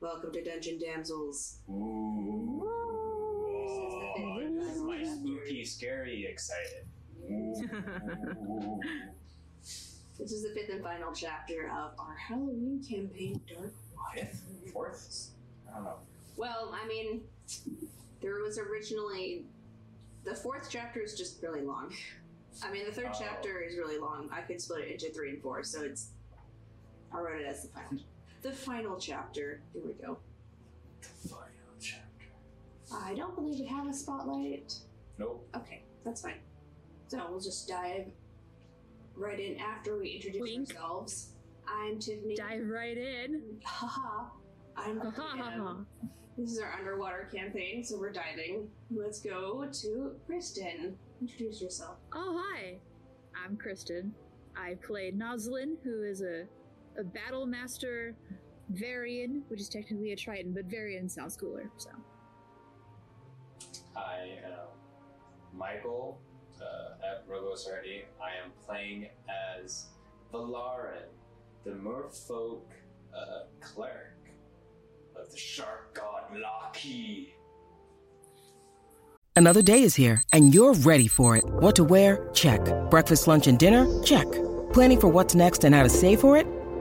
Welcome to Dungeon Damsels. Ooh. This is my spooky, scary, excited. This is the fifth and final chapter of our Halloween campaign, Dark Water. Fifth? Fourth? I don't know. Well, I mean, there was originally the fourth chapter is just really long. I mean, the third Oh. chapter is really long. I could split it into three and four, so it's. I wrote it as the final. The final chapter. Here we go. The Final chapter. I don't believe we have a spotlight. Nope. Okay, that's fine. So we'll just dive right in after we introduce Wink. ourselves. I'm Tiffany. Dive right in. Haha. I'm Ha ha ha ha. Pam. This is our underwater campaign, so we're diving. Let's go to Kristen. Introduce yourself. Oh hi, I'm Kristen. I play Noslin, who is a a battle master Varian, which is technically a Triton, but Varian sounds cooler. So I am Michael uh, at Rogos already. I am playing as Valarin, the merfolk uh, cleric of the shark god Loki. Another day is here, and you're ready for it. What to wear? Check. Breakfast, lunch, and dinner? Check. Planning for what's next and how to save for it?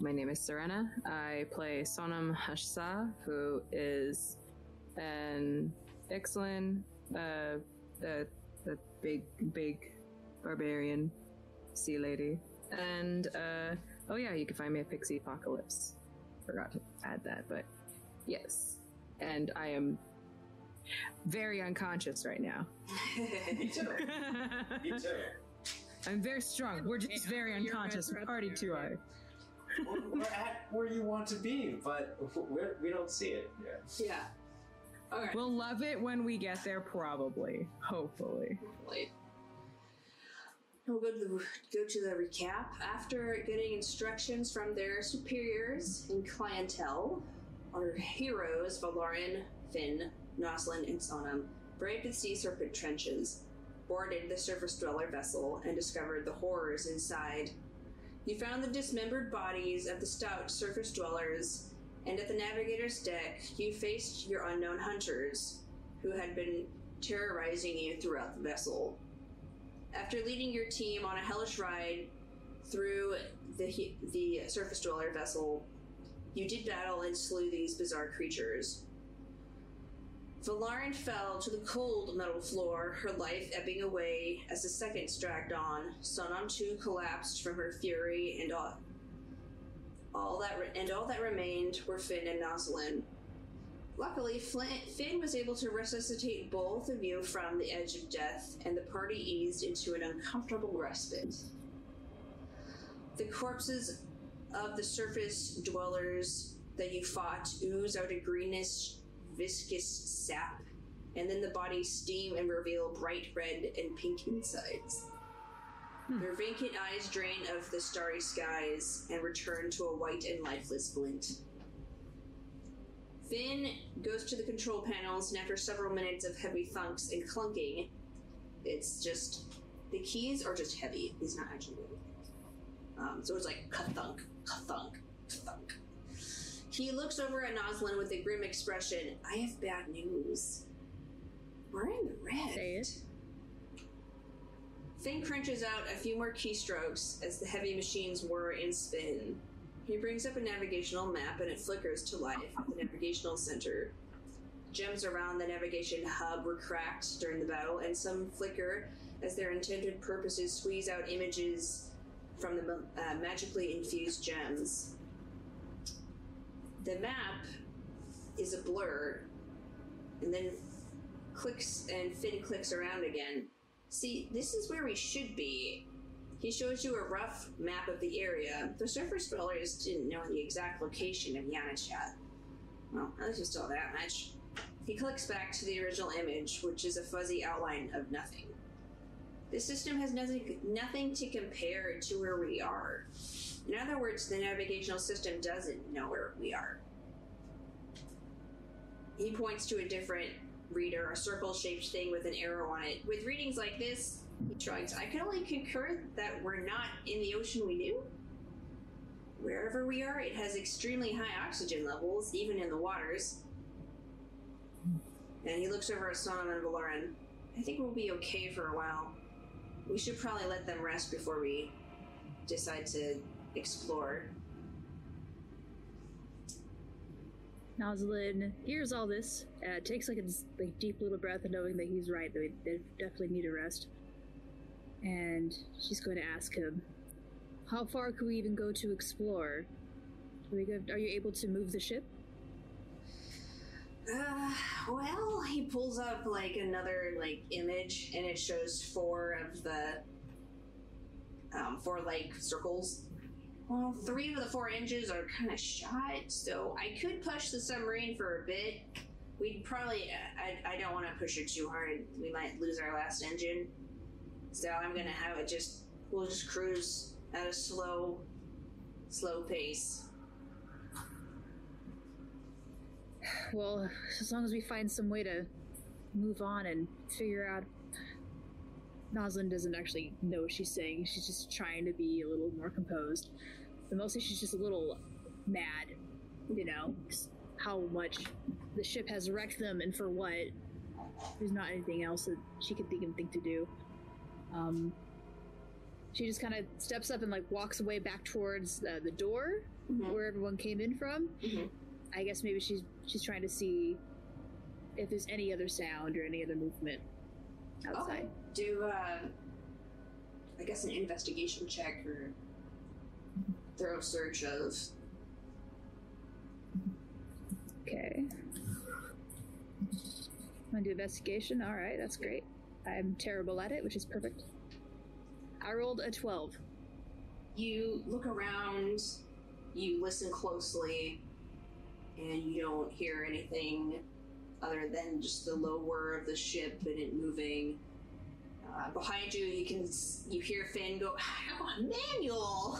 My name is Serena. I play Sonam Hashsa, who is an excellent, uh, the the big big barbarian sea lady. And uh, oh yeah, you can find me at Pixie Apocalypse. Forgot to add that, but yes. And I am very unconscious right now. Me too. Me too. I'm very strong. We're just very unconscious. We're Party too hard. We're, we're at where you want to be, but we're, we don't see it yet. Yeah. Okay. We'll love it when we get there, probably. Hopefully. Hopefully. We'll go to the go to the recap. After getting instructions from their superiors and clientele, our heroes Valarin, Finn, Noslin, and Sonam braved the sea serpent trenches, boarded the surface dweller vessel, and discovered the horrors inside. You found the dismembered bodies of the stout surface dwellers, and at the navigator's deck, you faced your unknown hunters, who had been terrorizing you throughout the vessel. After leading your team on a hellish ride through the the surface dweller vessel, you did battle and slew these bizarre creatures. Valarin fell to the cold metal floor, her life ebbing away as the seconds dragged on. Sonam too collapsed from her fury, and all, all that re- and all that remained were Finn and Noslin. Luckily, Flint, Finn was able to resuscitate both of you from the edge of death, and the party eased into an uncomfortable respite. The corpses of the surface dwellers that you fought ooze out a greenish, viscous sap, and then the bodies steam and reveal bright red and pink insides. Their vacant eyes drain of the starry skies and return to a white and lifeless glint. Finn goes to the control panels, and after several minutes of heavy thunks and clunking, it's just the keys are just heavy. He's not actually moving. Um, so it's like ka-thunk, ka-thunk, ka-thunk. He looks over at Noslin with a grim expression. I have bad news. We're in the red. Say it. Finn crunches out a few more keystrokes as the heavy machines whir and spin. He brings up a navigational map and it flickers to life at the navigational center. Gems around the navigation hub were cracked during the battle, and some flicker as their intended purposes squeeze out images from the uh, magically infused gems. The map is a blur, and then clicks and Finn clicks around again. See, this is where we should be. He shows you a rough map of the area. The surface dwellers didn't know the exact location of Yanachat. Well, at least you still that much. He clicks back to the original image, which is a fuzzy outline of nothing. The system has nothing, nothing to compare to where we are. In other words, the navigational system doesn't know where we are. He points to a different reader, a circle shaped thing with an arrow on it. With readings like this, he shrugs. I can only concur that we're not in the ocean we knew. Wherever we are, it has extremely high oxygen levels, even in the waters. And he looks over at Sonam and Valarin. I think we'll be okay for a while. We should probably let them rest before we decide to explore. Noslin hears all this, uh, takes like a like, deep little breath, knowing that he's right, they, they definitely need a rest. And she's going to ask him, "How far can we even go to explore? Are, we go, are you able to move the ship?" Uh, well, he pulls up like another like image, and it shows four of the um, four like circles. Well, three of the four engines are kind of shot, so I could push the submarine for a bit. We'd probably. I, I don't want to push it too hard. We might lose our last engine. So I'm gonna have it just. We'll just cruise at a slow, slow pace. Well, as long as we find some way to move on and figure out. Noslin doesn't actually know what she's saying. She's just trying to be a little more composed. But mostly she's just a little mad, you know, how much the ship has wrecked them and for what. There's not anything else that she could even think to do. Um, she just kind of steps up and like walks away back towards the, the door Mhm. where everyone came in from. Mhm. I guess maybe she's she's trying to see if there's any other sound or any other movement outside. Okay. Do uh, I guess an investigation check or thorough search of Okay. Want to do investigation? All right, that's great. I'm terrible at it, which is perfect. I rolled a twelve. you look around, you listen closely, and you don't hear anything other than just the low whir of the ship and it moving. Uh, behind you, you can you hear Finn go, "Oh, manual."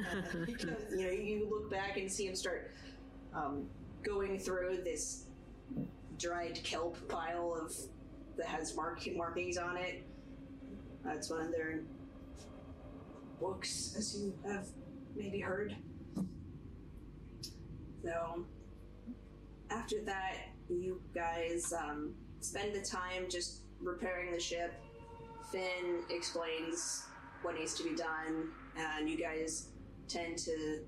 Uh, because, you know, you look back and see him start um, going through this dried kelp pile of that has mark markings on it. That's one of their books, as you have maybe heard. So, after that, you guys um, spend the time just repairing the ship. Finn explains what needs to be done, and you guys tend to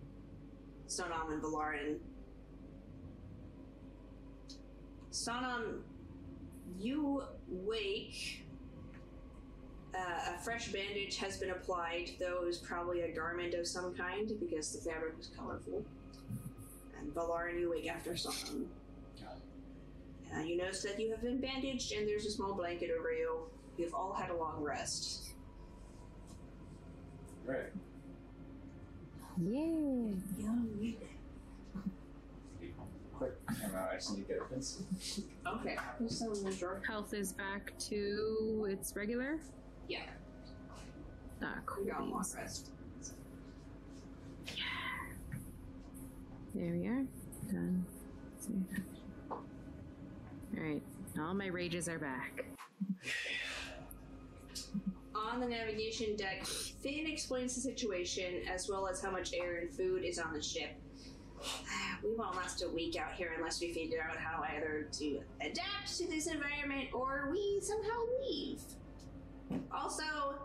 Sonam and Valarin. Sonam, you wake. Uh, a fresh bandage has been applied, though it was probably a garment of some kind because the fabric was colorful. And Valarin, you wake after Sonam. Uh, you notice that you have been bandaged and there's a small blanket over you. You've all had a long rest. Right. Yay! Quick time out. I just need to get a pencil. Okay. Who's someone in the drawer? Health is back to its regular. Yeah, Ah, cool. we got a long beans. rest. There we are. Done. All right. All my rages are back. On the navigation deck, Finn explains the situation as well as how much air and food is on the ship. We won't last a week out here unless we figure out how either to adapt to this environment or we somehow leave. Also,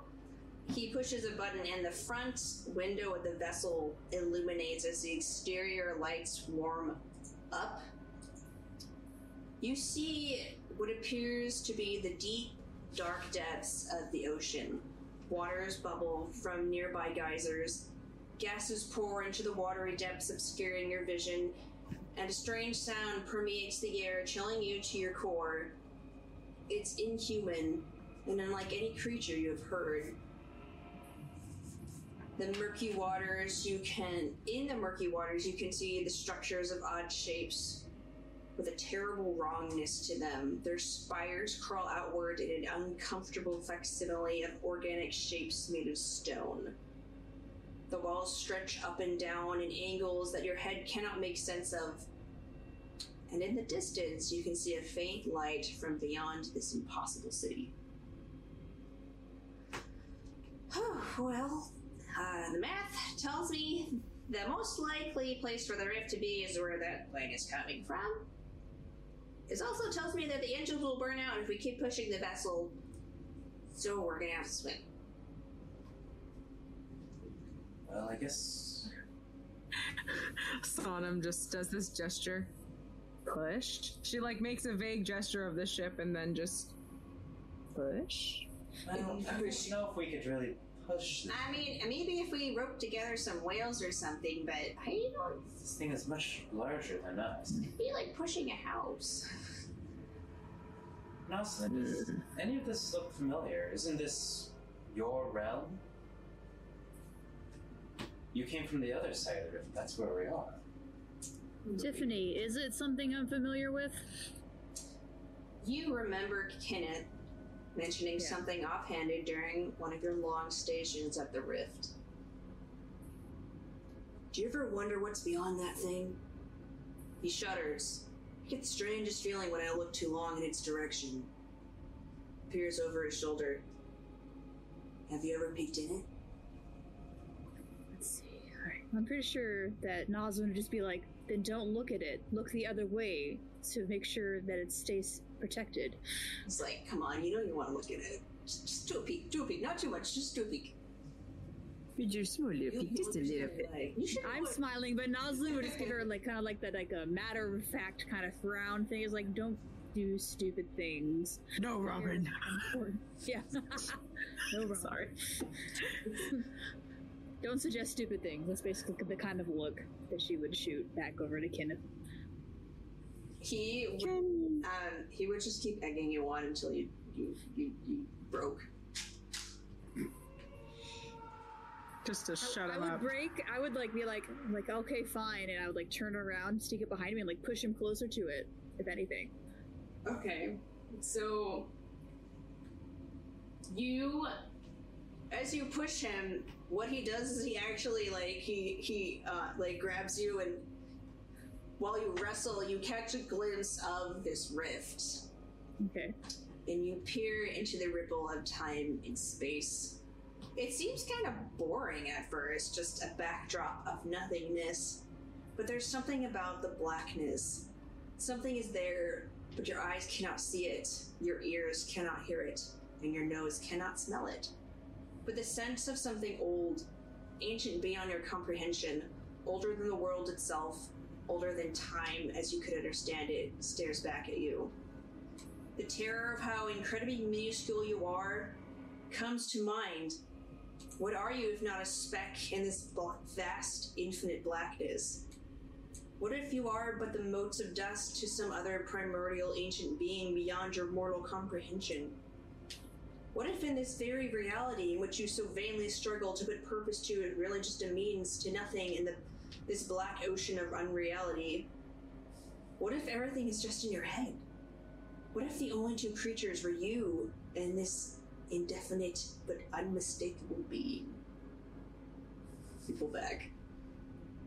He pushes a button, and the front window of the vessel illuminates as the exterior lights warm up. You see what appears to be the deep, dark depths of the ocean. Waters bubble from nearby geysers. Gases pour into the watery depths, obscuring your vision, and a strange sound permeates the air, chilling you to your core. It's inhuman, and unlike any creature you have heard. The murky waters, you can, in the murky waters, you can see the structures of odd shapes with a terrible wrongness to them. Their spires crawl outward in an uncomfortable facsimile of organic shapes made of stone. The walls stretch up and down in angles that your head cannot make sense of. And in the distance, you can see a faint light from beyond this impossible city. well, uh, the math tells me the most likely place for the rift to be is where that light is coming from. It also tells me that the engines will burn out if we keep pushing the vessel, so we're gonna have to swim. Well, I guess. Sonam just does this gesture. Push. She like makes a vague gesture of the ship and then just push. I don't, I don't know if we could really push. I mean, maybe if we rope together some whales or something, but I don't This thing is much larger than us. It'd be like pushing a house. Nelson, does any of this look familiar? Isn't this your realm? You came from the other side of the rift. That's where we are. Tiffany, is it something I'm familiar with? You remember Kenneth mentioning Yeah. something offhanded during one of your long stations at the Rift. Do you ever wonder what's beyond that thing? He shudders. I get the strangest feeling when I look too long in its direction. Peers over his shoulder. Have you ever peeked in it? Let's see. I'm pretty sure that Noslin would just be like, then don't look at it. Look the other way to make sure that it stays protected. It's like, come on, you know you want to look at it. Just, just do a peek, do a peek, not too much, just do a peek. Just a little You'll- you'll understand why. I'm look- smiling, but Noslin would just give her like kind of like that like a matter of fact kind of frown thing. Is like, don't do stupid things. No, Robin. Yeah. no wrong. Sorry. Don't suggest stupid things. That's basically the kind of look that she would shoot back over to Kenneth. He would, um, he would just keep egging you on until you you you, you broke. Just to I- shut I, him would up. break. I would like be like like okay fine, and I would like turn around, stick it behind me, and like push him closer to it. If anything. Okay, so you, as you push him, what he does is he actually like he he uh, like grabs you and while you wrestle, you catch a glimpse of this rift. Okay. and you peer into the ripple of time and space. It seems kind of boring at first, just a backdrop of nothingness. But there's something about the blackness. Something is there, but your eyes cannot see it, your ears cannot hear it, and your nose cannot smell it. But the sense of something old, ancient beyond your comprehension, older than the world itself, older than time as you could understand it, stares back at you. The terror of how incredibly minuscule you are comes to mind. What are you if not a speck in this vast, infinite blackness? What if you are but the motes of dust to some other primordial ancient being beyond your mortal comprehension? What if in this very reality in which you so vainly struggle to put purpose to is really just a means to nothing in the this black ocean of unreality? What if everything is just in your head? What if the only two creatures were you and this indefinite but unmistakable being? You pull back.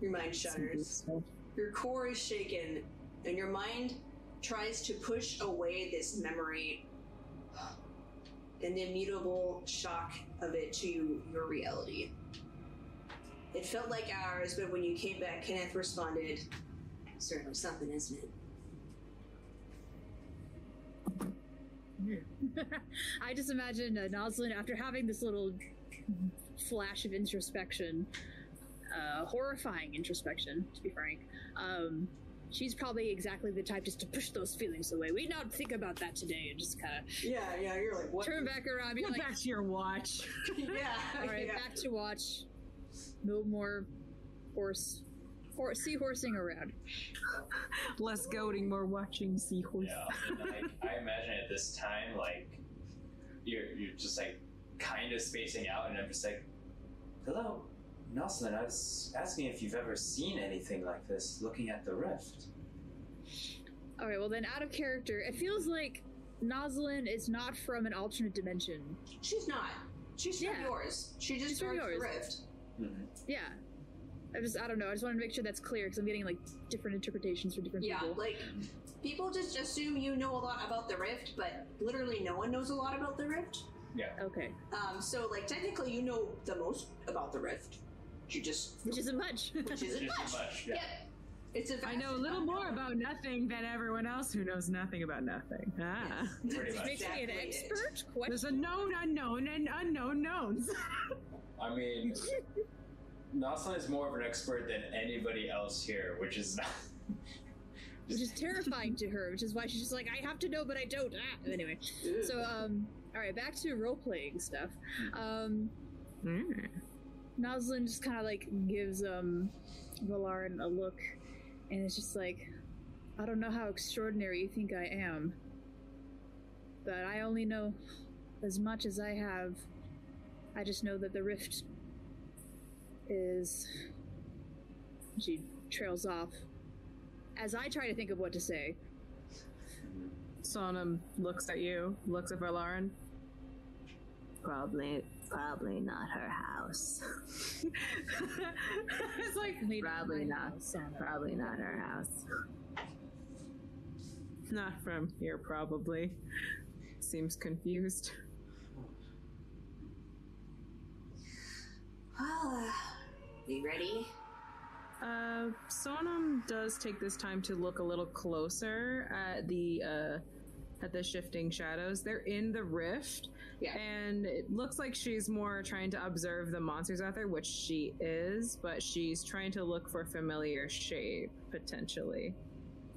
Your mind shudders. Your core is shaken, and your mind tries to push away this memory and the immutable shock of it to your reality. It felt like hours, but when you came back, Kenneth responded, Certainly something, isn't it? I just imagine uh, Noslin after having this little flash of introspection, uh, horrifying introspection, to be frank. Um, she's probably exactly the type just to push those feelings away. We'd not think about that today, and just kind of Yeah, yeah, you're like, what? turn back around, be Get like, back to your watch. yeah, all right, yeah. back to watch. No more horse, horse, seahorsing around. Less goading, more watching seahorse. Yeah, and like, I imagine at this time, like you're you're just like kind of spacing out, and I'm just like, "Hello, Nelson. I was asking if you've ever seen anything like this, looking at the rift." All right, well then, out of character, it feels like Noslin is not from an alternate dimension. She's not. She's from Yeah. yours. She just She's from started the rift. Mm-hmm. Yeah. I just, I don't know. I just wanted to make sure that's clear because I'm getting like different interpretations for different Yeah, people. like people just assume you know a lot about the rift, but literally no one knows a lot about the rift. Yeah. Okay, Um, so like technically you know the most about the rift. You just which isn't much. which isn't Which much. much, yeah. Yep. It's a I know a little unknown. more about nothing than everyone else who knows nothing about nothing. Ah. Pretty much. Makes me an Exactly it. expert. There's Question. a known unknown and unknown knowns. I mean, Nelson is more of an expert than anybody else here, which is not. Which is terrifying to her, which is why she's just like, I have to know, but I don't. Ah. Anyway, so um, all right, back to role playing stuff. Um, Mm. Noslin just kind of like gives um Valarin a look, and it's just like, I don't know how extraordinary you think I am, but I only know as much as I have. I just know that the rift is. She trails off. As I try to think of what to say, Sonam looks at you, looks at Valarin. Probably, probably not her house. it's like Maybe Probably not. house. Probably not her house. not from here, probably. Seems confused. Well, uh, you ready? Uh, Sonam does take this time to look a little closer at the uh, at the shifting shadows. They're in the rift, Yeah. and it looks like she's more trying to observe the monsters out there, which she is, but she's trying to look for familiar shape potentially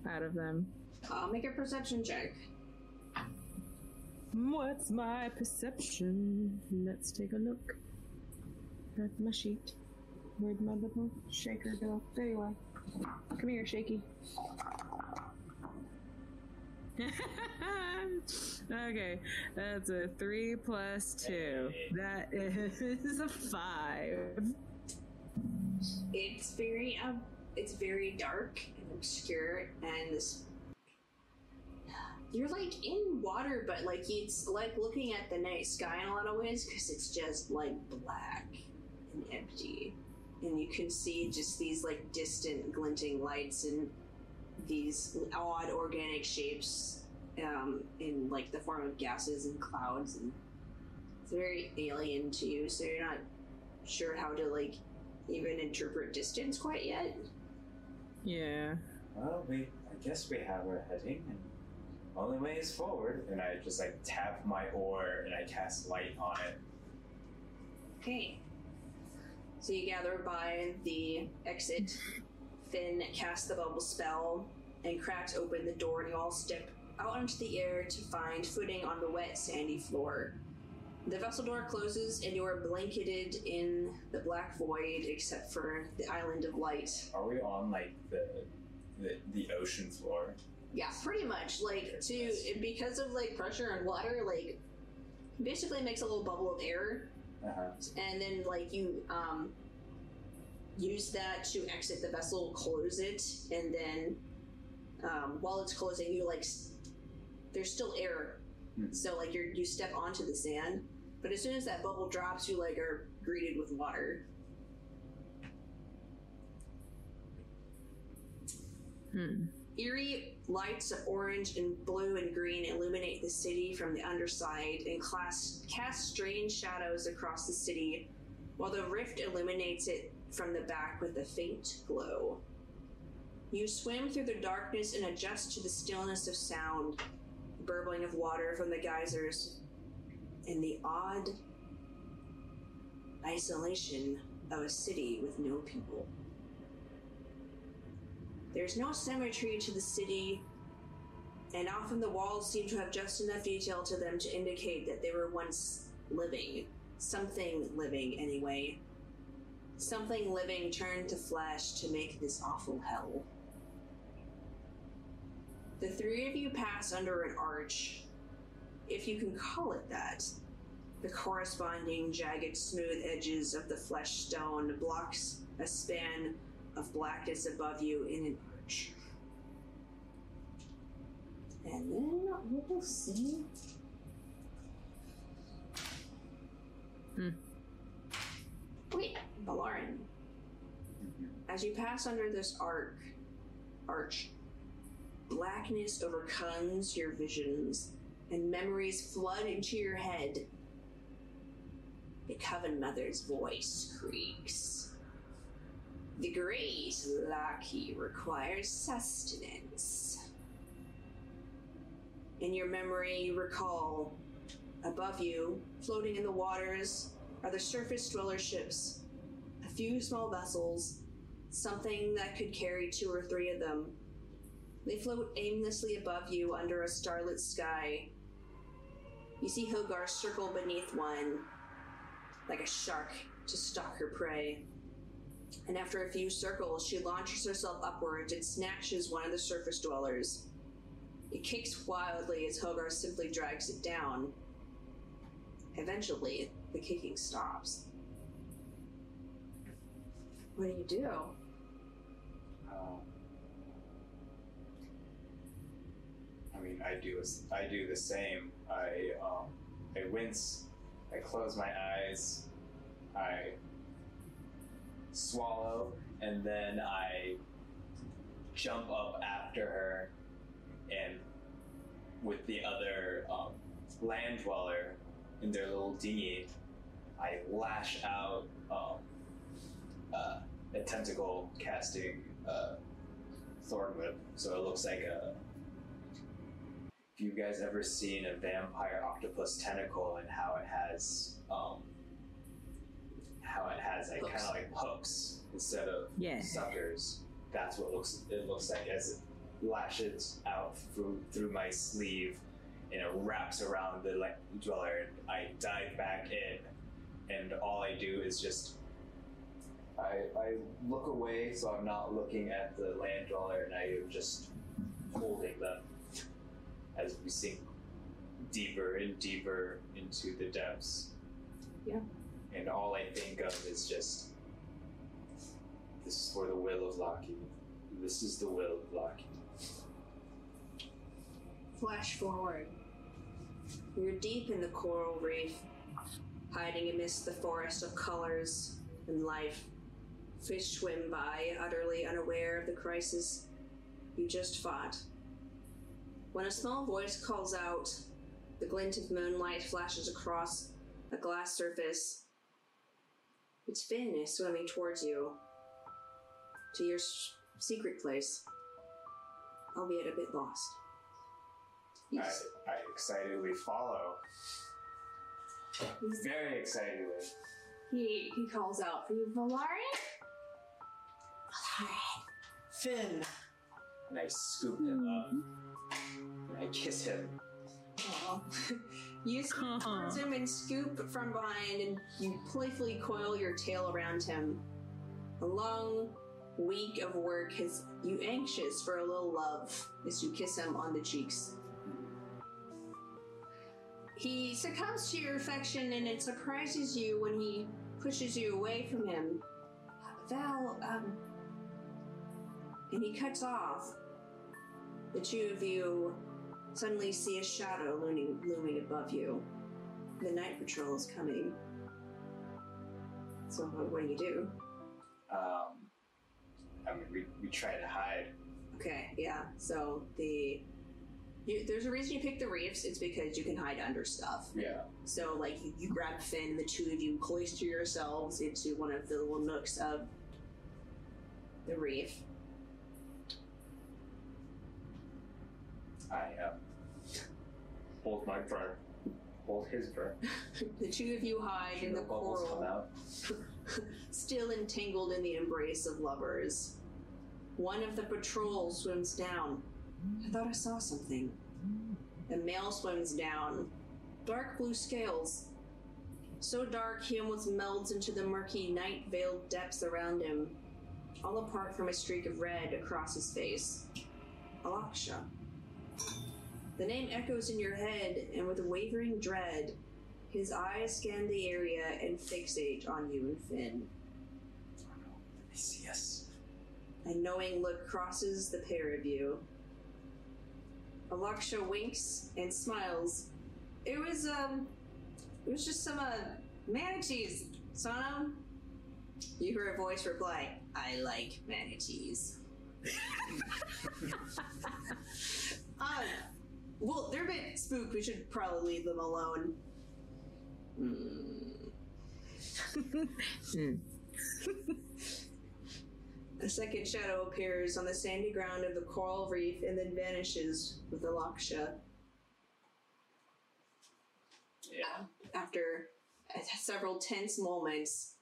out of them. I'll make a perception check. What's my perception? Let's take a look my sheet. Where'd little shaker go? There you are. Come here, Shaky. okay, that's a three plus two. That is a five. It's very um, it's very dark and obscure, and this. You're like in water, but like it's like looking at the night sky in a lot of ways because it's just like black and empty, and you can see just these like distant glinting lights and these odd organic shapes um, in like the form of gases and clouds, and it's very alien to you. So you're not sure how to like even interpret distance quite yet. Yeah. Well, we. I guess we have our heading, and only way is forward. And I just like tap my oar and I cast light on it. Okay. So you gather by the exit. Finn casts the bubble spell and cracks open the door, and you all step out into the air to find footing on the wet, sandy floor. The vessel door closes, and you are blanketed in the black void, except for the island of light. Are we on like the the, the ocean floor? Yeah, pretty much. Like to because of like pressure and water, like basically makes a little bubble of air Uh-huh. and then like you um, use that to exit the vessel, close it, and then um, while it's closing, you like s- there's still air, Mhm. so like you you step onto the sand, but as soon as that bubble drops, you like are greeted with water. Hmm. Eerie lights of orange and blue and green illuminate the city from the underside and class, cast strange shadows across the city, while the rift illuminates it from the back with a faint glow. You swim through the darkness and adjust to the stillness of sound, the burbling of water from the geysers, and the odd isolation of a city with no people. There's no symmetry to the city, and often the walls seem to have just enough detail to them to indicate that they were once living. Something living, anyway. Something living turned to flesh to make this awful hell. The three of you pass under an arch, if you can call it that. The corresponding jagged, smooth edges of the flesh stone blocks a span of blackness above you in an arch. And then we will see. Hmm. Wait, Valarin. As you pass under this arc, arch, blackness overcomes your visions, and memories flood into your head. The Coven Mother's voice creaks. The great Laki requires sustenance. In your memory, recall above you, floating in the waters, are the surface dweller ships. A few small vessels, something that could carry two or three of them. They float aimlessly above you under a starlit sky. You see Hogar circle beneath one, like a shark to stalk her prey. And after a few circles, she launches herself upwards and snatches one of the surface dwellers. It kicks wildly as Hogar simply drags it down. Eventually, the kicking stops. What do you do? Um, I mean, I do. I do the same. I um, I wince. I close my eyes. I swallow, and then I jump up after her, and with the other um, land dweller in their little dinghy, I lash out um, uh, a tentacle casting uh, thorn whip, so it looks like a. If you guys ever seen a vampire octopus tentacle and how it has, um, how it has like kind of like hooks instead of Yeah. suckers, that's what looks it looks like as it lashes out through through my sleeve and it wraps around the like dweller. And I dive back in, and all I do is just I, I look away so I'm not looking at the land dweller, and I am just holding them as we sink deeper and deeper into the depths. Yeah. And all I think of is just this is for the will of Loki. This is the will of Loki. Flash forward. You're deep in the coral reef, hiding amidst the forest of colors and life. Fish swim by, utterly unaware of the crisis you just fought. When a small voice calls out, the glint of moonlight flashes across a glass surface. It's Finn is swimming towards you, to your secret place, albeit a bit lost. I, I excitedly follow. Very excitedly. He he calls out for you, Valari. Finn! And I scoop him up. Mm-hmm. And I kiss him. Aw. you scoop towards him and scoop from behind, and you playfully coil your tail around him. A long week of work has you anxious for a little love as you kiss him on the cheeks. He succumbs to your affection, and it surprises you when he pushes you away from him. Val, um. And he cuts off. The two of you suddenly see a shadow looming, looming above you. The night patrol is coming. So, what, what do you do? Um, I mean, we, we try to hide. Okay, yeah. So the you, there's a reason you pick the reefs. It's because you can hide under stuff. Yeah. So, like, you, you grab Finn, the two of you cloister yourselves into one of the little nooks of the reef. I uh, hold my breath. hold his breath. The two of you hide in the bubbles come coral, out. still entangled in the embrace of lovers. One of the patrol swims down. I thought I saw something. The male swims down. Dark blue scales. So dark he almost melds into the murky, night veiled depths around him, all apart from a streak of red across his face. Alaksha. The name echoes in your head, and with a wavering dread, his eyes scan the area and fixate on you and Finn. They see us. A knowing look crosses the pair of you. Alaksha winks and smiles. It was, um, it was just some, uh, manatees, Sonam. You hear a voice reply, I like manatees. uh, well, they're a bit spooked. We should probably leave them alone. Hmm. A second shadow appears on the sandy ground of the coral reef and then vanishes with Alaksha. Yeah. After several tense moments,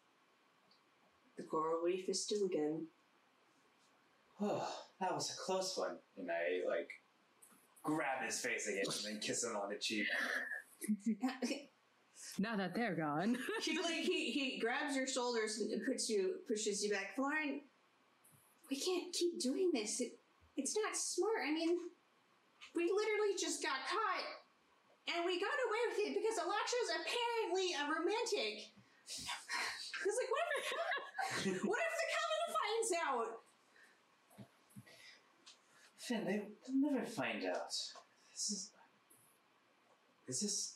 the coral reef is still again. Oh, that was a close one. And I like grab his face again and then kiss him on the cheek. Now that they're gone. he like he, he grabs your shoulders and puts you pushes you back. Lauren, we can't keep doing this. It, it's not smart. I mean, we literally just got caught, and we got away with it because Alaksha's apparently a romantic. I was like, what if, what if the coven finds out? Finn, they, they'll never find out. This is. Is this.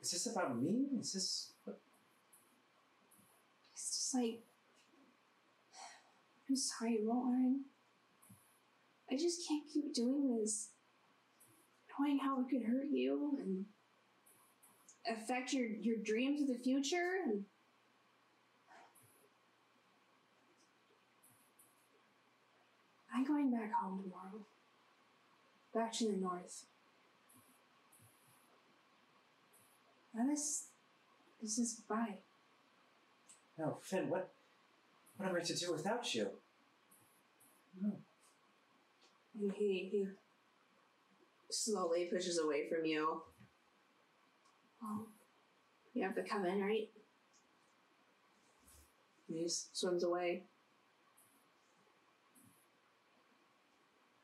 Is this about me? Is this. What? It's just like, I'm sorry, Lauren. I just can't keep doing this. Knowing how it could hurt you and affect your, your dreams of the future. And I'm going back home tomorrow. Back to the north. Now this, this is goodbye. No, Finn, what. What am I to do without you? No. And he, he slowly pushes away from you. Well, you have the coven, right? And he just swims away.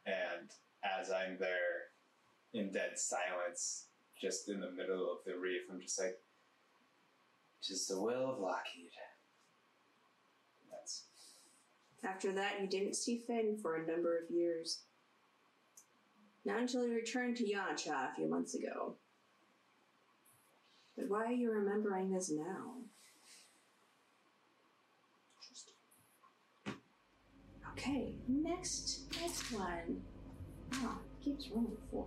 And as I'm there in dead silence, just in the middle of the reef, I'm just like, just the will of Loki. That's After that, you didn't see Finn for a number of years. Not until he returned to Yanacha a few months ago. But why are you remembering this now? Okay, next, next one. Oh, keeps rolling four.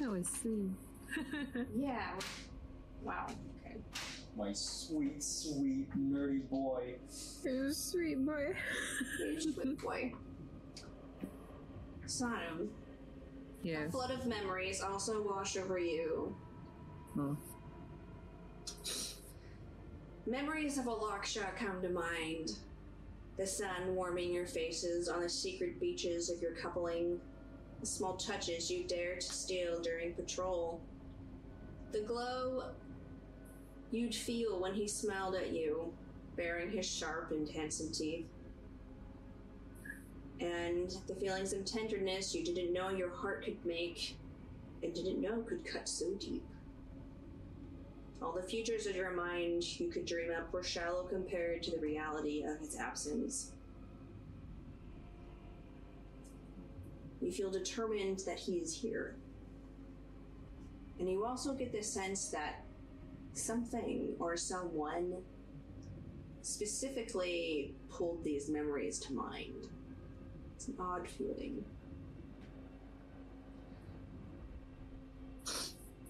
That was sweet. Yeah. Wow. Okay. my sweet, sweet nerdy boy. You're a sweet boy. Here's sweet Boy. Sonam. A Yes. flood of memories also wash over you. Oh. Memories of Alaksha come to mind. The sun warming your faces on the secret beaches of your coupling. The small touches you dared to steal during patrol. The glow you'd feel when he smiled at you, baring his sharp and handsome teeth. And the feelings of tenderness you didn't know your heart could make and didn't know could cut so deep. All the futures of your mind you could dream up were shallow compared to the reality of his absence. You feel determined that he is here. And you also get the sense that something or someone specifically pulled these memories to mind. It's an odd feeling.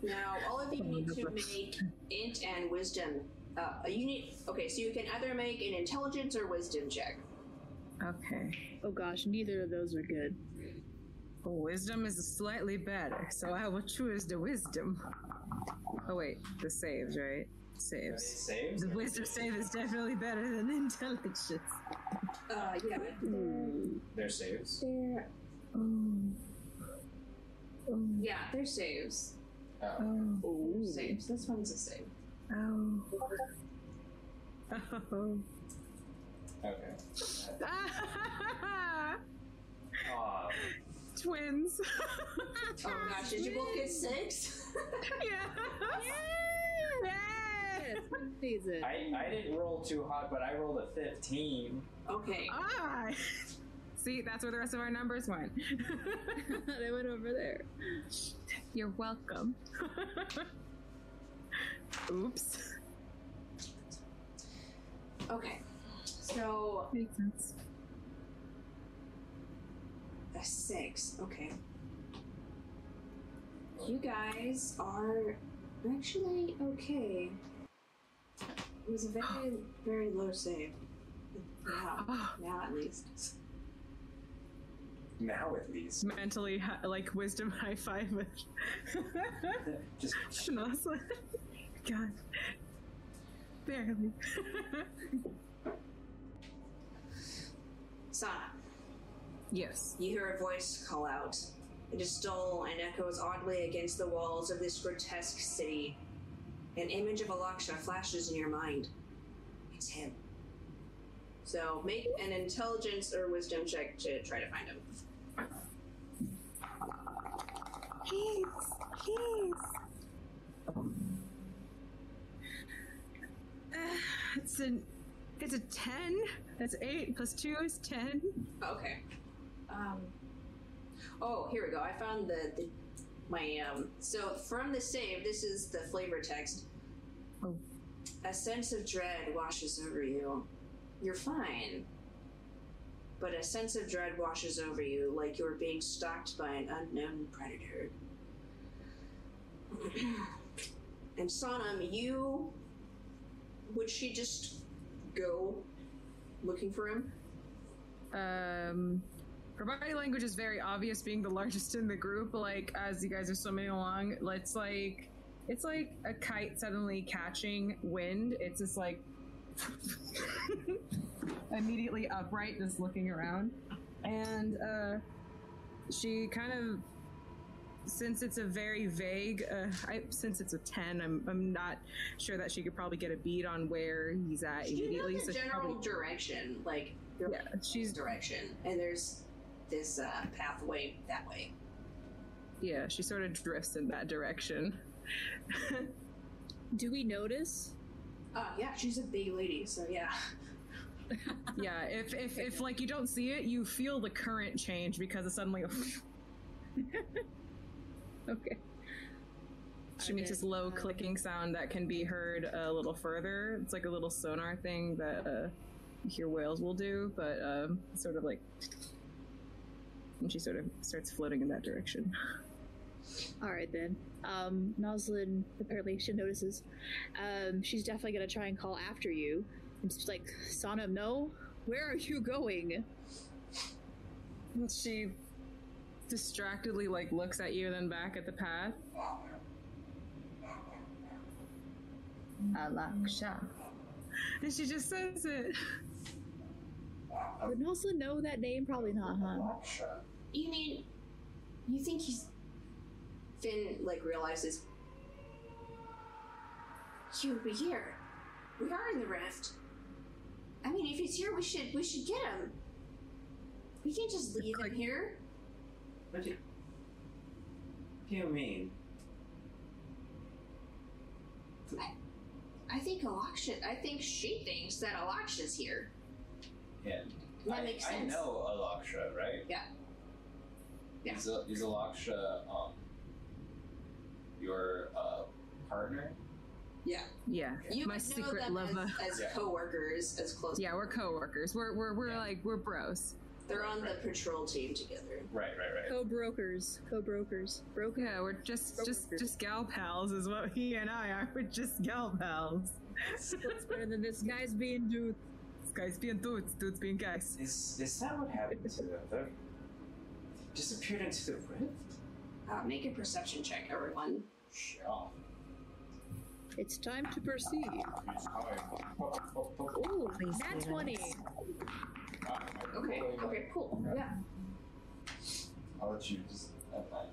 Now, all of you need to make int and wisdom. Uh, you need okay, so you can either make an intelligence or wisdom check. Okay. Oh gosh, neither of those are good. Wisdom is slightly better, so I will choose the wisdom. Oh wait, the saves, right? Saves. Saves? The wisdom save is definitely better than intelligence. Uh, yeah. Their saves. There. Yeah, they're saves. Oh. Oh. Saves. This one's a save. Oh. Oh. Okay. Aw, Twins. Oh gosh, did you both get six? yeah. Yes, season. I, I didn't roll too hot, but I rolled a 15. okay. Ah. See, that's where the rest of our numbers went. they went over there. You're welcome. Oops. Okay. So Makes sense. a six. Okay. You guys are actually okay. It was a very, very low save. Yeah, now at least. Now at least. Mentally, hi- like wisdom high five with Just Shanasa. God. Barely. Sana, yes. you hear a voice call out. It is dull and echoes oddly against the walls of this grotesque city. An image of Alaksha flashes in your mind. It's him. So make an intelligence or wisdom check to try to find him. Please, please. Uh, it's an it's a ten. That's eight plus two is ten. Okay. Um. Oh, here we go. I found the, the my um. So from the save, this is the flavor text. Oh. A sense of dread washes over you. You're fine. But a sense of dread washes over you like you're being stalked by an unknown predator. and Sonam, you. Would she just go looking for him? Um, her body language is very obvious, being the largest in the group. Like as you guys are swimming along, it's like it's like a kite suddenly catching wind. It's just like immediately upright, just looking around, and uh, she kind of. Since it's a very vague, uh, I, since it's a ten, I'm I'm not sure that she could probably get a beat on where he's at You know immediately. the so she general probably, direction, like yeah, she's direction, and there's this uh, pathway that way. Yeah, she sort of drifts in that direction. Do we notice? Oh yeah, she's a big lady, so yeah. yeah, if, if if like you don't see it, you feel the current change because it's suddenly Okay. she makes this low clicking sound that can be heard a little further. It's like a little sonar thing that uh, you hear whales will do, but um, sort of like, and she sort of starts floating in that direction. All right then. Um, Noslin apparently she notices. Um, she's definitely gonna try and call after you. And she's like, Sonam, no, where are you going? She distractedly like looks at you, then back at the path. Alaksha. And she just says it. Would Noslin know that name? Probably not, huh? You mean you think he's Finn like realizes he would be here. We are in the rift. I mean, if he's here, we should we should get him. We can't just leave him here. What do you, what do you mean? I think Alaksha. I think she thinks that Alaksha's here. Yeah. That I, makes I know Alaksha, right? Yeah. Yeah. Is, is Alaksha um, your uh, partner? Yeah. Yeah, You my know secret them lover. as, as Yeah. co-workers, as close. Yeah, we're coworkers. We're we're we're Yeah. like we're bros. They're on the patrol team together. Right, right, right. Co-brokers. Co-brokers. Broker. Yeah, we're just just Coworkers. just gal pals is what he and I are. We're just gal pals. It's better than this guy's being dude. This Guys being dudes, dudes being guys. Is is that what happened to the other? disappeared into the rift? Uh, make a perception check, everyone. Sure. It's time to proceed. It's fine. Ooh, nat 20. Okay, okay, cool. Yeah. I'll let you just. add that.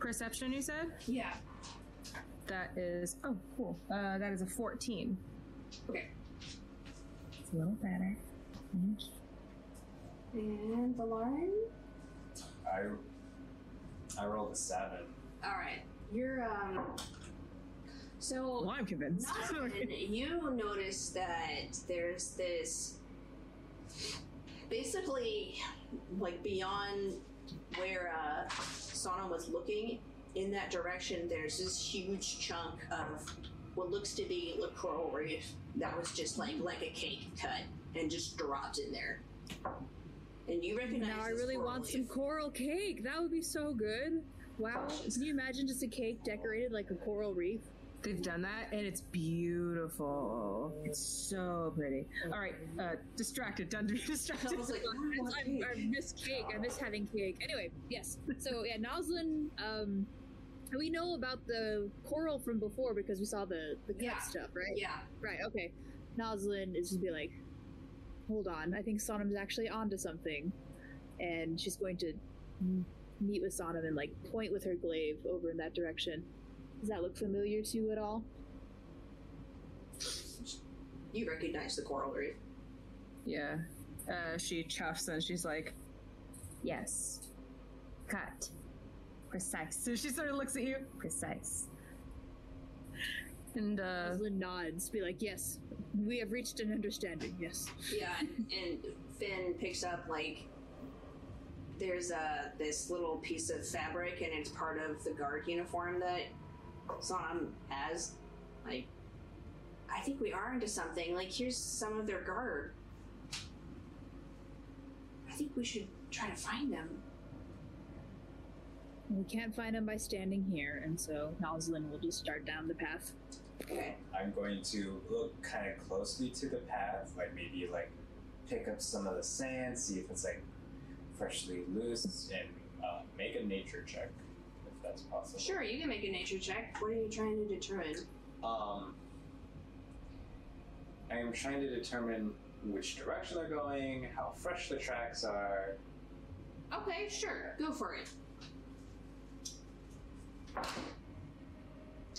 Perception, you said? Yeah. That is. Oh, cool. Uh, that is a 14. Okay. It's a little better. And the line? I I rolled a seven. Alright. You're, um. So. Well, I'm convinced. Nothing. you notice that there's this basically like beyond where uh Sana was looking in that direction there's this huge chunk of what looks to be a coral reef that was just like like a cake cut and just dropped in there and you recognize Now I really want some coral cake. That would be so good. Wow. Can you imagine just a cake decorated like a coral reef? They've done that, and it's beautiful. It's so pretty. All right, uh, distracted. Done to be distracted. I was like, I, what I. I miss cake. I miss having cake. Anyway, yes. So yeah, Noslin. Um, we know about the coral from before because we saw the the cut Yeah. stuff, right? yeah Right. Okay. Noslin is just be like, hold on. I think Sonam's actually onto something, and she's going to m- meet with Sonam and like point with her glaive over in that direction. Does that look familiar to you at all? you recognize the coral reef Yeah. Uh, she chuffs and she's like, Yes. Cut. Precise. So she sort of looks at you. Precise. And, uh, Noslin nods, be like, yes, we have reached an understanding. Yes. Yeah, and Finn picks up like there's a this little piece of fabric, and it's part of the guard uniform that Sonam has. Like, I think we are into something. Like, here's some of their guard. I think we should try to find them. We can't find them by standing here, and so Noslin will just start down the path. Okay. I'm going to look kind of closely to the path, like maybe like pick up some of the sand, see if it's like freshly loose, and uh, make a nature check if that's possible. Sure, you can make a nature check. What are you trying to determine? Um, I am trying to determine which direction they're going, how fresh the tracks are. Okay, sure, go for it.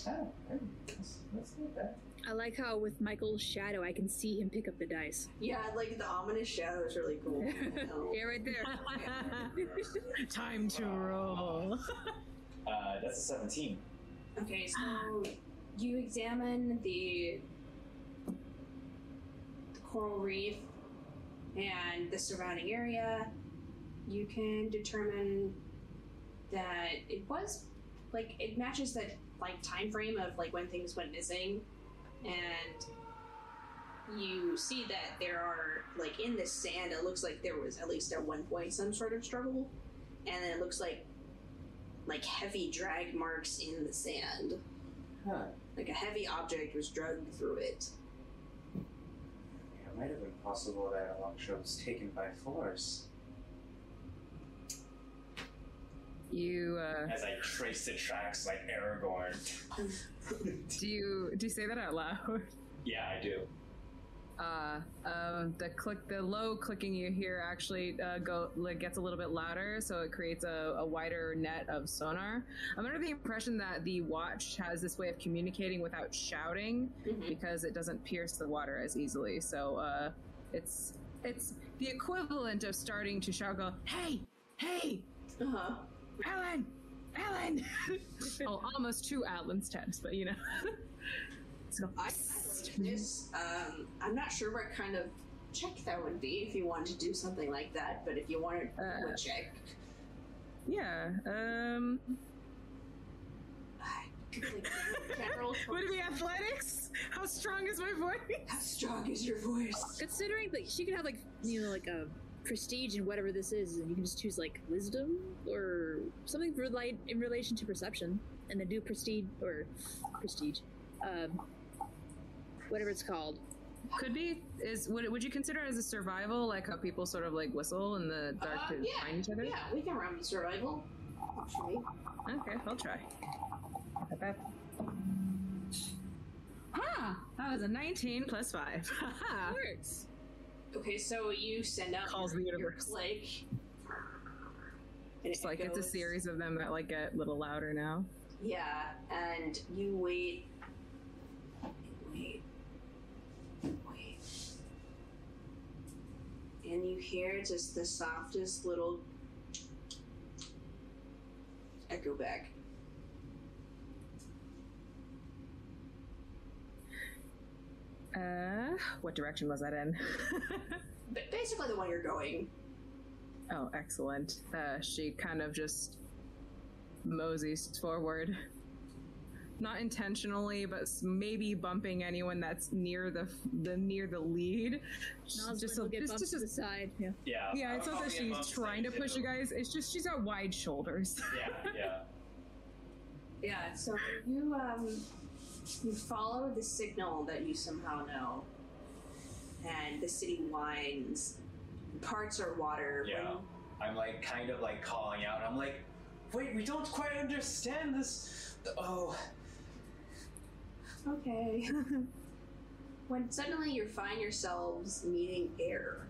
Oh, that's, that's not bad. I like how with Michael's shadow, I can see him pick up the dice. Yeah, like the ominous shadow is really cool. Yeah, right there. time to roll. Uh, that's a 17. Okay, so you examine the, the coral reef and the surrounding area. You can determine that it was like it matches that like time frame of like when things went missing, and you see that there are like in the sand. It looks like there was at least at one point some sort of struggle, and then it looks like like heavy drag marks in the sand. Huh. Like a heavy object was dragged through it. It might have been possible that Electra was taken by force. You, uh, As I trace the tracks like Aragorn. do you, do you say that out loud? yeah, I do. Uh, um, the click, the low clicking you hear actually uh, go like, gets a little bit louder, so it creates a, a wider net of sonar. I'm under the impression that the watch has this way of communicating without shouting Mhm. because it doesn't pierce the water as easily. So uh, it's it's the equivalent of starting to shout, "Go, hey, hey, Uh huh. Alan, Alan!" oh, almost two Atlan's tense, but you know. so, I this. Um, I'm not sure what kind of check that would be if you wanted to do something like that, but if you wanted to Uh, a check, yeah. Um. like, general. Would it be athletics? How strong is my voice? How strong is your voice? Considering that she could have like you know like a prestige and whatever this is, and you can just choose like wisdom or something relate in relation to perception, and then do prestige or prestige, um, whatever it's called. could be is would would you consider it as a survival, like how people sort of like whistle in the dark Uh, to yeah, find each other? Yeah, we can run the survival. Actually. Okay, I'll try. Ah, That was a 19 plus 5. Haha. works. Okay, so you send out Calls your, the your universe. click. And it's like it's a series of them that like get a little louder now. Yeah, and you wait. Wait. Wait. And you hear just the softest little echo back. Uh, what direction was that in? But basically, the one you're going. oh, excellent. Uh, she kind of just moseys forward. Not intentionally, but maybe bumping anyone that's near the the near the lead. Noslin Just will a- get just- bumped just to the side. Yeah. Yeah. Yeah, it's I'll- not that she's trying to too. push you guys. It's just she's got wide shoulders. Yeah, yeah. Yeah, so you um you follow the signal that you somehow know. And the city winds. Parts are water. Yeah. I'm like kind of like calling out. I'm like, wait, we don't quite understand this. Oh, Okay. when suddenly you find yourselves meeting air.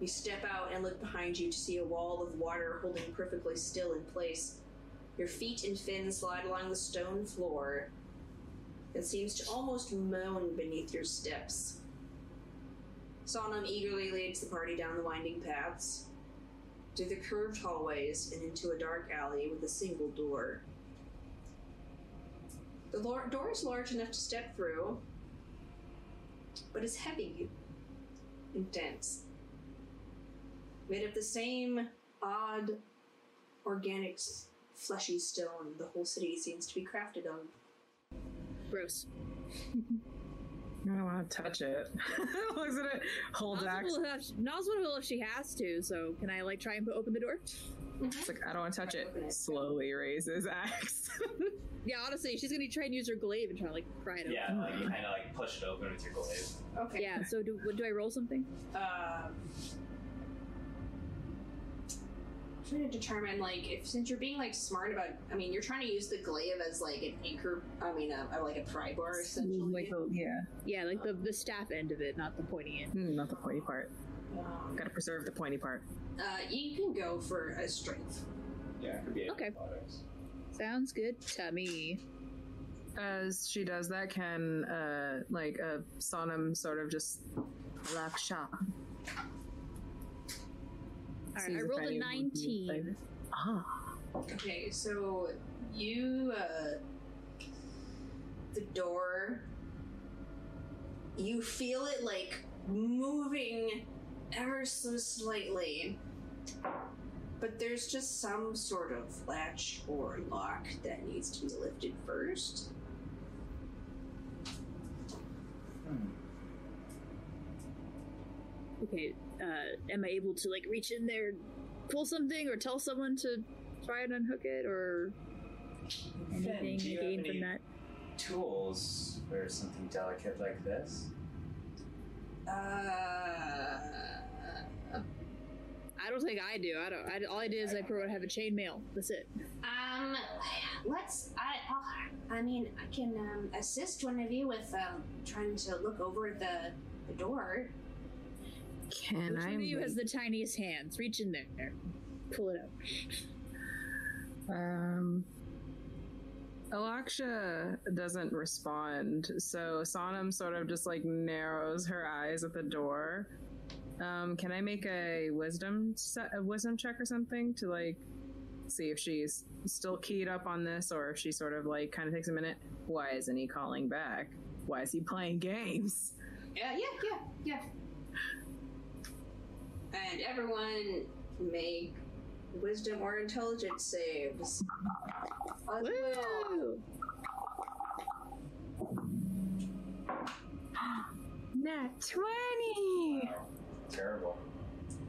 You step out and look behind you to see a wall of water holding perfectly still in place. Your feet and fins slide along the stone floor that seems to almost moan beneath your steps. Sonam eagerly leads the party down the winding paths, through the curved hallways, and into a dark alley with a single door. The door is large enough to step through, but is heavy and dense. Made of the same odd, organic, fleshy stone the whole city seems to be crafted of. Gross. I don't want to touch it. Looks at it. Hold Noslin axe. will, have, Noslin will if she has to. So can I like try and open the door? It's like I don't want to touch it. it. Slowly raises axe. Yeah, honestly, she's gonna try and use her glaive and try to like pry it open. yeah. Like you kind of like push it open with your glaive. Okay. Yeah. So do what, do I roll something? Um, trying to determine like if since you're being like smart about i mean you're trying to use the glaive as like an anchor i mean uh, uh, like a pry bar essentially like the, yeah, Yeah, like the the staff end of it, not the pointy end. Hmm, not the pointy part. um, Got to preserve the pointy part. uh, you can go for a strength Yeah, it could be Okay. athletics. Sounds good to me. As she does that, can uh like uh Sonam sort of just laksha. All right, I rolled a anyone can play nineteen. Ah, okay so you uh the door you feel it like moving ever so slightly but there's just some sort of latch or lock that needs to be lifted first Okay, uh, am I able to like reach in there, pull something, or tell someone to try and unhook it, or anything do you I have gain any- from that? Tools for something delicate like this. uh I don't think I do. I don't. I, all I did is I probably have a chainmail. That's it. Um, let's. I. I'll, I mean, I can um, assist one of you with um, trying to look over the the door. Can Which I? one of you has the tiniest hands? Reach in there, pull it out. Um, Alaksha doesn't respond, so Sonam sort of just like narrows her eyes at the door. Um, can I make a wisdom set, a wisdom check or something to like see if she's still keyed up on this, or if she sort of like kind of takes a minute? Why isn't he calling back? Why is he playing games? Yeah, yeah, yeah, yeah. And everyone make wisdom or intelligence saves. As well. Woo! Nat twenty. Wow. Terrible.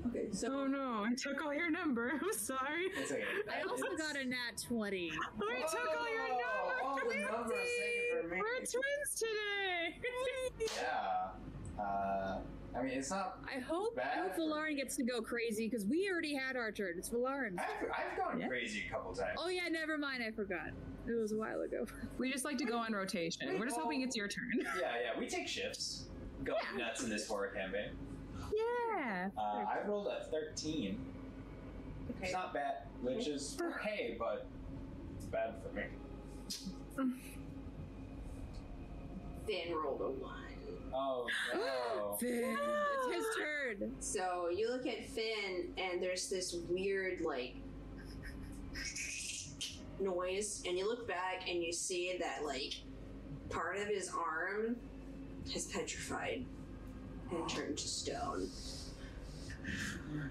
Okay, so Oh no! I took all your number. I'm sorry. Okay. I also got a nat twenty. I took all your number. Oh, the number is taken from me. We're twins today. Yeah. Uh, I mean, it's not. I hope I Bad hope Valarin gets to go crazy because we already had our turn. It's Valarin's. I've, I've gone Yeah. crazy a couple times. Oh yeah, never mind. I forgot. It was a while ago. We just like to go on rotation. We're just hoping it's your turn. Yeah, yeah, we take shifts. Going nuts in this horror campaign. Yeah. Uh, I rolled a 13. Okay. It's not bad, which is okay, but it's bad for me. Finn rolled a one. Oh no. Finn, it's his turn. So you look at Finn, and there's this weird, like, noise, and you look back and you see that, like, part of his arm has petrified and turned to stone.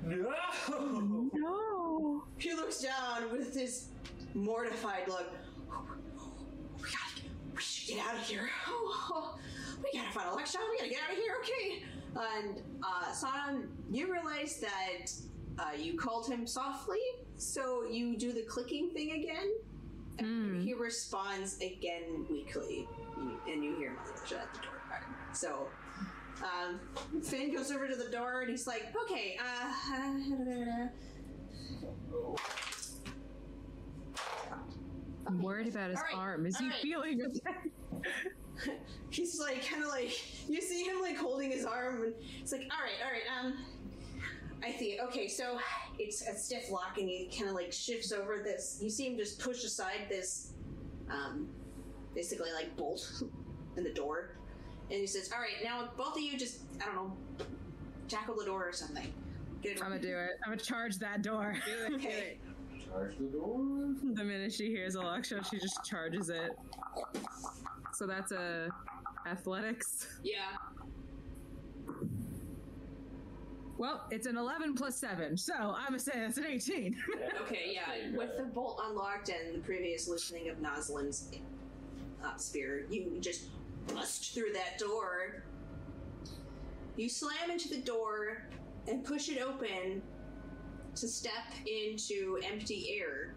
no! No. He looks down with this mortified look. We gotta, we should get out of here. Oh, we gotta find Alaksha. We gotta get out of here. Okay. And uh, Sonam, you realize that uh, you called him softly, so you do the clicking thing again. And he responds again weakly, and you hear shut at the door. So. Um, Finn goes over to the door and he's like, "Okay, uh, I'm worried about his right, arm. Is he all right. feeling okay? he's like kind of like you see him like holding his arm and it's like all right all right um i see okay so it's a stiff lock and he kind of like shifts over this you see him just push aside this um basically like bolt in the door and he says all right now both of you just i don't know tackle the door or something Get I'm gonna do it. I'm gonna charge that door. do it, okay Charge the door. the minute she hears Alaksha, she just charges it. So that's a athletics. yeah Well, it's an 11 plus 7, so I'm gonna say that's an 18. Okay, yeah. With the bolt unlocked and the previous loosening of Noslin's uh, spear, you just bust through that door. You slam into the door and push it open to step into empty air.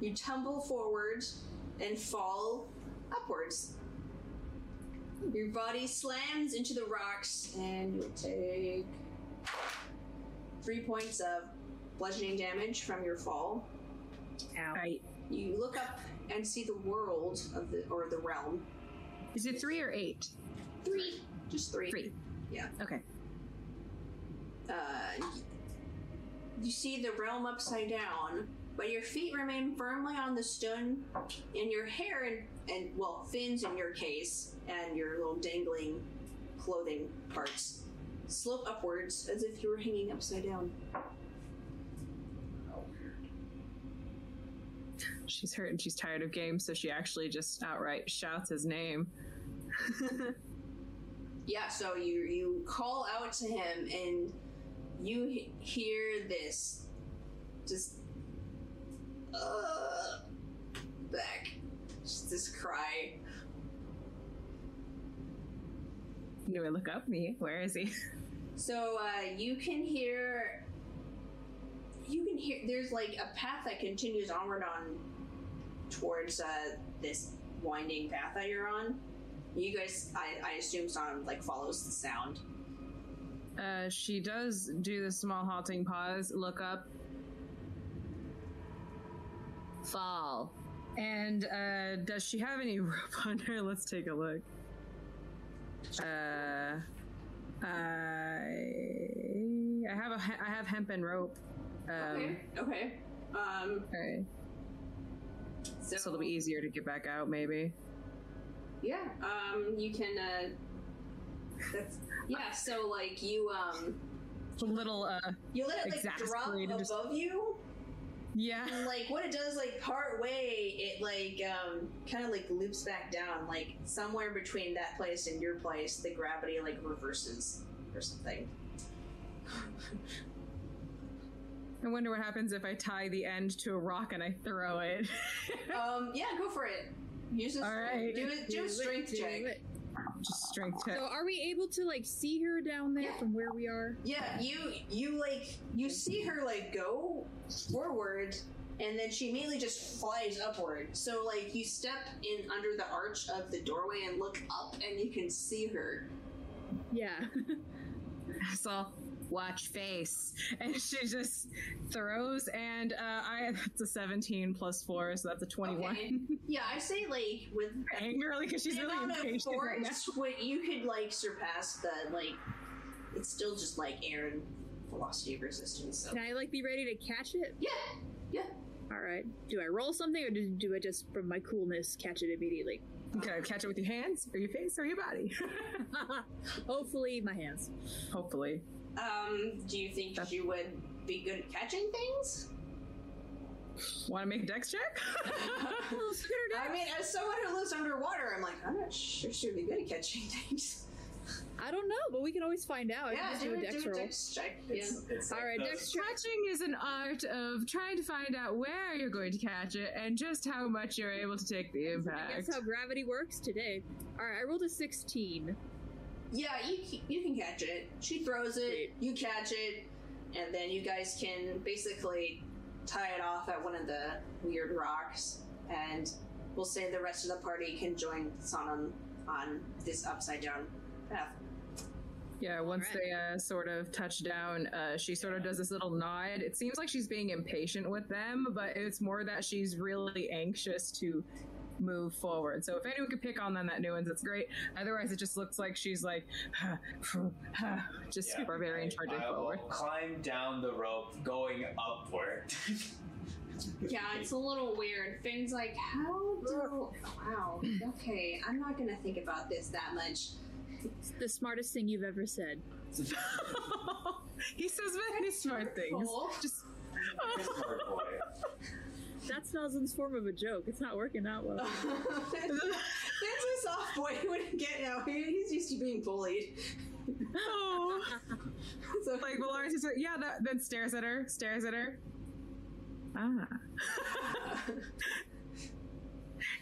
You tumble forward and fall upwards. Your body slams into the rocks, and you'll take three points of bludgeoning damage from your fall. right. You look up and see the world of the or the realm. Is it 3 or 8? Three, just three. 3. Yeah. Okay. Uh, you see the realm upside down, but your feet remain firmly on the stone, and your hair and and well, fins in your case, and your little dangling clothing parts slope upwards as if you were hanging upside down. She's hurt and she's tired of games, so she actually just outright shouts his name. Yeah, so you you call out to him and you he- hear this just uh back just this cry. Do I look up me? Where is he? So uh you can hear you can hear there's like a path that continues onward on towards uh this winding path that you're on. You guys I, I assume someone like follows the sound. Uh, she does do the small halting pause, look up, fall. And uh, does she have any rope on her? Let's take a look. Uh, I I have a I have hemp and rope. Um, Okay. Okay. Um okay. so, So it'll be easier to get back out, maybe. Yeah, um, you can, uh, that's, yeah, so, like, you, um, It's a little, uh, you let it, like, drop Exasperated, just- above you, yeah. and, like, what it does, like, part way, it, like, um, kind of, like, loops back down, like, somewhere between that place and your place, the gravity, like, reverses or something. I wonder what happens if I tie the end to a rock and I throw it. um, yeah, go for it. Use a, All right. do, do a strength Do check. It. Just strength check. So are we able to like see her down there Yeah. from where we are? Yeah, you you like you see her like go forward and then she immediately just flies upward. So like you step in under the arch of the doorway and look up and you can see her. Yeah. So watch face, and she just throws, and uh, I it's a 17 plus four, so that's a 21. Okay. Yeah, I say like with Angrily, because she's really impatient right now. what you could like surpass the like. It's still just like air and velocity of resistance. So. Can I like be ready to catch it? Yeah, yeah. All right. Do I roll something or do, do I just, from my coolness, catch it immediately? Okay, catch it with your hands, or your face, or your body. Hopefully, my hands. Hopefully. Um, do you think That's- you would be good at catching things? Want to make a dex check? I mean, as someone who lives underwater, I'm like, I'm not sure she'd be good at catching things. I don't know, but we can always find out. I yeah, can just do, do a a dex do a roll. dex check. Yeah. It's, it's All like right, dex check. Catching is an art of trying to find out where you're going to catch it and just how much you're able to take the impact. That's how gravity works today. All right, I rolled a 16. Yeah, you you can catch it. She throws it, you catch it, and then you guys can basically tie it off at one of the weird rocks, and we'll say the rest of the party can join Sonam on this upside down path. Yeah, once Alright. they uh, sort of touch down, uh, she sort of does this little nod. It seems like she's being impatient with them, but it's more that she's really anxious to move forward. So if anyone could pick on them that new ones, it's great. Otherwise, it just looks like she's like, just Yeah. barbarian charging I will forward. climb down the rope, going upward. Yeah, it's a little weird. Things like how do wow. Okay, I'm not gonna think about this that much. It's the smartest thing you've ever said. he says very smart things. Just Smart boy. That's Nelson's form of a joke. It's not working out well. That's a soft boy wouldn't get now. He's used to being bullied. oh, So like Valaris is like, yeah. That, then stares at her, stares at her. Ah.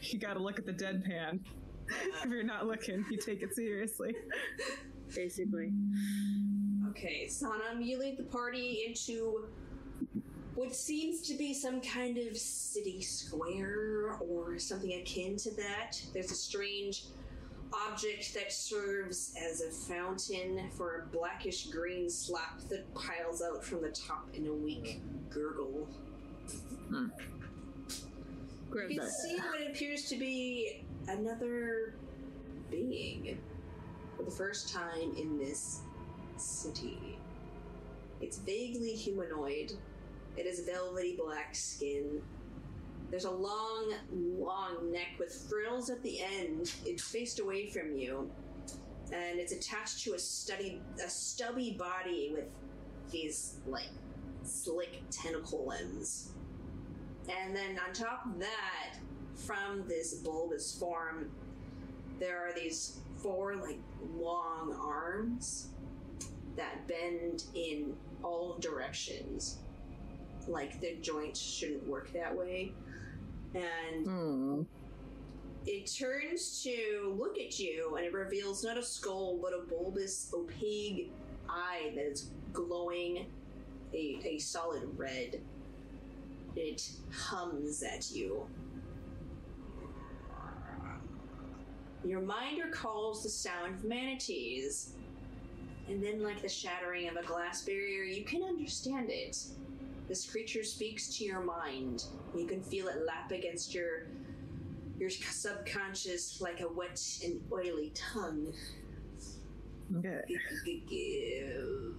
you gotta look at the deadpan. if you're not looking, you take it seriously. Basically. Okay, Sonam, you lead the party into what seems to be some kind of city square or something akin to that. There's a strange object that serves as a fountain for a blackish green slap that piles out from the top in a weak gurgle. Hmm. Gross. You can see what appears to be another being for the first time in this city. It's vaguely humanoid. It has velvety black skin. There's a long, long neck with frills at the end. It's faced away from you, and it's attached to a stubby, a stubby body with these like slick tentacle limbs. And then on top of that, from this bulbous form, there are these four like long arms that bend in all directions. Like the joints shouldn't work that way. And Hmm. it turns to look at you and it reveals not a skull but a bulbous, opaque eye that is glowing a, a solid red. It hums at you. Your mind recalls the sound of manatees. And then, like the shattering of a glass barrier, you can understand it. This creature speaks to your mind. You can feel it lap against your your subconscious like a wet and oily tongue. Okay. Give.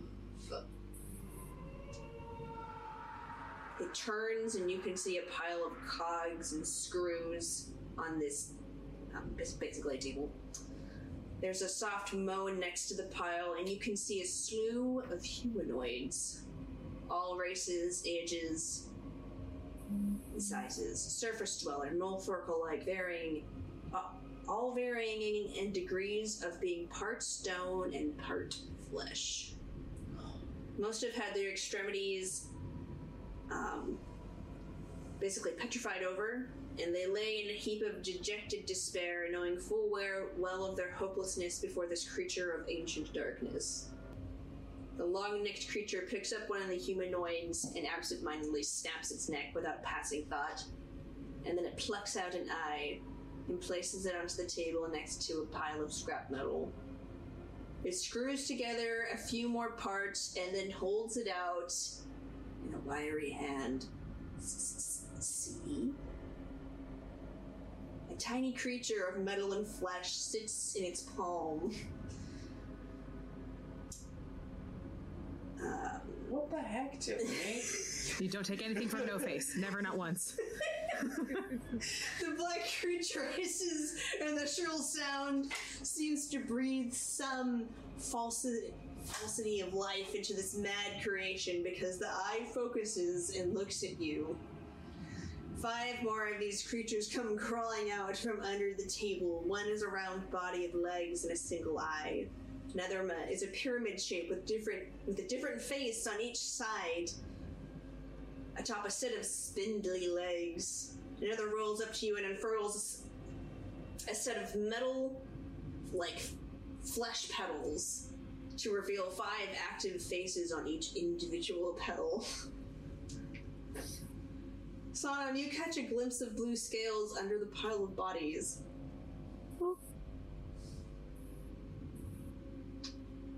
It turns, and you can see a pile of cogs and screws on this um, bas- basically a table. There's a soft moan next to the pile, and you can see a slew of humanoids. All races, ages, sizes. Surface dweller, Norfolk alike, varying, uh, all varying in degrees of being part stone and part flesh. Most have had their extremities um, basically petrified over, and they lay in a heap of dejected despair, knowing full well, well of their hopelessness before this creature of ancient darkness. The long necked creature picks up one of the humanoids and absentmindedly snaps its neck without passing thought, and then it plucks out an eye and places it onto the table next to a pile of scrap metal. It screws together a few more parts and then holds it out in a wiry hand. See? A tiny creature of metal and flesh sits in its palm. What the heck, Tiffany? You don't take anything from No Face. Never, not once. The black creature hisses, and the shrill sound seems to breathe some falsi- falsity of life into this mad creation because the eye focuses and looks at you. Five more of these creatures come crawling out from under the table. One is a round body of legs and a single eye. Another ma- is a pyramid shape with different with a different face on each side atop a set of spindly legs. Another rolls up to you and unfurls a set of metal, like flesh petals, to reveal five active faces on each individual petal. Sonam, you catch a glimpse of blue scales under the pile of bodies.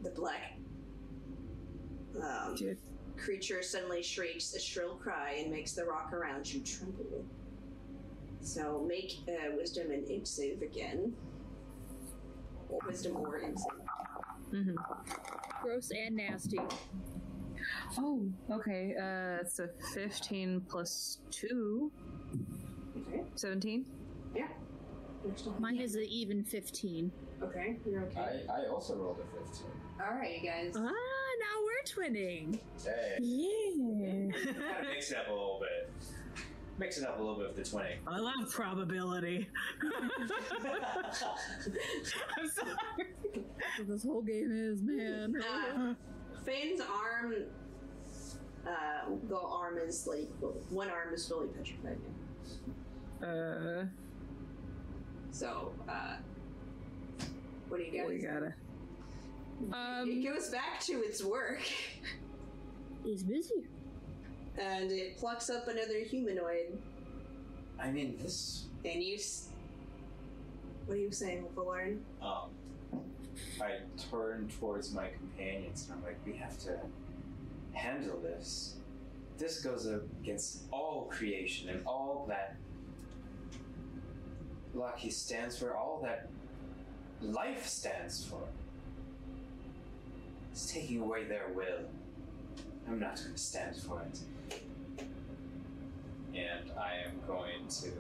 The black um, Dude. creature suddenly shrieks a shrill cry and makes the rock around you tremble. So make a wisdom and int save again. Wisdom or int save. Gross and nasty. Oh, okay. Uh, it's a 15 plus 2. Okay. 17? Yeah. Mine is an even 15. Okay, you're okay. I, I also rolled a 15. Alright, you guys. Ah, now we're twinning. Hey. Yeah. kind of mix it up a little bit. Mix it up a little bit with the twinning. I love probability. I'm sorry. What this whole game is, man. Uh, Fane's arm, uh, the arm is like, one arm is fully petrified. Uh, So, uh, what do you guys? we gotta. It Um, goes back to its work, He's busy. and it plucks up another humanoid, I mean, this. and you. S- what are you saying, Valarin? Um, I turn towards my companions and I'm like, we have to handle this. This goes against all creation and all that Loki stands for, all that life stands for. It's taking away their will. I'm not going to stand for it. And I am going to.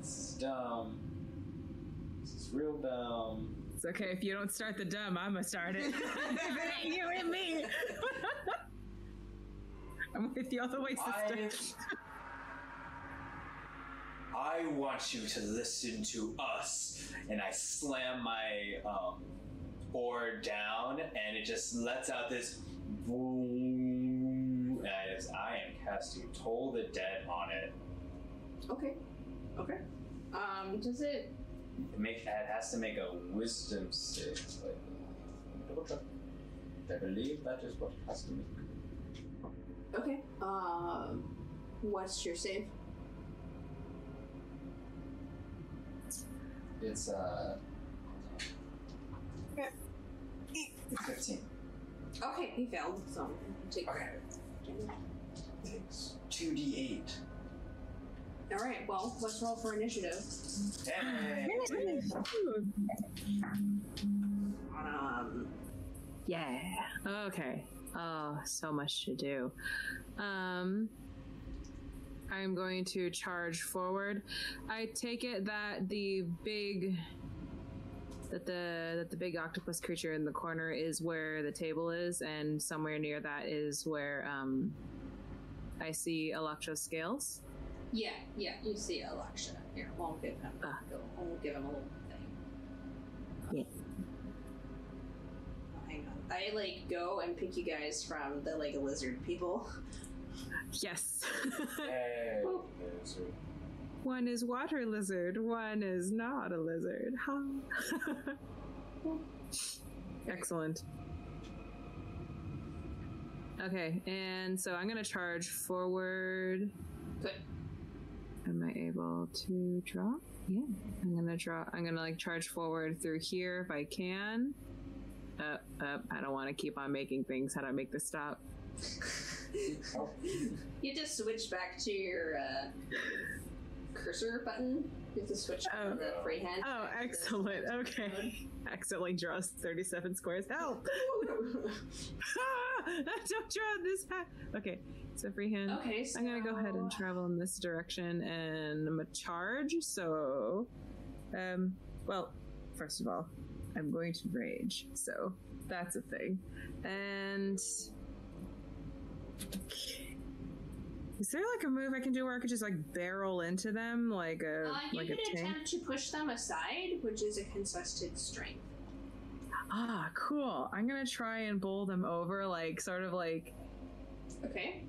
This is dumb. This is real dumb. it's okay if you don't start the dumb, I'm gonna start it. If it ain't you and me. I'm with you all the way, sister. I want you to listen to us. And I slam my um, oar down, and it just lets out this boom. And I, I am casting Toll the Dead on it. Okay. Okay. Um, does it? It, make, it has to make a wisdom save. Like, double check. I believe that is what it has to make. Okay. Um, what's your save? It's uh. 15. Okay, he failed. So take. Okay. Takes 2d8. All right. Well, let's roll for initiative. Hey! Um, Yeah. Okay. Oh, so much to do. Um, I'm going to charge forward. I take it that the big that the that the big octopus creature in the corner is where the table is, and somewhere near that is where um, I see Electro scales. yeah, yeah. You see Alaksha. Here, won't give him. Ah. Go. Won't give him a little thing. Yeah. Oh, hang on. I like go and pick you guys from the like a lizard people. Yes. Hey! One is water lizard. One is not a lizard. Ha. Excellent. Okay, and so I'm gonna charge forward. Good. Am I able to draw? Yeah, I'm gonna draw. I'm gonna like charge forward through here if I can. Uh, up. I don't want to keep on making things. How do I make this stop? You just switch back to your uh, cursor button. You have to switch Oh. from the freehand. Oh, to the- excellent. Okay. Accidentally draws 37 squares. Help! Don't draw this path. Okay, so freehand. okay, so I'm gonna go ahead and travel in this direction and I'm a charge. So, um, well, first of all, I'm going to rage. So that's a thing. And is there like a move I can do where I could just like barrel into them like a Uh, you like can a tank? attempt to push them aside, which is a contested strength. Ah, cool. I'm gonna try and bowl them over, like sort of like Okay.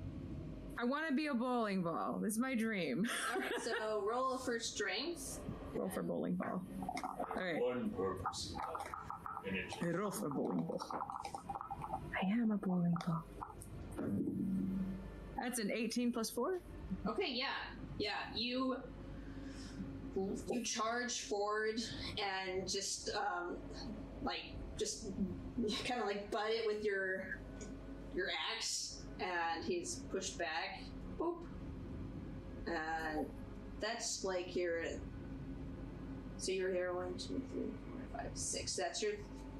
I want to be a bowling ball. This is my dream. All right. So roll for strength. Roll for bowling ball. All right. One purpose. And I roll for bowling ball. I am a bowling ball. That's an 18 plus 4? Okay. Yeah. Yeah. You. You charge forward and just um, like just kind of like butt it with your your axe, and he's pushed back. Boop. And that's like your. So you're here one, two, three, four, five, six. That's your.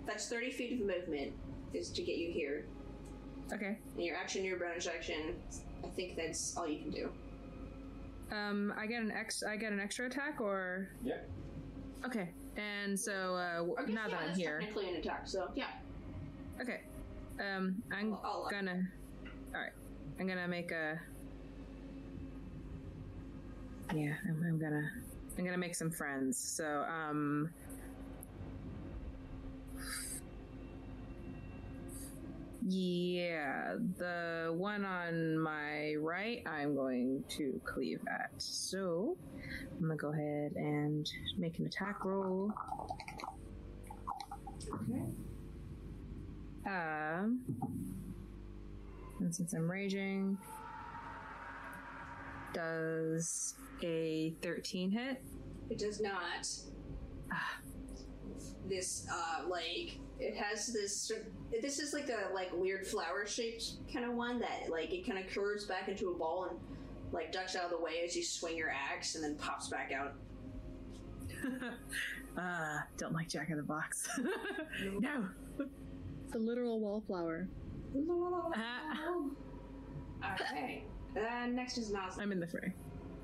That's thirty feet of movement is to get you here. Okay. And your action, your bonus action. I think that's all you can do. Um, I get an ex. I get an extra attack, or Yeah. okay. And so uh, w- I guess, now yeah, that I'm that's here, technically an attack. So yeah. okay. Um, I'm I'll- I'll- gonna. All right. I'm gonna make a. Yeah, I'm, I'm gonna. I'm gonna make some friends. So, um. Yeah, the one on my right, I'm going to cleave at. So, I'm gonna go ahead and make an attack roll. Okay. Um, and since I'm raging, does a 13 hit? It does not. Ah. This uh like it has this this is like a like weird flower shaped kind of one that like it kind of curves back into a ball and like ducks out of the way as you swing your axe and then pops back out. Ah, don't like Jack in the Box. no. It's a literal wallflower. Okay. Uh, next is Noslin. I'm in the fray.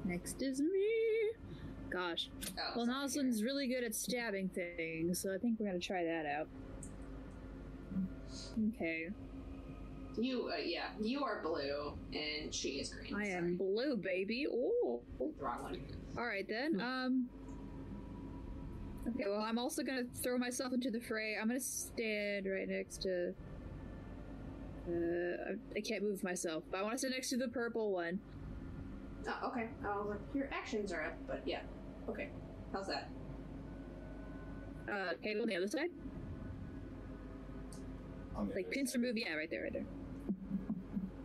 Next is me. Gosh. Oh, Well, sorry. Noslin's really good at stabbing things, so I think we're gonna try that out. Okay. You, uh, yeah, you are blue and she is green. I sorry. am blue, baby. Oh. The wrong one. All right then. Um. Okay. Well, I'm also gonna throw myself into the fray. I'm gonna stand right next to. Uh, I- I can't move myself, but I want to stand next to the purple one. Oh, okay. I was like, your actions are up, but yeah. Okay. How's that? Uh, okay, on the other side, On the like other pincer side. move. Yeah, right there, right there.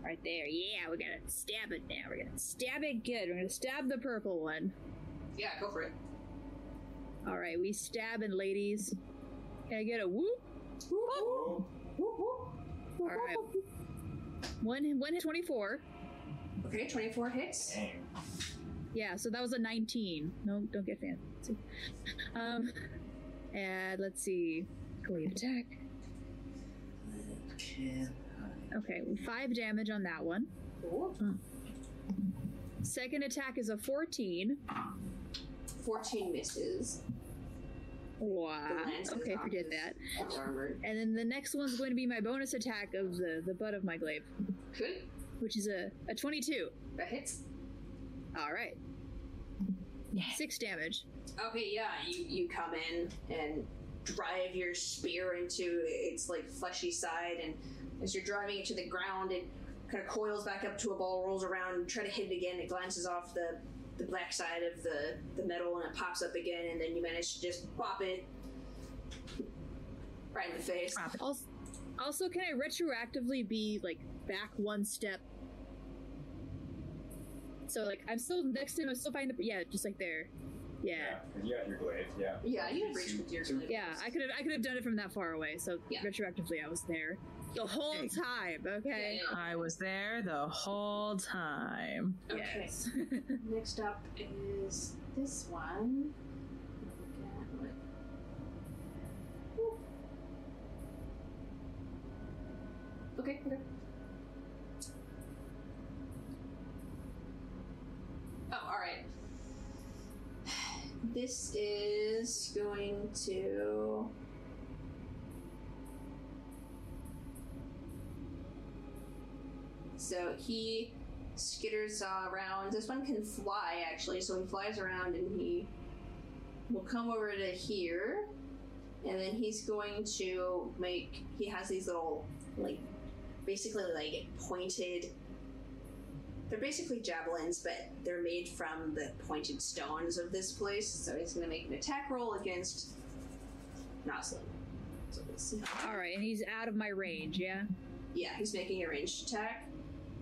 Right there. Yeah, we're gonna stab it now. We're gonna stab it good. We're gonna stab the purple one. Yeah, go for it. All right, we stabbing, ladies. Can I get a whoop? Oh, All right. One, one hit twenty-four. Okay, 24 hits. dang. Yeah, so that was a 19. No, don't get fancy. Um, and let's see. Glaive attack. Okay, five damage on that one. Cool. Second attack is a 14. 14 misses. Wow. The lance is Okay, forget that. And then the next one's going to be my bonus attack of the, the butt of my glaive, Good. which is a, a 22. That hits. All right. Six damage. Okay, yeah, you, you come in and drive your spear into its like fleshy side, and as you're driving it to the ground, it kind of coils back up to a ball, rolls around, try to hit it again. It glances off the the black side of the the metal, and it pops up again, and then you manage to just pop it right in the face. Also, also, can I retroactively be like back one step? So like I'm still next to him. I'm still finding the yeah, just like there. Yeah. You got your glaive, yeah. Yeah, you have reach with your Two- glaive. Yeah, I could have I could have done it from that far away, so Yeah. retroactively I was there. The whole Okay. time, okay? Yeah, I was there the whole time. Okay. Yes. Next up is this one. Look at what- Whoop. Okay, okay. Oh, alright. This is going to. So he skitters uh, around. This one can fly actually, so he flies around and he will come over to here, and then he's going to make. He has these little like, basically like pointed. They're basically javelins, but they're made from the pointed stones of this place. So he's going to make an attack roll against Noslin. So let's see. Alright, and he's out of my range, yeah? Yeah, he's making a ranged attack.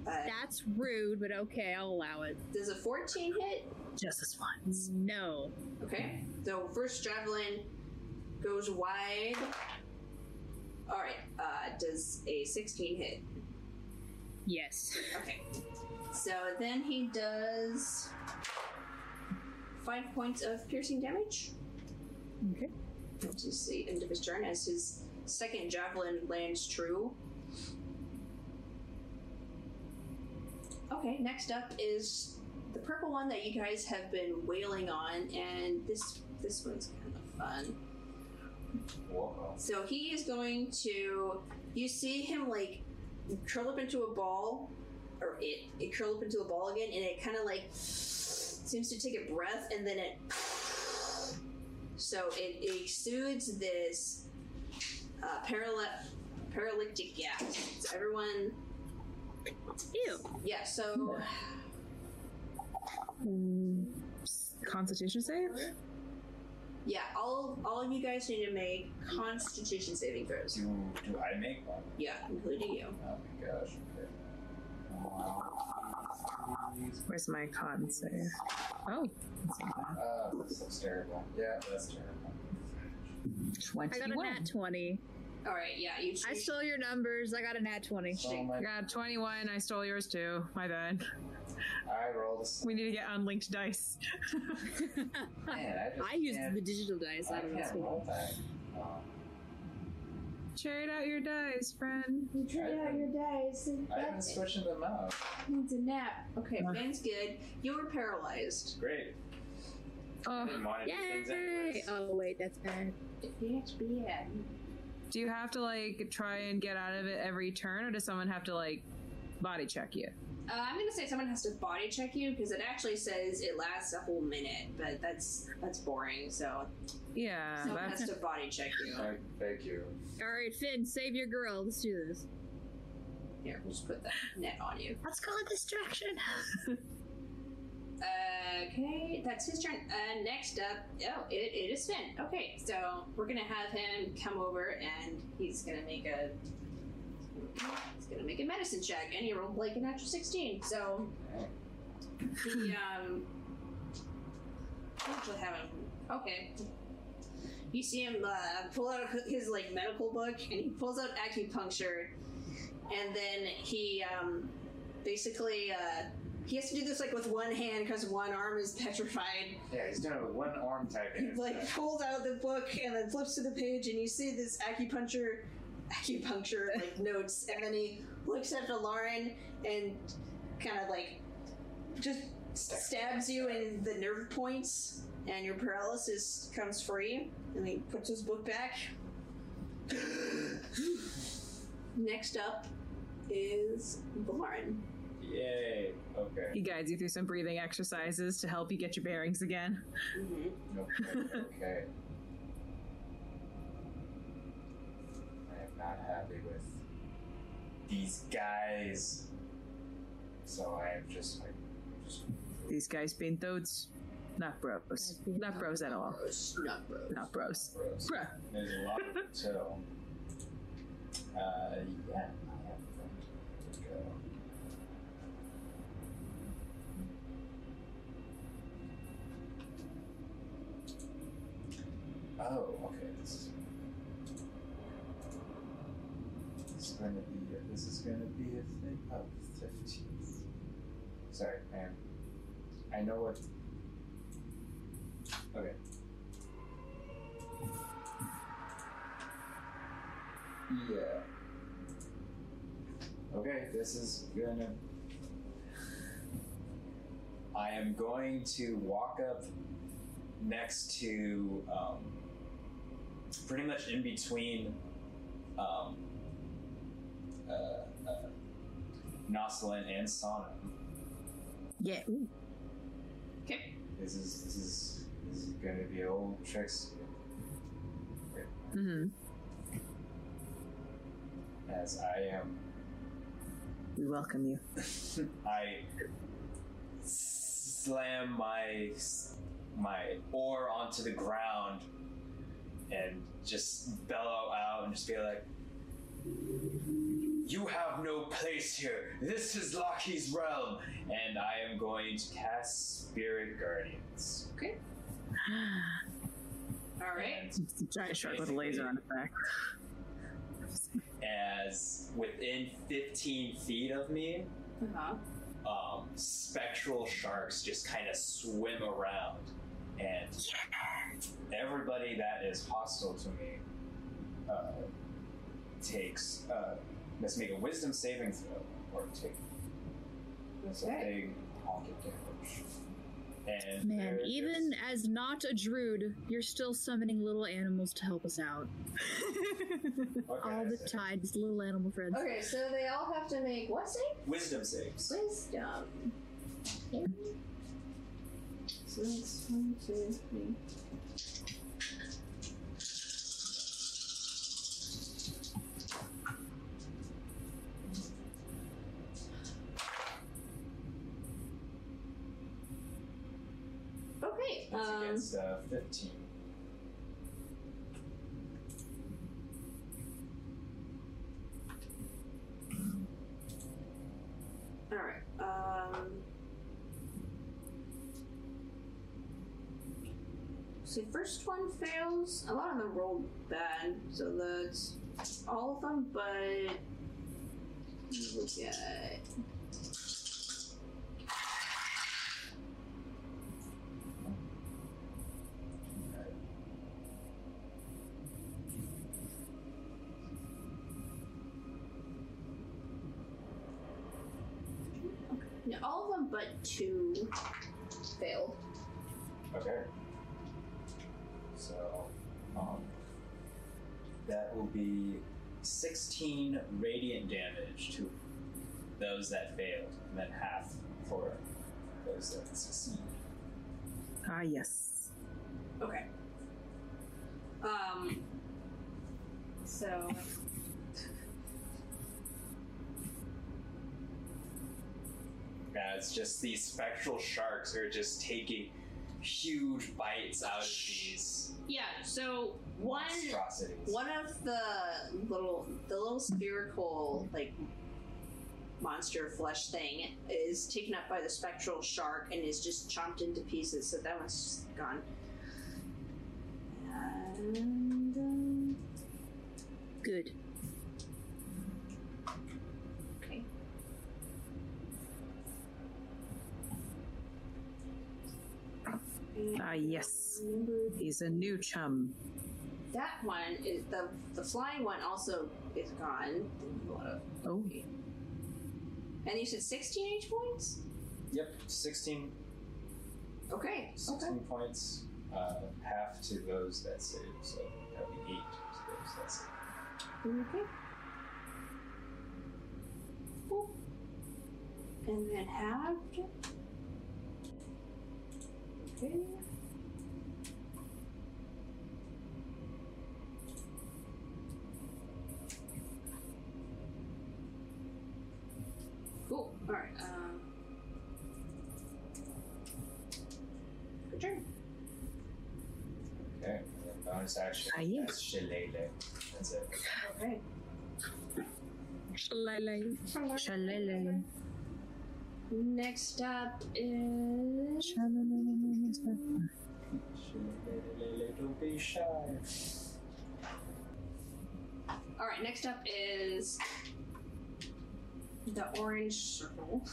Uh, That's rude, but okay, I'll allow it. does a 14 hit? Just this once. No. Okay. So first javelin goes wide. All right. Uh, does a 16 hit? Yes. Okay. So then he does five points of piercing damage. Okay. Which is the end of his turn as his second javelin lands true. Okay, next up is the purple one that you guys have been wailing on, and this this one's kind of fun. Whoa. So he is going to. You see him like curl up into a ball, or it it curl up into a ball again, and it kind of like seems to take a breath, and then it. So it, it exudes this uh, paraly- paralytic gas. So everyone, Ew. yeah. So Constitution save? yeah, all all of you guys need to make Constitution saving throws. Do, do I make one? Yeah, including you. Oh my gosh. Okay. Wow. Where's my con save? Oh, that's not bad. Uh, this looks terrible. Yeah, that's terrible. I got a 21. nat 20. All right, yeah, you. I stole your numbers. I got a nat 20. Oh my I got 21. I stole yours too. My bad. I rolled a s- We need to get unlinked dice. Man, I just I used can't- the digital dice I out of this can't one. roll that. Um, Trade out your dice, friend. You trade out your dice. and I've been That's switching them out. needs a nap. Okay, Uh. Ben's good. You were paralyzed. Great. I Oh, didn't want to do things Yay! anyways. Oh, wait, that's bad. That's bad. do you have to like try and get out of it every turn, or does someone have to like body check you? Uh, I'm gonna say someone has to body check you because it actually says it lasts a whole minute, but that's that's boring. So Yeah, someone that's has to body check you. Thank, thank you. Alright, Finn, save your girl. Let's do this. Here, we'll just put that net on you. let's call it distraction. Okay, that's his turn. Uh, next up, oh, it, it is Finn. Okay, so we're gonna have him come over and he's gonna make a he's gonna make a medicine check, and he rolled like a natural sixteen. So he um actually have him. Okay. You see him uh, pull out his like medical book, and he pulls out acupuncture, and then he um, basically uh, he has to do this like with one hand because one arm is petrified. Yeah, he's doing it with one arm He typing. like pulls out the book and then flips to the page, and you see this acupuncture acupuncture like notes, and then he looks at Lauren and kind of like just stabs you in the nerve points, and your paralysis comes free. And he puts his book back. Next up is Lauren. Yay. Okay. he guides you through some breathing exercises to help you get your bearings again. Mm-hmm. Okay. Okay. I am not happy with these guys. So I am just like, just These guys being toads, not bros, not bros at all, Gross, not bros. not bros. gross. Bruh. There's a lot to tell. Uh, yeah, I have to go. Oh, okay. This is going to be this is going to be a thing of fifteen. Sorry, man. I know what. Okay. Yeah. Okay, this is gonna. I am going to walk up next to, um, pretty much in between, um, uh, Noslin and Sonam. Yeah. Ooh. Okay. This is this is this is gonna be old tricks. Mm-hmm. As I am We welcome you. I slam my my oar onto the ground and just bellow out and just be like, "You have no place here. This is Loki's realm." And I am going to cast Spirit Guardians. Okay. All right. It's a giant shark with a laser on its back. as within 15 feet of me, Uh-huh. um, spectral sharks just kind of swim around, and everybody that is hostile to me uh, takes uh, must make a Wisdom saving throw or take this a Okay. big honking damage. And Man, there even is- as not a druid, you're still summoning little animals to help us out. Okay, All the so time, just little animal friends. Okay, so they all have to make what save? Wisdom saves. Wisdom. Okay. So that's one, two, three. Against uh, 15. all right. Um. So first one fails. A lot of them rolled bad, so that's all of them. But look at 16 radiant damage to those that failed, and then half for those that succeed. Ah, yes. Okay. Um. So. Yeah, it's just these spectral sharks are just taking huge bites out of these Yeah. So one monstrosities. one of the little the little spherical like monster flesh thing is taken up by the spectral shark and is just chomped into pieces. So that one's just gone. And um, Good. Ah, yes. He's a new chum. that one is the the flying one also is gone. Oh, And you said sixteen H points. Yep, 16, Okay. 16 points, uh, half to those that save, so that would be 8 to those that save. Okay. Cool. And then halved. Okay. Cool. Alright, um. Good turn. Okay, and then bonus action. Ah, yes. That's Shillelagh. That's it. Okay. Shillelagh. Shillelagh. Next up is. Shillelagh, don't be shy. All right, next up is the orange circle.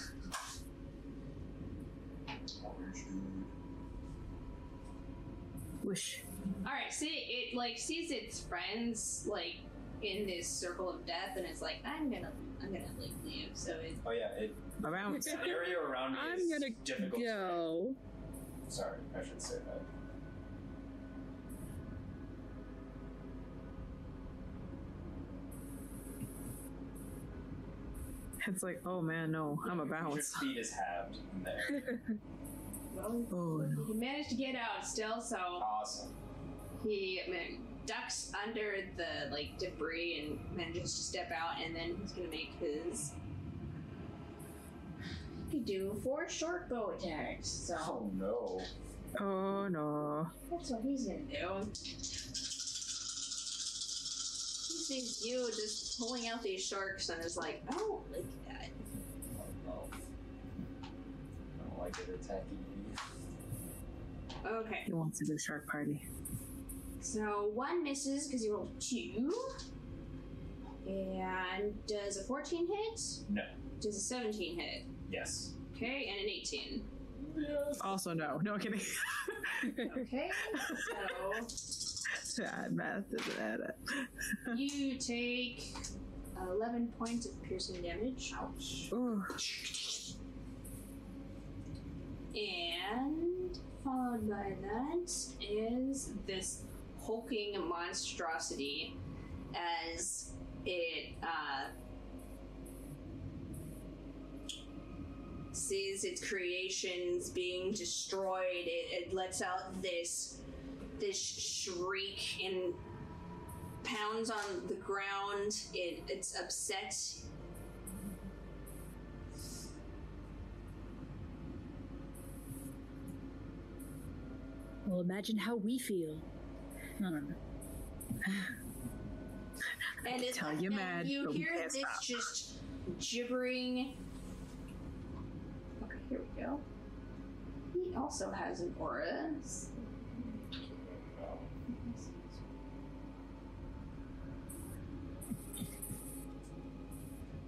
Wish. All right, see it like sees its friends like in this circle of death, and it's like, I'm gonna, I'm gonna like leave. So it, Oh yeah, it, Around. the area around me I'm is gonna difficult. to- go. Sorry, I should say that. It's like, oh man, no, I'm a Your bounce. speed is halved in there. well, Oh no. he managed to get out still. So awesome. he I mean, ducks under the like debris and manages to step out, and then he's gonna make his. He could do four short bow attacks, so Oh no. Oh no. that's what he's gonna do. He sees you just pulling out these sharks and is like, "Oh, look at that." Oh no. I don't like it attacking me. Okay, He wants to do shark party. so one misses because he rolled two, and does a fourteen hit? No. Does a seventeen hit? Yes. Okay, and an eighteen. Also no. No kidding. Okay, so That math doesn't add up. you take 11 points of piercing damage. Ouch. Ooh. And followed by that is this hulking monstrosity as it uh, sees its creations being destroyed. It, it lets out this this shriek and pounds on the ground. It, it's upset. Well, imagine how we feel. No, no, no. And it's Tell you and mad, You hear this stop. just gibbering. Here we go. He also has an aura.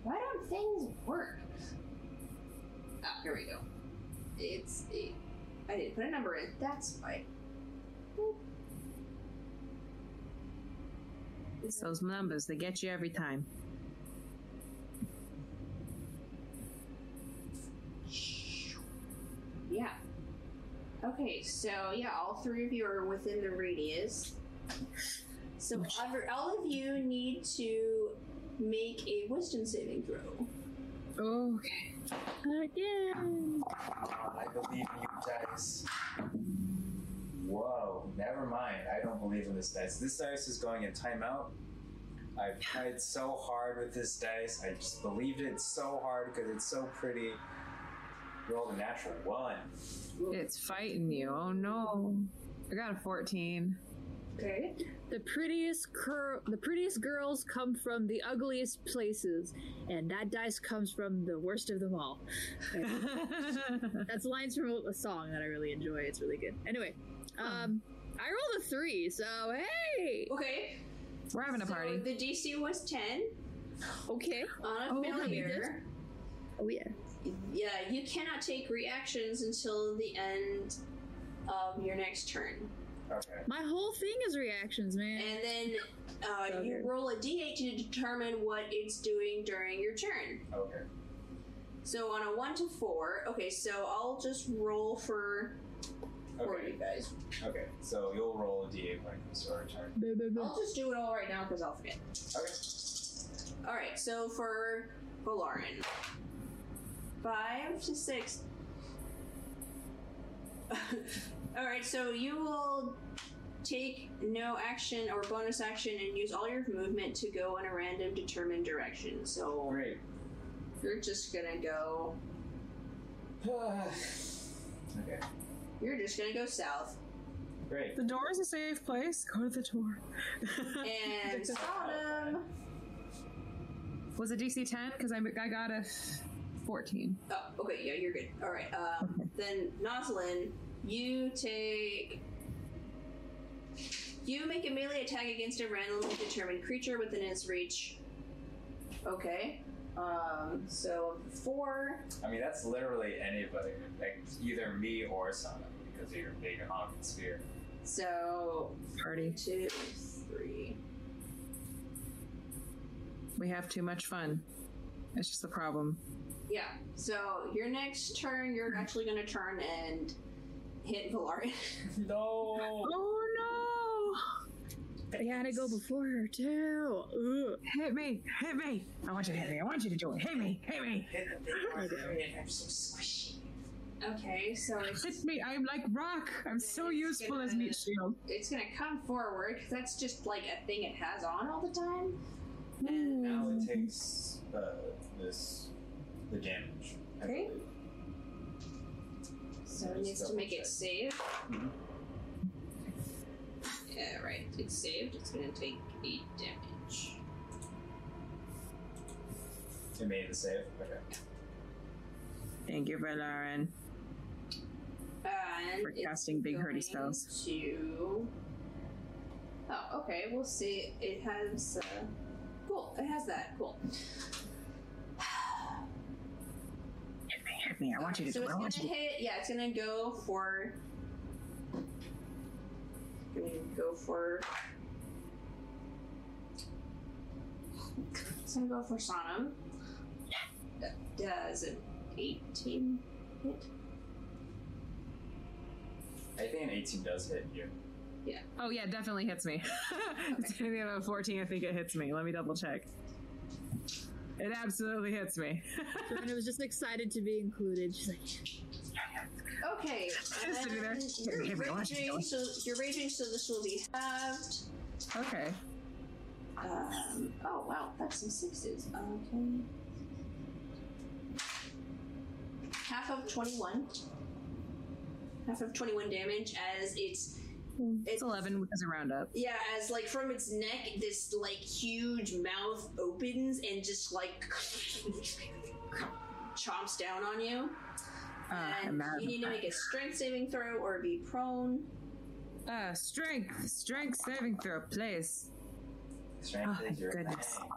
Why don't things work? Ah, here we go. It's a. I didn't put a number in. That's why. Boop. It's those numbers, they get you every time. Yeah. Okay, so yeah, all three of you are within the radius. So other, all of you need to make a wisdom saving throw. Okay. Again. I believe in you dice. Whoa, never mind. I don't believe in this dice. This dice is going in timeout. I've tried so hard with this dice. I just believed it so hard because it's so pretty. Rolled a natural one. It's fighting you. Oh no. I got a 14. Okay. The prettiest cur- the prettiest girls come from the ugliest places, and that dice comes from the worst of them all. That's lines from a song that I really enjoy. It's really good. Anyway, um, I rolled a three, so hey, Okay. We're having a So party. the DC was 10 okay. on a Oh, failure. Oh yeah. Yeah, you cannot take reactions until the end of your next turn. Okay. My whole thing is reactions, man. And then uh, you roll a d8 to determine what it's doing during your turn. Okay. So on a 1 to 4, okay, so I'll just roll for, for Okay. you guys. Okay. So you'll roll a d8 when it comes to our turn. I'll just do it all right now because I'll forget. Okay. Alright, so for Valarin, 5 to 6. Alright, so you will take no action or bonus action and use all your movement to go in a random determined direction. So Great. you're just gonna go. okay. You're just gonna go south. Great. The door is a safe place. Go to the door. And Sodom. Was it DC 10? Because I, I got a 14. Oh, okay, yeah, you're good. All right. Um, then Noslin, you take You make a melee attack against a randomly determined creature within its reach. Okay. Um, so four. I mean, that's literally anybody, like either me or Sana, because of your big honking spear. So Party. two, three. We have too much fun. That's just the problem. Yeah. So your next turn, you're actually going to turn and hit Valarin. No. Oh no! I gotta go before her too. Ugh. Hit me! Hit me! I want you to hit me. I want you to do it. Hit me! Hit me! Hit the big. I'm so squishy. okay, so it's Hit me! I'm like rock. I'm so useful as meat shield. it's going to come forward. 'cause That's just like a thing it has on all the time. And now it takes uh, this the damage. I Okay. believe. So it needs to double make it check. save. Mhm. Yeah, right. It's saved. It's going to take eight damage. It made the save. Okay. Thank you, Valarin. And For it's casting big hurty going spells. To oh, okay. We'll see. It has uh, cool. It has that cool. Hit me! I want you to so do it's gonna you hit. Yeah, it's gonna go for. Gonna go for. It's gonna go for Sonam. That does an 18 hit. I think an 18 does hit you. Yeah. Oh yeah, definitely hits me. it's anything about 14, I think it hits me. Let me double check. It absolutely hits me. Joanna was just excited to be included. She's like, Okay, Just sitting there. and Hey, you're hey, raging, so you're raging, so this will be halved. okay. Um, oh wow, that's some sixes. Okay. Half of 21. Half of 21 damage as it's. It's 11 because of roundup. Yeah, as like from its neck, this like huge mouth opens and just like chomps down on you. I'm And you need to make a strength saving throw or be prone. Uh, strength. Strength saving throw, please. Strength Oh, is your goodness. thing.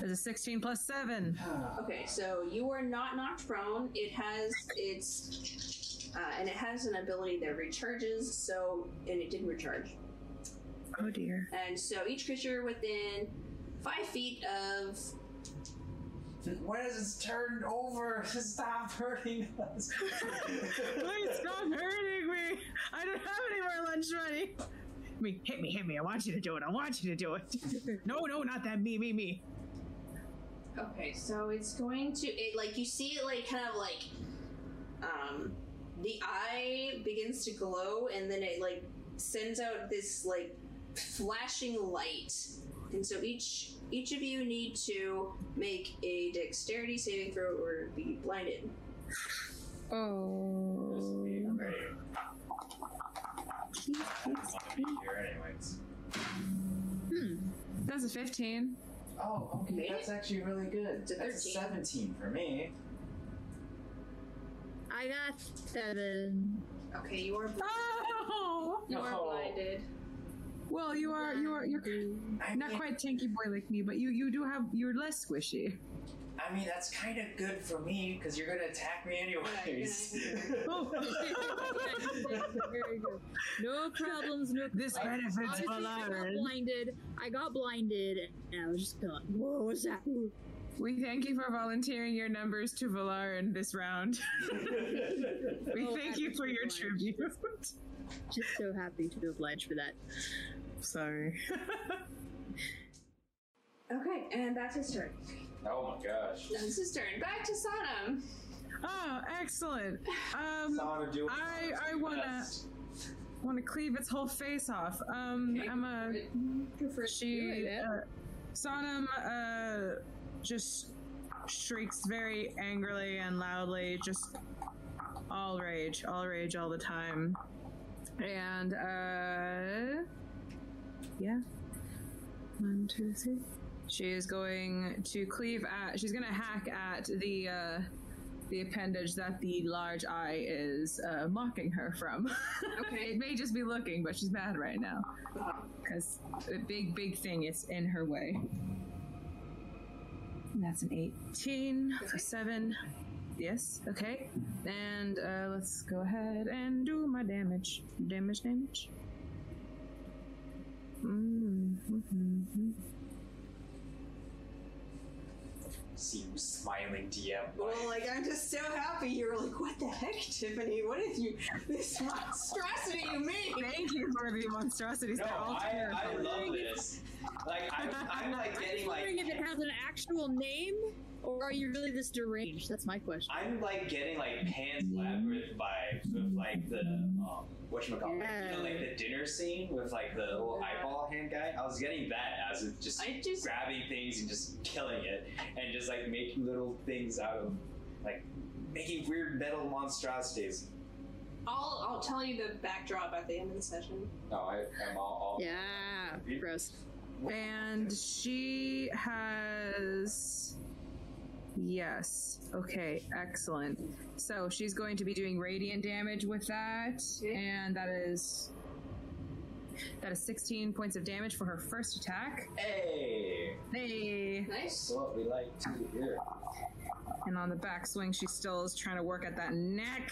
There's a 16 plus 7. Okay, so you are not knocked prone. It has its, uh, and it has an ability that recharges. So, and it didn't recharge. Oh dear. And so each creature within five feet of When is it turned over? Stop hurting us. Please stop hurting me! I don't have any more lunch money! Hit me, hit me, hit me. I want you to do it. I want you to do it. no, no, not that. Me, me, me. Okay, so it's going to it like you see it like kind of like um the eye begins to glow and then it like sends out this like flashing light. And so each each of you need to make a dexterity saving throw or be blinded. Oh. I'm not gonna here anyways. That's a 15. Oh, okay. Made That's actually really good. It's a That's a 17 for me. I got seven. Okay, you are Oh! you are No. blinded. Well, you are, you are, you're not mean, quite tanky boy like me, but you, you do have, you're less squishy. I mean, that's kind of good for me because you're gonna attack me anyways. Oh. Very good. No problems, no this benefits Honestly, I got blinded. I got blinded, and I was just going, "Whoa, what's that?" We thank you for volunteering your numbers to Valarin this round. we Oh, thank you for your oblige. tribute. Just so happy to be obliged for that. Sorry. Okay, and that's his turn. oh my gosh. That's his turn. Back to Sonam. oh, excellent. Um, Sana, I- I wanna- want to cleave its whole face off. Um, Okay, Emma, Go for it. she, Do uh, Sonam, uh, just shrieks very angrily and loudly, just all rage, all rage all the time. And, uh, yeah. One, two, three. She is going to cleave at, she's going to hack at the, uh, the appendage that the large eye is uh, mocking her from. Okay. it may just be looking, but she's mad right now because a big, big thing is in her way. And that's an 18 for seven. Yes, okay. And uh, let's go ahead and do my damage. Damage, damage. Mm-hmm. See you smiling DM. Well, like I'm just so happy you're like, what the heck, Tiffany? What is you this monstrosity you made? Thank you for the monstrosities. No, They're all I, I terrifying. love this. Like I'm, I'm like getting like wondering if it has an actual name, or are you really this deranged? That's my question. I'm like getting like Pan's Labyrinth vibes with like the um, whatchamacallit, you know, like the dinner scene with like the little eyeball hand guy. I was getting that as it's just, I just- grabbing things and just killing it, and just like making little things out of like making weird metal monstrosities. I'll I'll tell you the backdrop at the end of the session. No, I, I'm all, all Yeah, gross. And she has. Yes. Okay, excellent. So she's going to be doing radiant damage with that. And that is. That is 16 points of damage for her first attack. Hey, Hey! Nice. what we like to hear. And on the backswing, she still is trying to work at that neck.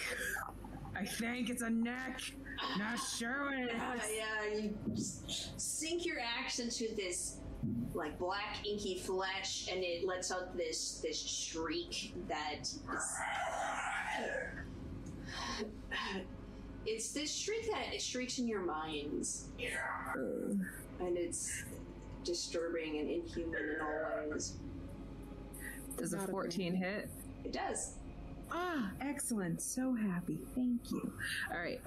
I think it's a neck. Not sure what it Uh, yeah, you just sink your axe into this like black inky flesh, and it lets out this this shriek that is. It's this shriek that it shrieks in your minds, and it's disturbing and inhuman in all ways. Does a 14 hit? It does. Ah, excellent. So happy. Thank you. All right.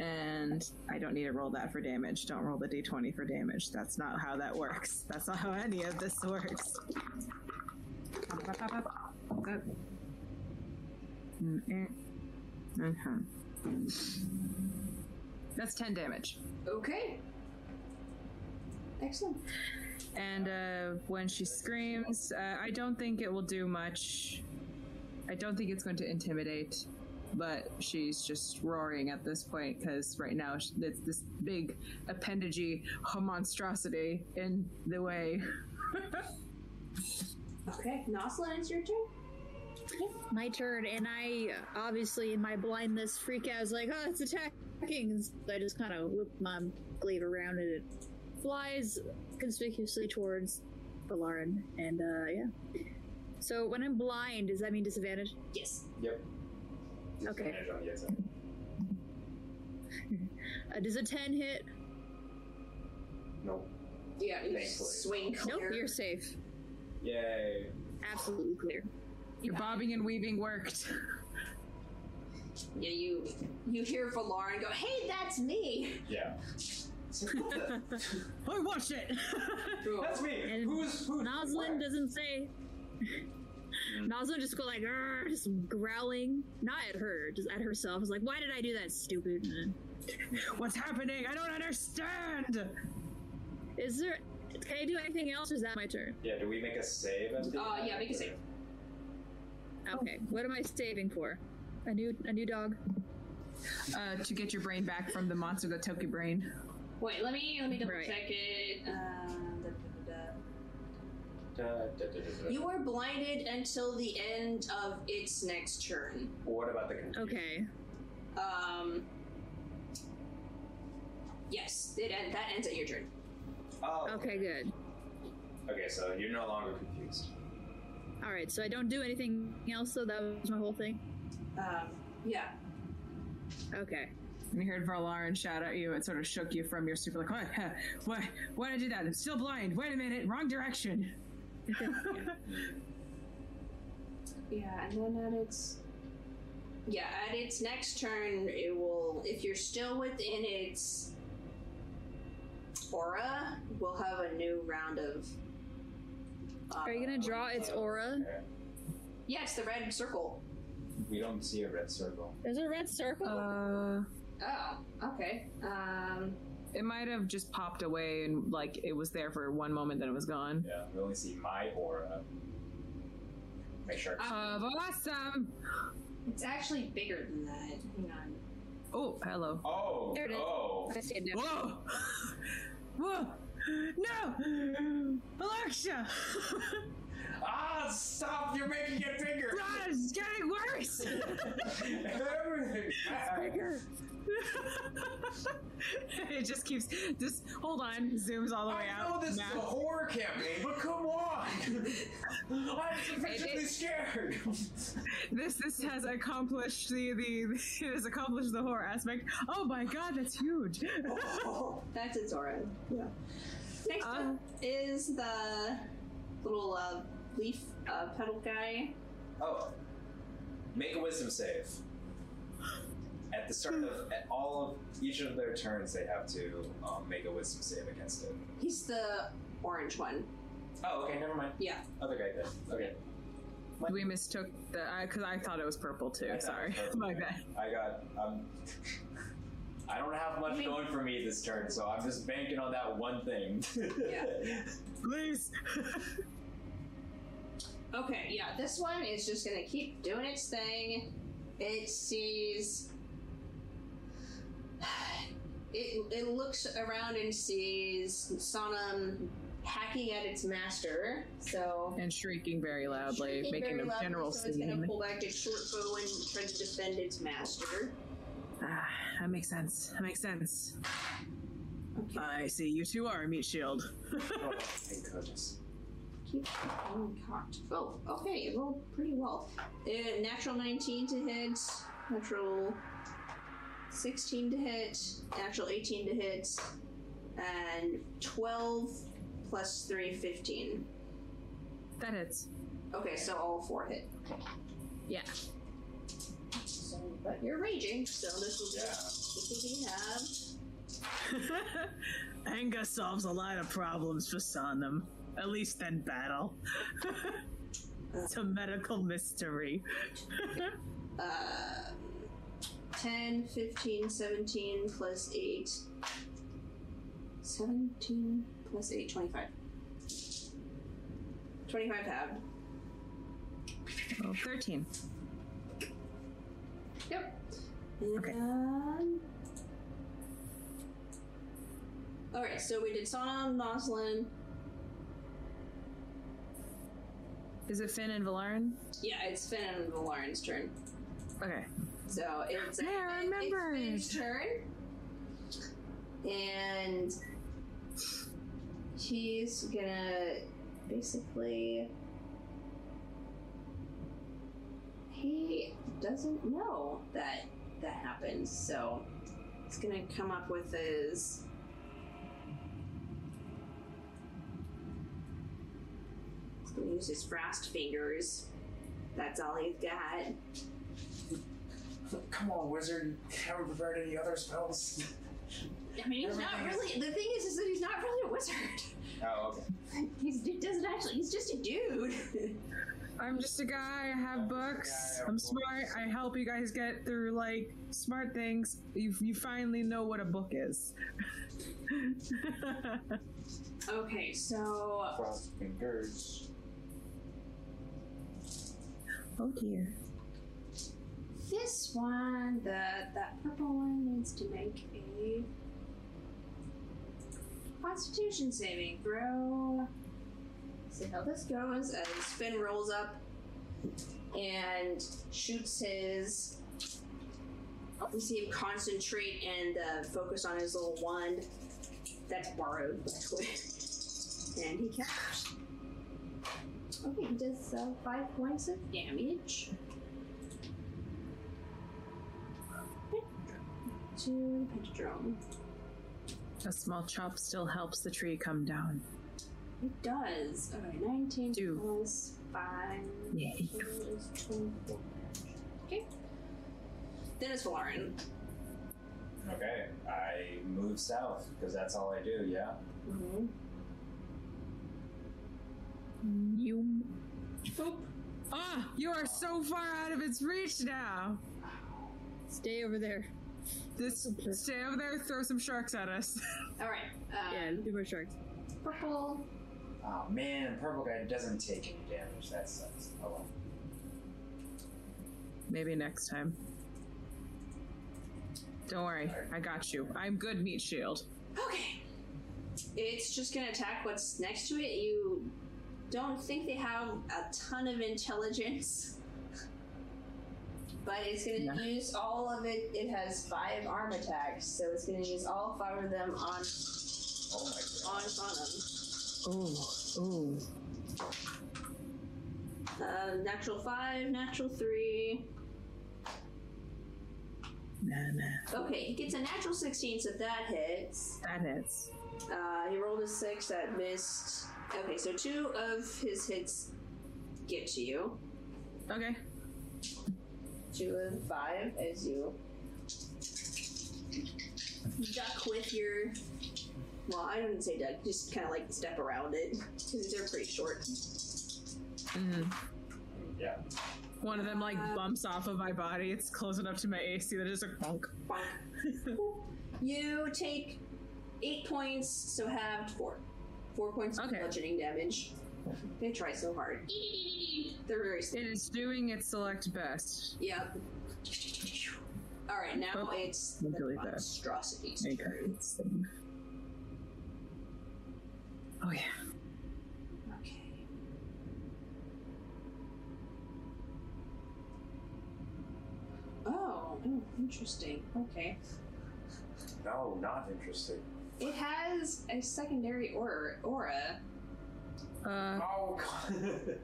And I don't need to roll that for damage. Don't roll the d20 for damage. That's not how that works. That's not how any of this works. Mm, eh. Mhm. That's 10 damage. Okay. Excellent. And uh, when she screams, uh, I don't think it will do much. I don't think it's going to intimidate, but she's just roaring at this point because right now it's this big appendagey monstrosity in the way. Okay, Noslin, it's your turn. My turn, and I obviously in my blindness freak out. I was like, "Oh, it's attacking!" And I just kind of whip my glaive around, and it flies conspicuously towards Valarin. And uh, yeah. So when I'm blind, does that mean disadvantage? Yes. Yep. Okay. Disadvantage on the attack. Uh, does a ten hit? Nope. Yeah, you Thankfully. swing clear. Nope, you're safe. Yay. Absolutely clear. Your bobbing and weaving worked. Yeah, you you hear Valarin go, "Hey, that's me." Yeah. I watched it. That's me. And Who's who? Noslin doesn't say. Noslin just go like, just growling, not at her, just at herself. It's like, why did I do that, stupid? What's happening? I don't understand. Is there? Can I do anything else? Or is that my turn? Yeah. Do we make a save? MD? Uh, yeah, make a save. Okay. What am I saving for? A new, a new dog. Uh, to get your brain back from the monster that took your brain. Wait, let me let me double Right. check it. Da, da, da, da. Da, da. You are blinded until the end of its next turn. What about the confusion? Okay. Um. Yes, it end, that ends at your turn. Oh. Okay. Good. Okay, so you're no longer confused. All right. So I don't do anything else. So that was my whole thing. Um. Yeah. And Okay. you heard Valarin shout at you. It sort of shook you from your stupor. Like, what? Huh, Why? Why did I do that? I'm still blind. Wait a minute. Wrong direction. Yeah, and then at its yeah at its next turn, it will if you're still within its aura, we'll have a new round of. Uh, Are you gonna draw its aura? Okay. Yes, the red circle. We don't see a red circle. There's a red circle. Uh, Oh, okay. Um, it might have just popped away and like it was there for one moment, then it was gone. Yeah, we only see my aura. make sure. Of awesome. It's actually bigger than that. Hang on. Oh, hello. oh, There it is. oh. I see it now. Whoa! Whoa! No! Alexia! Ah, stop! You're making it bigger. God, it's getting worse! Everything. Bigger. it just keeps. Just hold on. Zooms all the way out. I out. know this Now- is a horror campaign, but come on! I'm sufficiently scared. This this has accomplished the the it has accomplished the horror aspect. Oh my god, that's huge. That's its aura. Yeah. Next Uh. up is the little uh, leaf uh, petal guy. Oh, make a wisdom save. At the start of at all of each of their turns, they have to um, make a wisdom save against it. He's the orange one. Oh, okay, never mind. Yeah. Other guy did. Okay. we mistook the because I thought it was purple too. I thought Sorry, it was purple. my bad. I got. Um, I don't have much I going for me this turn, so I'm just banking on that one thing. Yeah. Please. Okay, yeah, this one is just gonna keep doing its thing. It sees. It, it looks around and sees Sonam hacking at its master, so. and shrieking very loudly, Shrieking making very a loudly, general so it's gonna pull back its short bow and try to defend its master. Ah, that makes sense. That makes sense. Okay. I see. You two are a meat shield. oh, thank goodness. Keep on cocked. Oh, okay, it rolled pretty well. Uh, natural 19 to hit, natural 16 to hit, natural 18 to hit, and 12 plus 3, 15. that hits. Okay, so all four hit. Yeah. So, but you're raging, so this will be Yeah. this will be halved. Anger solves a lot of problems for Sonam, at least in battle. it's a medical mystery. Uh, 10, 15, 17 plus 8. 17 plus 8, 25. 25 halved. oh, 13. Yep. Okay. And... Alright, so we did Sonam, Noslin. Is it Finn and Valarin? Yeah, it's Finn and Valarin's turn. Okay. So it's, Yeah, I it's. Finn's turn. And he's gonna basically. He doesn't know that that happens, so he's gonna come up with his. He's gonna use his frost fingers. That's all he's got. Come on, wizard. Haven't prepared any other spells. I mean, he's not Everything really. The thing is, is that he's not really a wizard. Oh, okay. He's, he doesn't actually. He's just a dude. I'm just a guy, I have oh, books. guy, I have I'm books. smart. I help you guys get through, like, smart things. You, you finally know what a book is. okay, so Frost fingers. Oh dear. this one, the that purple one, needs to make a Constitution saving throw. See how this goes as Finn rolls up and shoots his. We see him concentrate and uh, focus on his little wand. That's borrowed, by. And he casts. Okay, he does uh, five points of damage. To Pentadrome. A small chop still helps the tree come down. It does. Alright, 19 Two. plus 5 Yay. is 24. Okay. Then it's Valarin. Okay, I move south because that's all I do. Yeah. Mm-hmm. You. Boop. Ah, you are so far out of its reach now. Stay over there. This stay over there, throw some sharks at us. Alright. Uh, Yeah, do more sharks. Purple. Oh man, purple guy doesn't take any damage. That sucks. Oh well. Maybe next time. Don't worry, I got you. I'm good, meat shield. Okay. It's just gonna attack what's next to it. You don't think they have a ton of intelligence. But it's gonna Yeah. use all of it. It has five arm attacks, so it's gonna use all five of them on Oh my on. Sonam. Ooh, ooh. Uh, natural five, natural three. Nah, nah. Okay, he gets a natural sixteen, so that hits. That hits. Uh, he rolled a six that missed. Okay, so two of his hits get to you. Okay. two and five as you duck with your. Well, I wouldn't say duck, just kind of like step around it because they're pretty short. Mhm. Yeah. One of them like bumps off of my body. It's close enough to my AC that it's a bonk. You take eight points, so halved four. Four points of Okay. bludgeoning damage. They try so hard. They're very slow. It is doing its select best. Yep. All right, now Oh, it's the delete that. monstrosity's Okay. turn. Oh yeah. Okay. Oh, oh, interesting. Okay. No, not interesting. It has a secondary aura. aura. Uh, Oh god.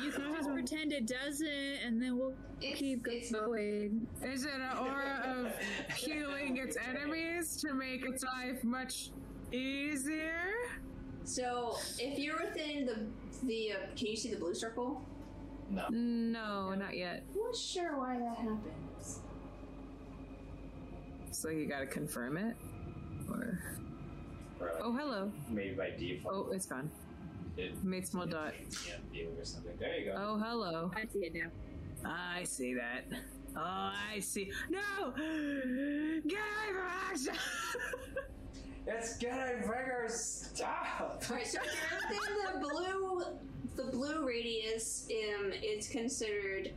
You can just pretend it doesn't, and then we'll It's, keep it's going. is it an aura of healing its enemies to make its life much easier? so if you're within the the uh, can you see the blue circle? no. No, not yet. I'm not sure why that happens. So you gotta confirm it. Or Or like oh, hello. maybe by default. Oh, it's gone. It Made small dot. Yeah, view or something. There you go. Oh, hello. I see it now. I see that. Oh, I see. No! Get away from action! It's getting bigger. Stop. All right, so if you're within the blue the blue radius, um, it's considered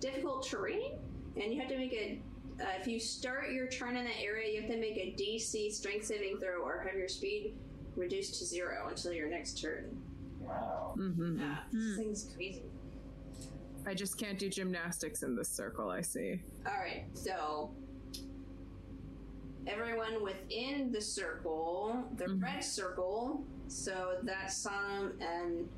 difficult terrain, and you have to make a. Uh, if you start your turn in that area, you have to make a DC strength saving throw or have your speed reduced to zero until your next turn. Wow. mm-hmm. Yeah, this thing's crazy. I just can't do gymnastics in this circle, I see. All right, so everyone within the circle, the Mhm. red circle, so that's Sonam and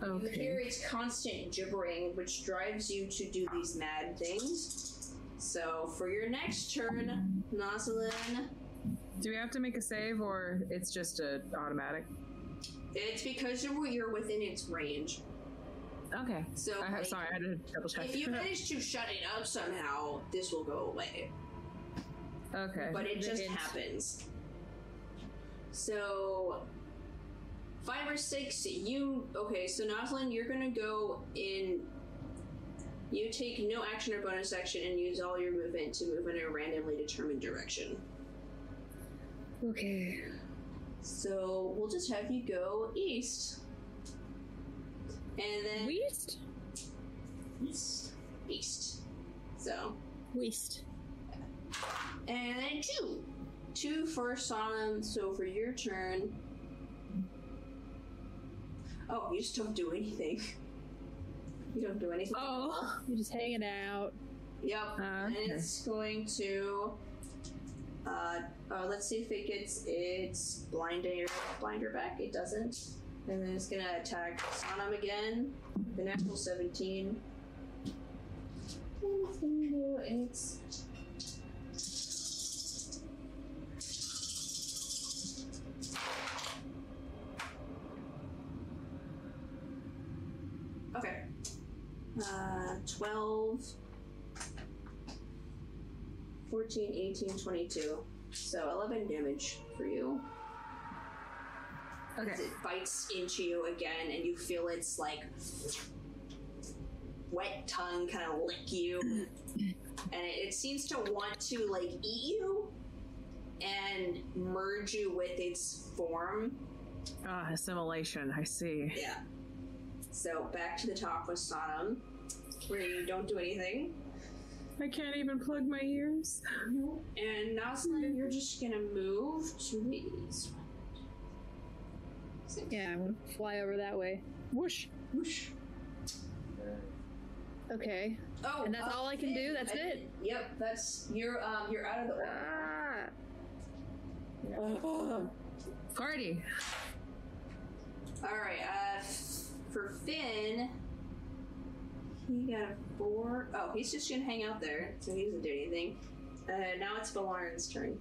Noslin. You hear its constant gibbering, which drives you to do these mad things. So for your next turn, Noslin, Do we have to make a save or it's just a automatic? it's because you're, you're within its range. Okay. So I like, sorry, I had to double check. if you manage to shut it up somehow, this will go away. okay. but it just hint. happens. So five or six, you okay? So Noslin, you're gonna go in. You take no action or bonus action and use all your movement to move in a randomly determined direction. Okay. So we'll just have you go east, and then Weast? East. east. So Weast. and then two, two for Sonam. So for your turn. Oh, you just don't do anything. You don't do anything. Oh. You're just hanging out. Yep. Ah, And okay. it's going to. Uh, uh, let's see if it gets its blinder blinder back. It doesn't. And then it's gonna attack Sonam again. The natural 17. And it's gonna do its. Uh, 12, 14, 18, 22. So 11 damage for you. Okay. As it bites into you again, and you feel its like wet tongue kind of lick you, and it, it seems to want to like eat you and merge you with its form. Ah, assimilation. I see. Yeah. So back to the top with Sonam. where you don't do anything. I can't even plug my ears. And Noslin, you're just gonna move to the east. Yeah, I'm gonna fly over that way. Whoosh. Whoosh. Okay. Oh, And that's all I can do? That's I it? Yep, that's you're um you're out of the order. Ah. Party. All right. Uh, for Finn, he got a four. Oh, he's just gonna hang out there, so he doesn't do anything. Uh, now it's Valarin's turn.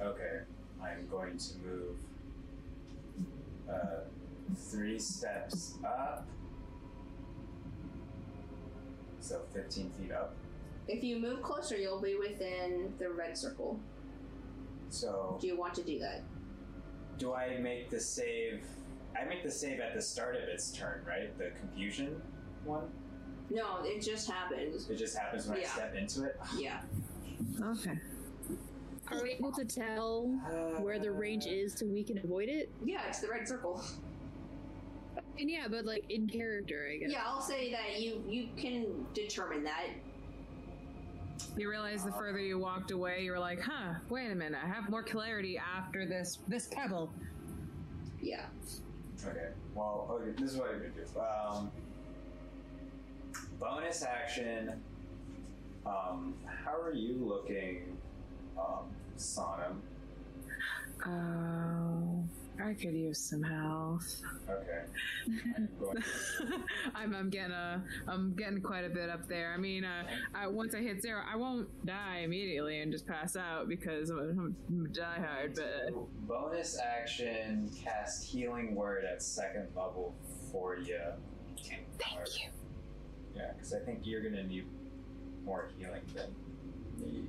Okay, I'm going to move uh, three steps up. So 15 feet up. If you move closer, you'll be within the red circle. So, Do you want to do that? do I make the save? I make the save at the start of its turn, right? The confusion one? No, it just happens. It just happens when I Yeah. step into it? Yeah. Okay. Are we able to tell where the range is so we can avoid it? Yeah, it's the red circle. And yeah, but like in character, I guess. Yeah, I'll say that you you can determine that. You realize the further you walked away, you were like, huh, wait a minute, I have more clarity after this this pebble. Yeah. Okay. Well, okay, this is what I'm gonna do. Um, bonus action. Um, how are you looking, um, Sonam? Oh, I could use some health. Okay. I'm I'm, getting a, I'm getting quite a bit up there. I mean, uh, I, once I hit zero, I won't die immediately and just pass out because I'm, I'm, I'm die hard. But bonus action. Cast healing word at second level for you. thank you. Yeah, because I think you're gonna need more healing than me.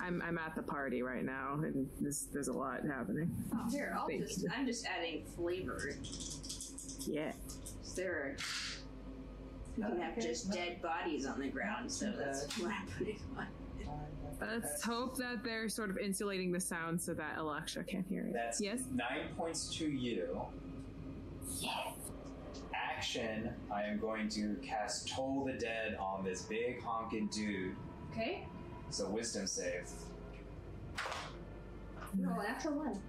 Maybe. I'm, I'm at the party right now, and this, there's a lot happening. Oh, here, I'll Thank just you. I'm just adding flavor. Yeah. There. You can have just dead bodies on the ground, so that's what I'm putting on. Let's hope that they're sort of insulating the sound so that Alexa can't hear it. That's yes. nine points to you. Yes. Action. I am going to cast Toll the Dead on this big honking dude. Okay. So wisdom save. No, natural one.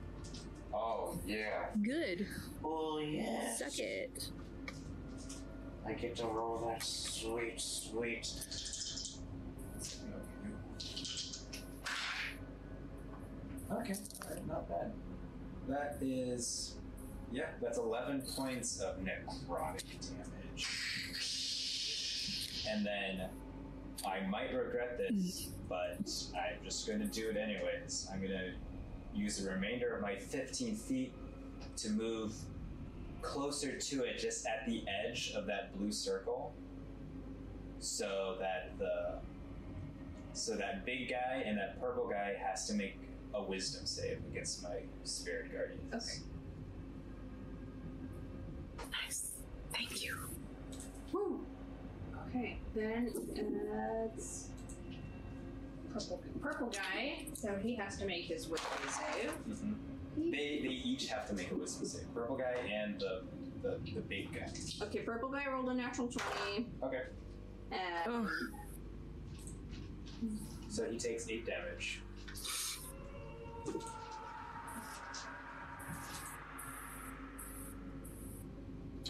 Oh yeah. Good. Oh yeah. Suck it. I get to roll that sweet, sweet. Okay, alright, not bad. That is, yeah, that's 11 points of necrotic damage. And then I might regret this, hmm. but I'm just going to do it anyways. I'm going to use the remainder of my 15 feet to move closer to it, just at the edge of that blue circle, so that the so that big guy and that purple guy has to make a wisdom save against my spirit guardians. Okay. Nice. Thank you. Woo. Okay, then uh, it's purple purple guy. So he has to make his wisdom save. Mhm. They they each have to make a wisdom save. Purple guy and the the, the big guy. Okay, purple guy rolled a natural twenty, Okay. and Oh. So he takes eight damage.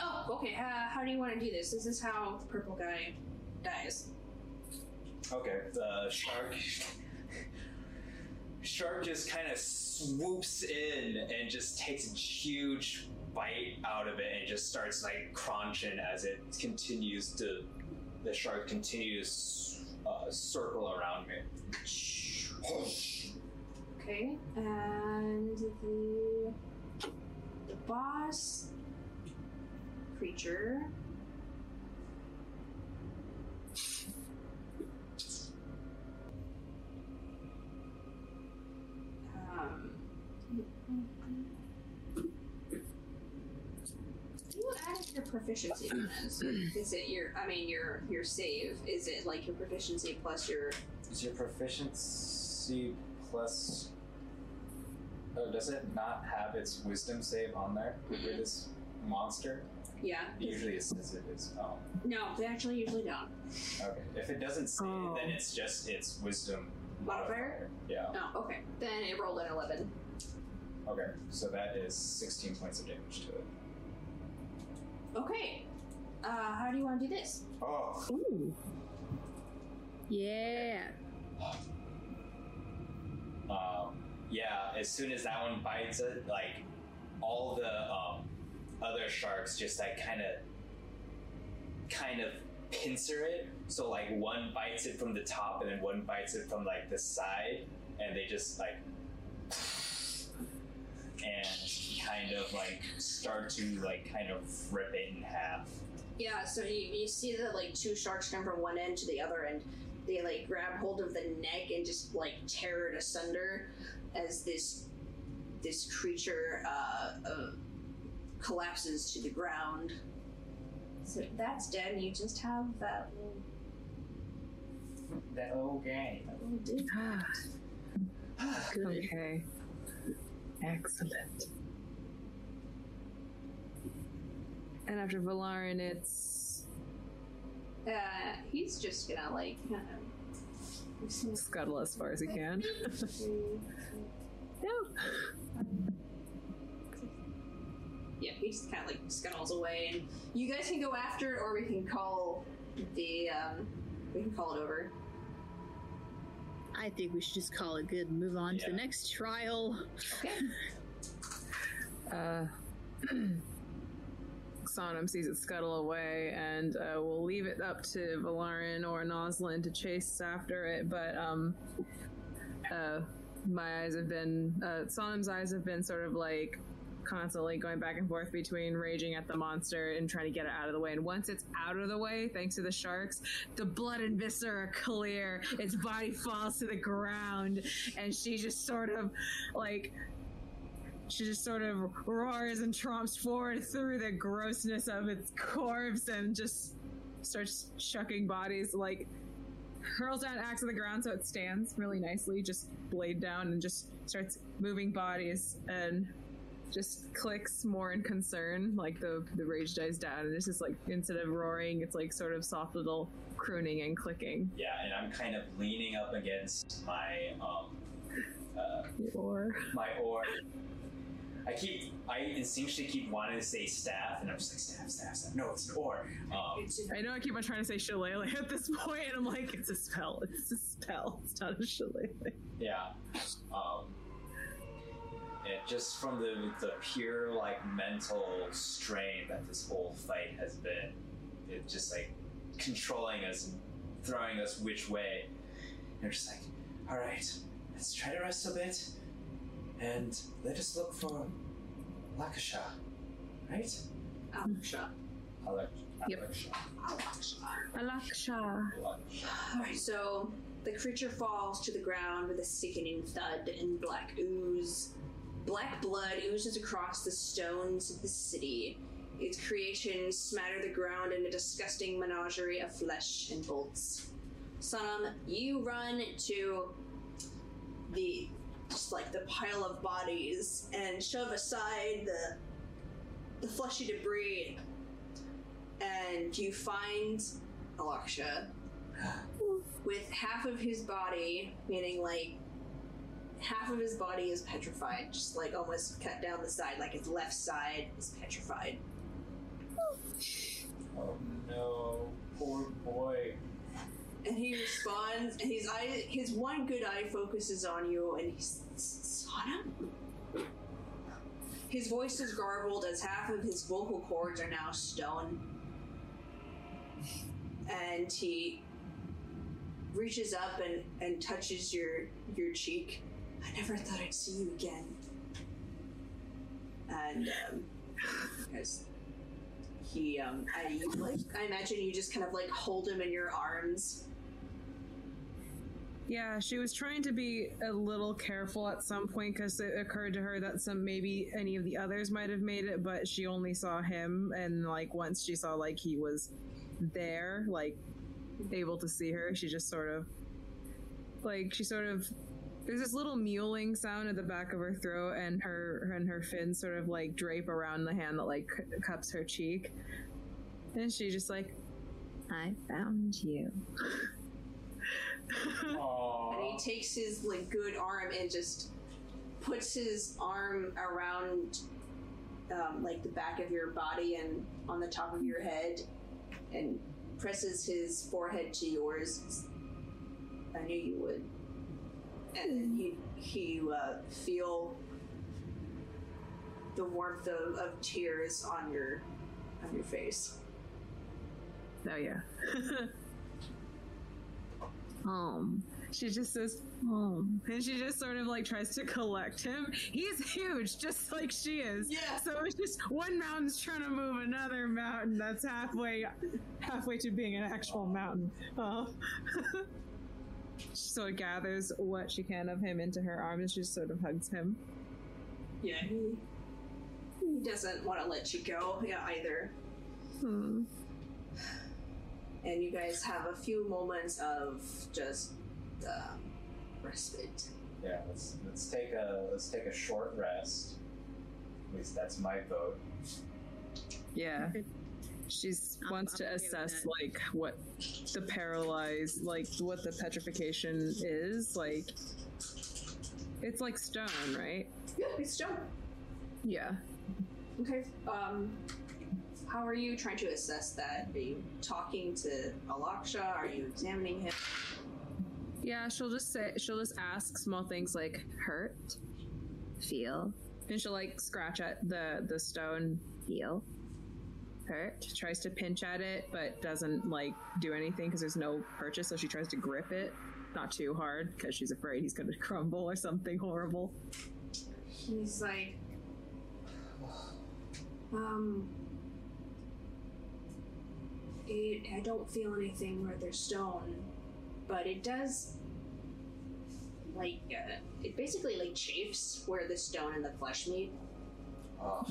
Oh, okay. Uh, how do you want to do this? This is how the purple guy dies. Okay. The shark shark just kind of swoops in and just takes a huge bite out of it and just starts like crunching as it continues to the shark continues uh, circle around me. Okay, and the the boss creature. Um, you added your proficiency bonus. Is it your? I mean, your your save. Is it like your proficiency plus your? Is your proficiency plus? Oh, does it not have its wisdom save on there for this monster? Yeah. Usually it says it is. Oh, No, they actually usually don't. okay. If it doesn't say, Oh. it, then it's just it's wisdom Modifier? Yeah. Oh, okay. Then it rolled an 11. Okay. So that is 16 points of damage to it. Okay. Uh, how do you want to do this? Oh. Ooh. Yeah. Um, yeah, as soon as that one bites it, like all the um, other sharks just like kind of, kind of pincer it. So like one bites it from the top, and then one bites it from like the side, and they just like, and kind of like start to like kind of rip it in half. Yeah, so you, you see that like two sharks come from one end to the other end they like grab hold of the neck and just like tear it asunder as this this creature uh, uh, collapses to the ground. So that's dead, and you just have that little, That old game. that little dude. Good. Okay. Excellent. And after Valarin, it's Uh, he's just gonna like kind of scuttle as far as he can. no. yeah, he just kind of like scuttles away, and you guys can go after it, or we can call the um, we can call it over. I think we should just call it good and move on to the next trial. Okay. Uh, Sonam sees it scuttle away, and uh, we'll leave it up to Valarin or Noslin to chase after it. But um, uh, my eyes have been, uh, Sonam's eyes have been sort of like constantly going back and forth between raging at the monster and trying to get it out of the way. And once it's out of the way, thanks to the sharks, the blood and viscera are clear. Its body falls to the ground, and she just sort of like she just sort of roars and tromps forward through the grossness of its corpse and just starts shucking bodies like hurls down axe to the ground so it stands really nicely just blade down and just starts moving bodies and just clicks more in concern like the the rage dies down and it's just like instead of roaring it's like sort of soft little crooning and clicking Yeah, and I'm kind of leaning up against my um, uh, or my oar. I keep, I instinctually keep wanting to say staff, and I'm just like staff, staff, staff. No, it's an oar. Um, I know I keep on trying to say shillelagh at this point, and I'm like, it's a spell. It's a spell. It's not a shillelagh. yeah. Um, and just from the the pure like mental strain that this whole fight has been, it just like controlling us and throwing us which way. And I'm just like, all right, let's try to rest a bit, and let us look for Lakasha, right? Alaksha. Alak- Yep. Alaksha. Alaksha. Alaksha. Alright, so the creature falls to the ground with a sickening thud and black ooze. Black blood oozes across the stones of the city. Its creations smatter the ground in a disgusting menagerie of flesh and bolts. Sonam, you run to the just like the pile of bodies and shove aside the the fleshy debris and you find Alaksha with half of his body, meaning like half of his body is petrified, just like almost cut down the side, like his left side is petrified. Oh no, poor boy. And he responds, and his eye, his one good eye focuses on you, and he's Sonam. His voice is garbled as half of his vocal cords are now stone. And he reaches up and, and touches your your cheek. I never thought I'd see you again. And um, as he um, I like I imagine you just kind of like hold him in your arms. Yeah, she was trying to be a little careful at some point because it occurred to her that some maybe any of the others might have made it, but she only saw him. And like once she saw like he was there, like able to see her, she just sort of like she sort of There's this little mewling sound at the back of her throat, and her and her fins sort of like drape around the hand that like cups her cheek, and she just like, I found you. And he takes his like good arm and just puts his arm around um, like the back of your body and on the top of your head and presses his forehead to yours. I knew you would. And you you uh, feel the warmth of, of tears on your on your face. Oh yeah. um, she just says, "Um," and she just sort of like tries to collect him. He's huge, just like she is. Yeah. So it's just one mountain's trying to move another mountain that's halfway, halfway to being an actual mountain. Oh. she sort of gathers what she can of him into her arms. and She sort of hugs him. Yeah, he, he doesn't want to let you go yeah, either. Hmm. and you guys have a few moments of just um, respite. Yeah, let's let's take a let's take a short rest. At least that's my vote. Yeah. She's I'm- wants I'm to assess like what the paralyzed like what the petrification is like it's like stone right Yeah, it's stone. yeah Okay. Um, how are you trying to assess that? Are you talking to Alaksha? Are you examining him? yeah she'll just say she'll just ask small things like hurt feel and she'll like scratch at the the stone feel hurt tries to pinch at it but doesn't like do anything because there's no purchase so she tries to grip it. Not too hard because she's afraid he's going to crumble or something horrible. He's like, um, it, I don't feel anything where there's stone, but it does, like, uh, it basically like chafes where the stone and the flesh meet. Oh,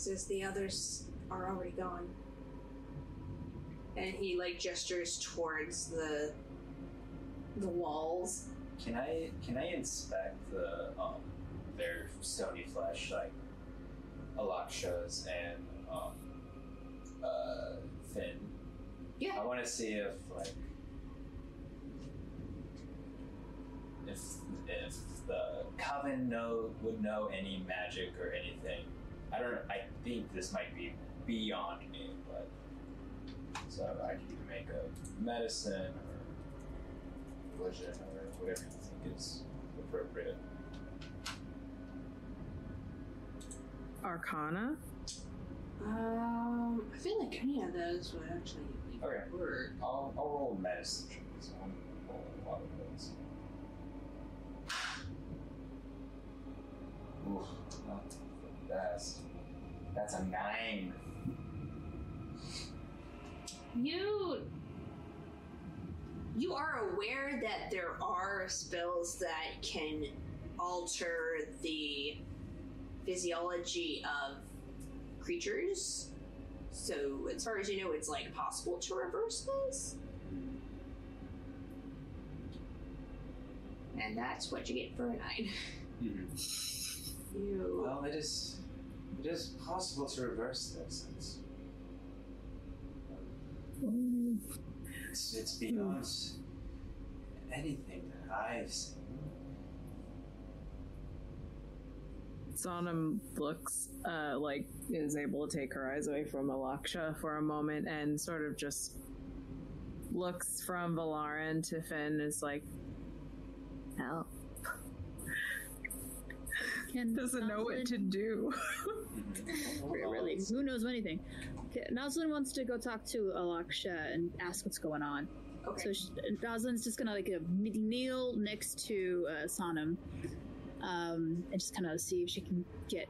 Says the others are already gone. And he like gestures towards the the walls. can I can I inspect the um their stony flesh like Alaksha's and um uh Finn? Yeah. I want to see if like if if the coven know would know any magic or anything. I don't. know. I think this might be beyond me, but so I can either make a medicine or religion or whatever you think is appropriate. arcana Um, I feel like any of those would actually like, Okay. work. I'll, I'll roll medicine checks. I'll roll a lot of those. Oof, not the best. That's a nine. You you are aware that there are spells that can alter the physiology of creatures. So as far as you know, it's like possible to reverse this. And that's what you get for a nine. Mm-hmm. You Well, it is. It is possible to reverse this. It's, it's, it's beyond anything that I've seen. Sonam looks uh, like is able to take her eyes away from Alaksha for a moment and sort of just looks from Valarin to Finn is like help. Can Doesn't know what to do. really, who knows anything? Okay, Noslin wants to go talk to Alaksha and ask what's going on. okay? So she, Noslin's just gonna like uh, kneel next to uh, Sonam, um, and just kind of see if she can get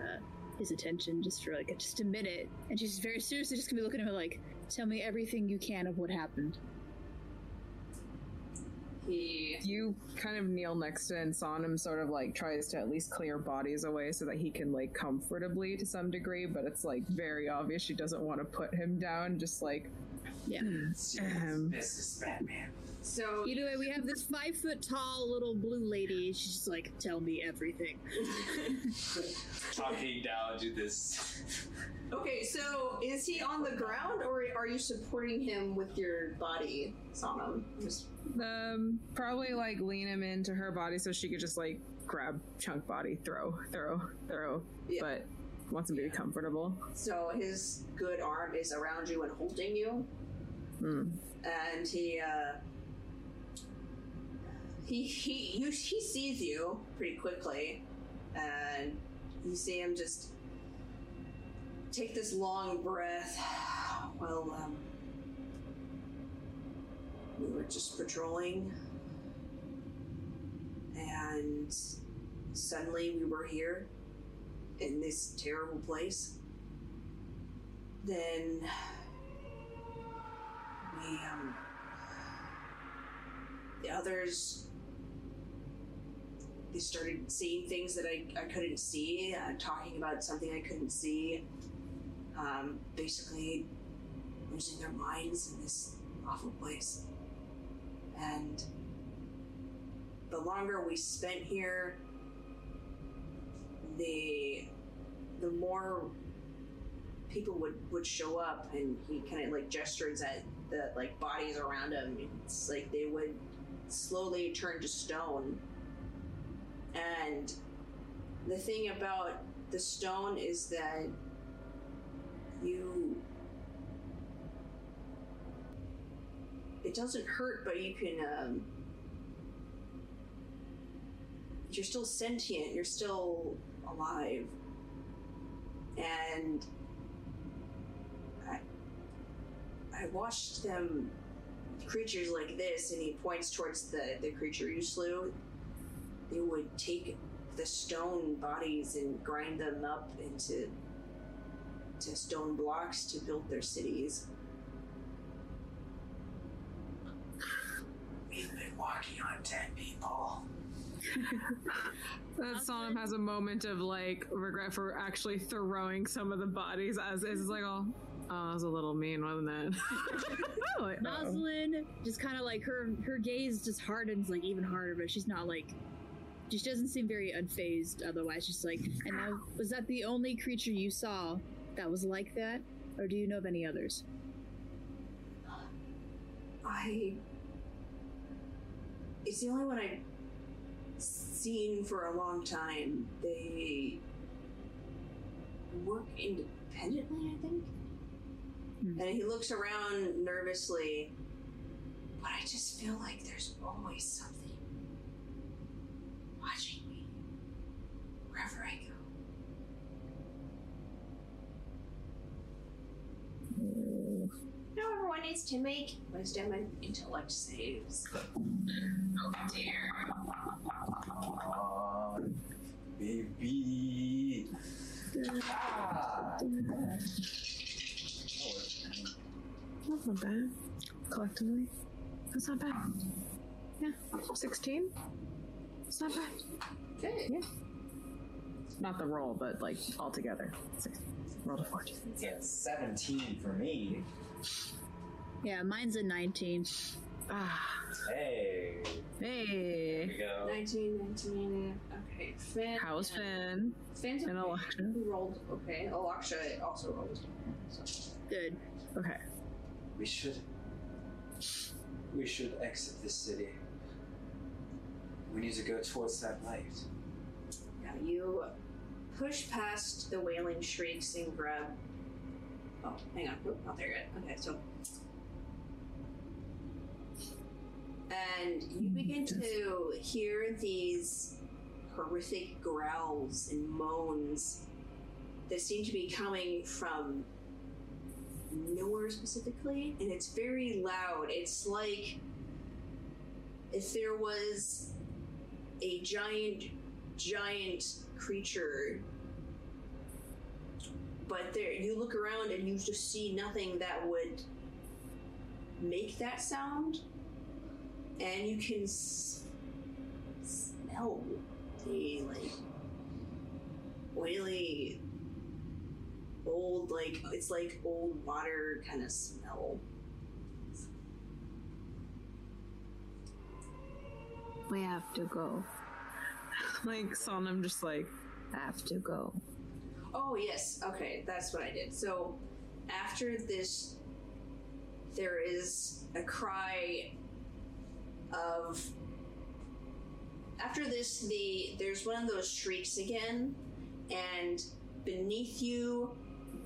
uh, his attention just for like just a minute. And she's very seriously just gonna be looking at him like, "Tell me everything you can of what happened." He You kind of kneel next to it, and Sonam sort of like tries to at least clear bodies away so that he can like comfortably to some degree, but it's like very obvious she doesn't want to put him down. Just like Yeah. Um, Business Batman. So Either way, we have this five foot tall little blue lady. She's just like, tell me everything. Talking down to this. okay. So is he on the ground, or are you supporting him with your body, Sonam? Just- um probably like lean him into her body so she could just like grab chunk body, throw, throw, throw. Yeah. But wants him to be comfortable. So his good arm is around you and holding you, Hmm. and he uh, he he you, he sees you pretty quickly, and you see him just take this long breath. Well, um, we were just patrolling, and suddenly we were here in this terrible place. Then we um the others they started seeing things that I, I couldn't see, uh, talking about something I couldn't see. Um, basically losing their minds in this awful place. And the longer we spent here, the the more people would would show up and he kind of like gestures at the like bodies around him it's like they would slowly turn to stone and the thing about the stone is that you it doesn't hurt but you can um you're still sentient you're still alive and I, I watched them creatures like this, and he points towards the the creature you slew. They would take the stone bodies and grind them up into to stone blocks to build their cities. We've been walking on dead people. That Sonam has a moment of like regret for actually throwing some of the bodies as is It's like, oh, oh, that was a little mean, wasn't it? like, oh. Noslin just kind of like her her gaze just hardens like even harder, but she's not like she doesn't seem very unfazed. Otherwise, She's like and now was that the only creature you saw that was like that, or do you know of any others? I. It's the only one I've seen for a long time. They work independently, I think. Hmm. And he looks around nervously, but I just feel like there's always something watching me wherever I go. Now everyone needs to make wisdom and intellect saves. oh dear. Aw, baby. Ah. That's not bad. Collectively, that's not bad. Yeah, sixteen. It's not bad. Okay. Yeah. Not the roll, but like altogether. Six. Roll a fourteen. Yeah, 17 for me. Yeah, mine's a nineteen. Ah. Hey. Here Hey. we go. 19, 19. Okay, Finn. How's Finn? Finn's And okay. Alexa. He rolled okay. Alaksha also rolled. So. Good. Okay. We should. We should exit this city. We need to go towards that light. Now you push past the wailing shrieks and grab. Oh, hang on. Oop, not there yet. Okay, so. And you begin hmm, to hear these horrific growls and moans that seem to be coming from nowhere specifically, and it's very loud. It's like if there was a giant, giant creature, but there you look around and you just see nothing that would make that sound. and you can s- smell the like oily, old like it's like old water kind of smell. We have to go. Like Sonam just like Have to go. Oh yes, okay, that's what I did. So after this, there is a cry of. After this, the there's one of those shrieks again, and beneath you,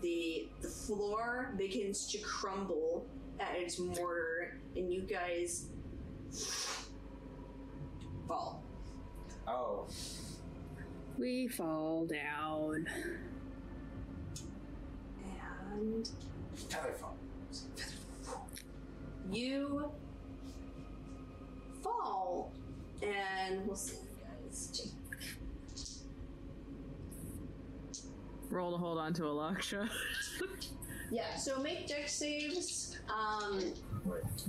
the the floor begins to crumble at its mortar, and you guys fall. Oh, We fall down. And telephone. you fall, and we'll see you guys. Take. Roll to hold on to Alaksha. Yeah, so make deck saves um,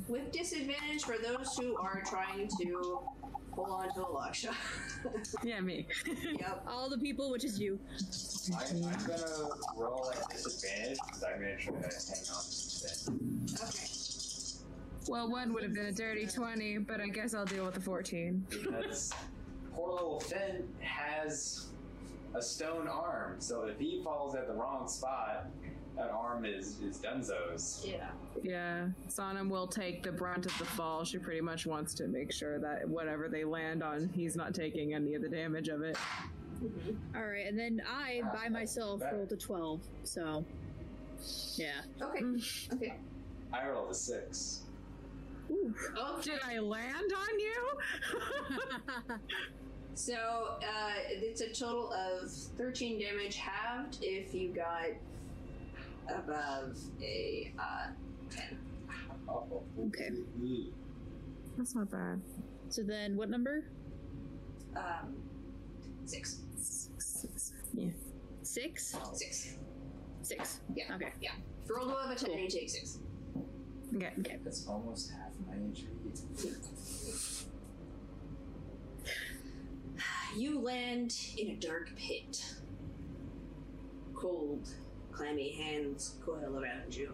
with disadvantage for those who are trying to hold on to Alaksha. yeah, me. yep. All the people, which is you. I'm, I'm gonna roll at disadvantage because I'm gonna try to hang on to it. Okay. well, one would have been a dirty 20, but I guess I'll deal with the 14. Because poor little Finn has a stone arm, so if he falls at the wrong spot, that arm is is Denzo's. Yeah. Yeah, Sonam will take the brunt of the fall. She pretty much wants to make sure that whatever they land on, he's not taking any of the damage of it. All right, and then I, by myself, rolled a 12. So, yeah. Okay. Okay. I rolled a six. Ooh. Okay. Did I land on you? So uh, it's a total of 13 damage halved if you got above a uh, 10. Oh, Okay. That's not bad. So then, what number? Um, 6. Yeah. Six? 6. Six. Yeah. Okay. Yeah. If you roll above a 10, Cool. you take 6. Okay. Okay. That's almost half my HP. You land in a dark pit. Cold, clammy hands coil around you.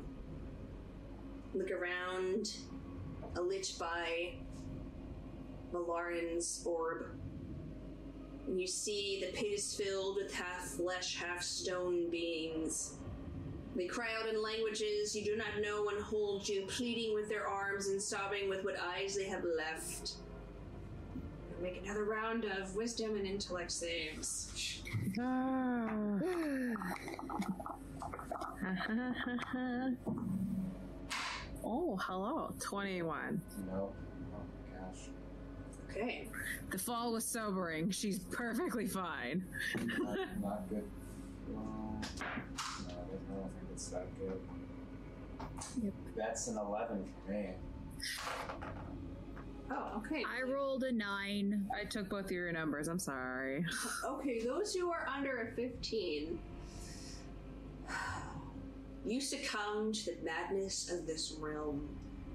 Look around, lit by Malaran's orb. And you see the pit is filled with half flesh, half stone beings. They cry out in languages you do not know and hold you, pleading with their arms and sobbing with what eyes they have left. Make another round of wisdom and intellect saves. oh, hello. 21. No. Oh my gosh. Okay. The fall was sobering. She's perfectly fine. Not, not good. Well, no, I don't think it's that good. Yep. That's an 11 for me. Oh, okay. I rolled a nine. I took both of your numbers. I'm sorry. Okay, those who are under a 15. You succumb to the madness of this realm.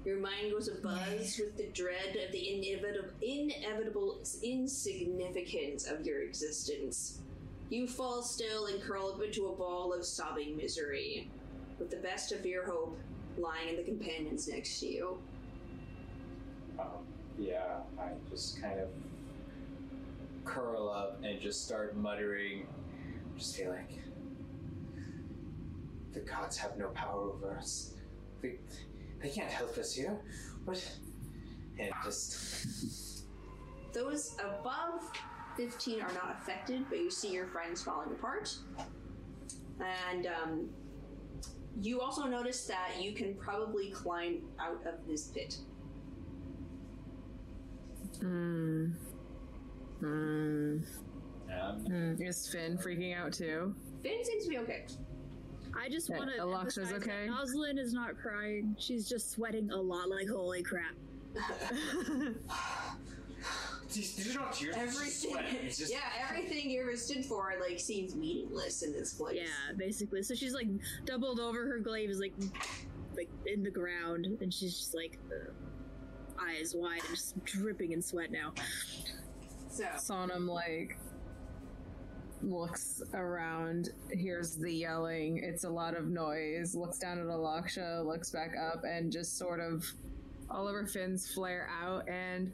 Your mind goes abuzz with the dread of the inevitable, inevitable insignificance of your existence. You fall still and curl up into a ball of sobbing misery, with the best of your hope lying in the companions next to you. Um, yeah, I just kind of curl up and just start muttering. Just feel like the gods have no power over us. They, they can't help us here. What? And just Those above 15 are not affected, but you see your friends falling apart. And um, you also notice that you can probably climb out of this pit. Hmm. Hmm. um, Hmm. Is Finn freaking out too? Finn seems to be okay. I just want to. Alaksha's okay? Noslin is not crying. She's just sweating a lot. Like holy crap. these, these are not tears. it's just Everything, sweat. It's just yeah, everything you ever stood for like seems meaningless in this place. Yeah, basically. So she's like doubled over. Her glaive is like, like in the ground, and she's just like, uh, eyes wide and just dripping in sweat now. So, Sonam like looks around, hears the yelling. It's a lot of noise. Looks down at Alaksha, looks back up, and just sort of all of her fins flare out. And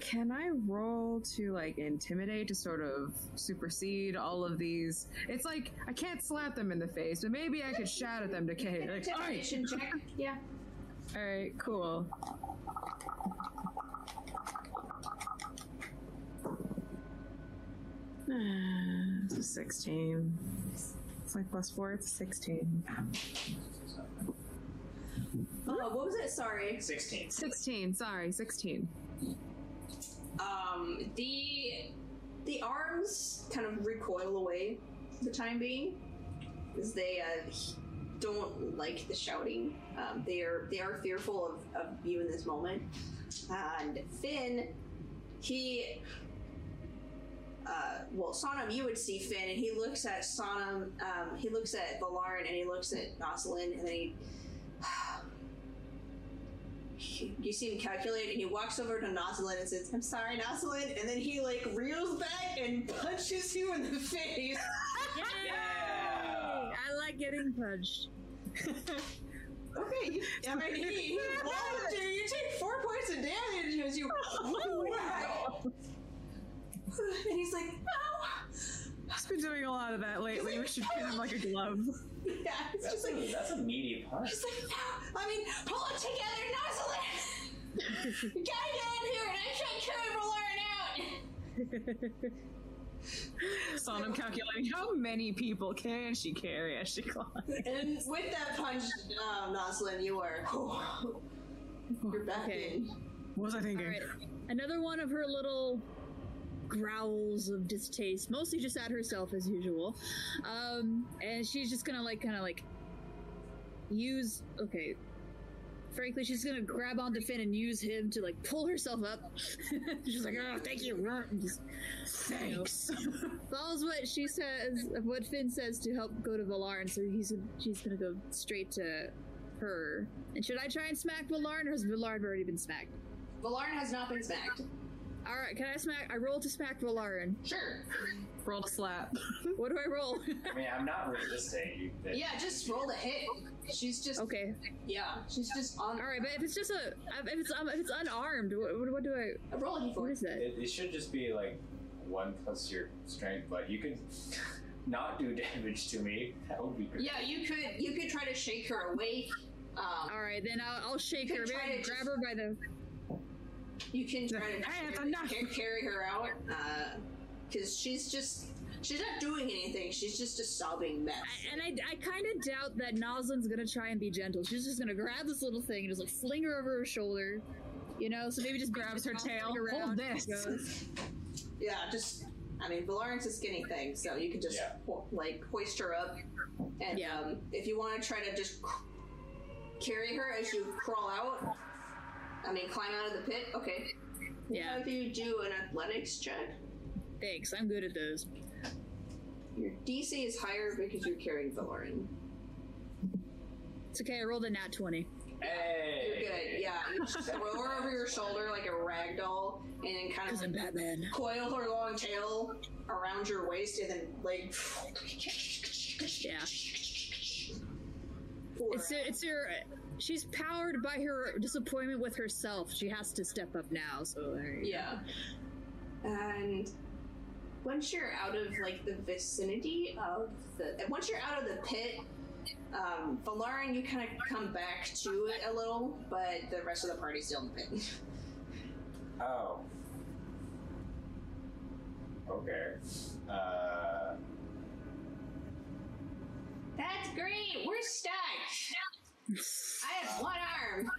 can I roll to like intimidate to sort of supersede all of these? It's like I can't slap them in the face, but maybe I could shout at them to Kate. Like, "Oi!" intimidation check. Yeah. all right, cool. It's a 16. It's like plus four, it's 16. Uh, what was it? Sorry. 16. 16, sorry, 16. Um, the the arms kind of recoil away for the time being, because they uh, don't like the shouting. Um, they are they are fearful of, of you in this moment. And Finn, he, uh, well, Sonam, you would see Finn, and he looks at Sonam. Um, he looks at Valarin, and he looks at Noslin, and then he. You see him calculate, and he walks over to Noslin and says, "I'm sorry, Noslin," and then he like reels back and punches you in the face. Yeah! I like getting punched. Okay, you, I mean, he, he you. You take four points of damage as you whack. And he's like, "No." He's been doing a lot of that lately. We should get him like a glove. Yeah, it's That's just like a, that's a meaty punch. He's like, no, I mean, pull it together, Noslin! you gotta get in here and I can't carry Valarin out! Sonam calculating how many people can she carry as she climbs. And with that punch, um, Noslin, you are. You're back Okay. in. What was I thinking? All right, another one of her little growls of distaste, mostly just at herself as usual. Um, and she's just gonna like, kind of like use. Okay, frankly, she's gonna grab onto Finn and use him to like pull herself up. she's like, "Oh, thank you." Just, Thanks. follows what she says, what Finn says to help go to Valarin. So he's she's gonna go straight to her. And should I try and smack Valarin, or has Valarin already been smacked? Valarin has not been smacked. All right, can I smack? I roll to smack Valarin. Sure. Roll to slap. What do I roll? I mean, I'm not resisting. You, that- Yeah, just roll the hit. She's just. okay. Yeah, she's just on. All right, but if it's just a, if it's um, if it's unarmed, what, what, what do I? Roll a What d4. is that? It, it should just be like one plus your strength, but you can not do damage to me. That would be great. Yeah, you could you could try to shake her awake. Um, All right, then I'll, I'll shake her, try maybe to grab just- her by the. You can try to Hey, it's carry, enough. ca- carry her out because she's just she's not doing anything. She's just a sobbing mess. I, and I, I kind of doubt that Noslin's gonna try and be gentle. She's just gonna grab this little thing and just like fling her over her shoulder, you know. So maybe just Grabs her tail. around Hold this. goes. Yeah, just I mean, Valarin's a skinny thing, so you can just Yeah. ho- like hoist her up, and Yeah. um, if you want to try to just c- carry her as you crawl out, I mean, climb out of the pit. Okay. Yeah. Have you do an athletics check? Thanks, I'm good at those. Your DC is higher because you're carrying Valarin. It's okay. I rolled a nat twenty. Hey! You're good. Yeah. You just throw her over your shoulder like a rag doll, and then kind of Cause I'm like, Batman. coil her long tail around your waist, and then like. Yeah. It's it's her. She's powered by her disappointment with herself. She has to step up now. So there you go. Yeah. And once you're out of like the vicinity of the once you're out of the pit, um, Valarin, you kind of come back to it a little, but the rest of the party's still in the pit. Oh. Okay. Uh, That's great. We're stuck. I have one arm.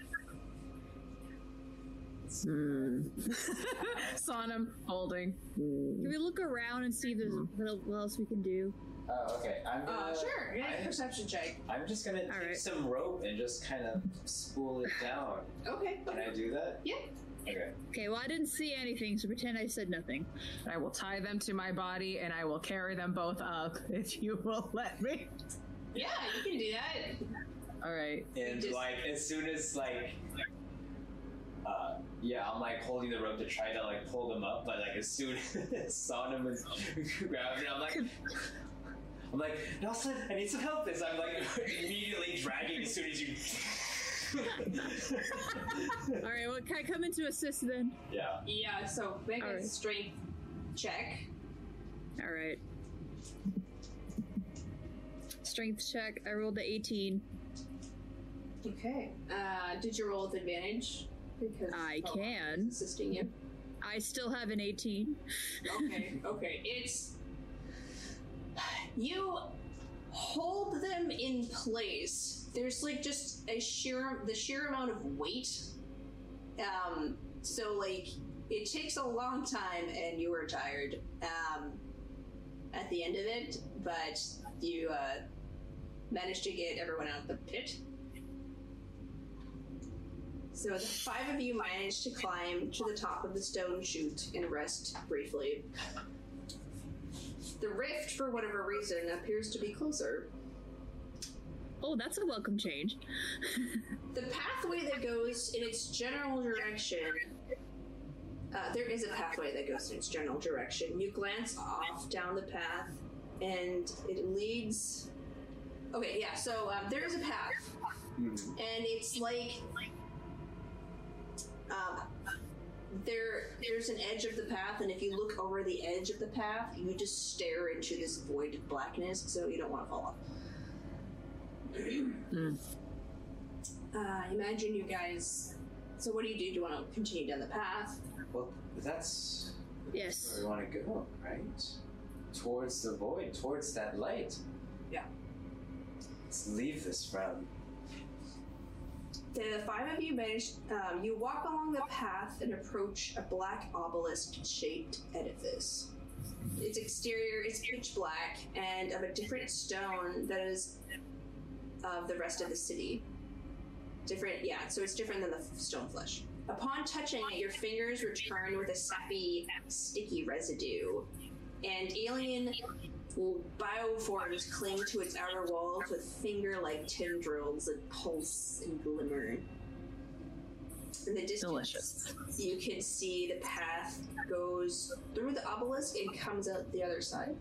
Hmm. Sonam holding. Hmm. Can we look around and see if there's hmm. what what else we can do? oh, okay. I'm uh, gonna. Uh, sure. Yeah, I- perception check. I'm just gonna take right. some rope and just kind of spool it down. Okay. Can I do that? Yeah. Okay. Okay, well I didn't see anything, so pretend I said nothing. I will tie them to my body and I will carry them both up if you will let me. Yeah, you can do that. All right. And Just- like as soon as like uh, yeah, I'm like holding the rope to try to like pull them up, but like as soon as Sonam is grabbing, I'm like, I'm like, Nelson, I need some help. This I'm like immediately dragging as soon as you. All right, well, can I come in to assist then? yeah. Yeah, so make a Alright. strength check. All right. Strength check. I rolled the 18. Okay. Uh, did you roll with advantage? Because I oh, can. assisting you. I still have an 18. Okay, okay. It's you hold them in place. There's like just a sheer the sheer amount of weight. Um, so like it takes a long time, and you are tired. Um, at the end of it, but you uh, managed to get everyone out of the pit. So the five of you managed to climb to the top of the stone chute and rest briefly. The rift, for whatever reason, appears to be closer. Oh, that's a welcome change. The pathway that goes in its general direction. Uh, there is a pathway that goes in its general direction. You glance off down the path, and it leads. Okay, yeah. So um, there is a path, and it's like um, there. There's an edge of the path, and if you look over the edge of the path, you just stare into this void of blackness. So you don't want to fall off. Uh, imagine you guys. So what do you do? Do you want to continue down the path? Well, that's Yes. where we want to go, right? Towards the void, towards that light. Yeah. Let's leave this realm. The five of you manage. Um, you walk along the path and approach a black obelisk-shaped edifice. Its exterior is pitch black and of a different stone that is of the rest of the city. Different, yeah. So it's different than the stone flesh. Upon touching it, your fingers return with a sappy, sticky residue, and alien bioforms cling to its outer walls with finger-like tendrils that pulse and glimmer. In the distance, Delicious. you can see the path goes through the obelisk and comes out the other side.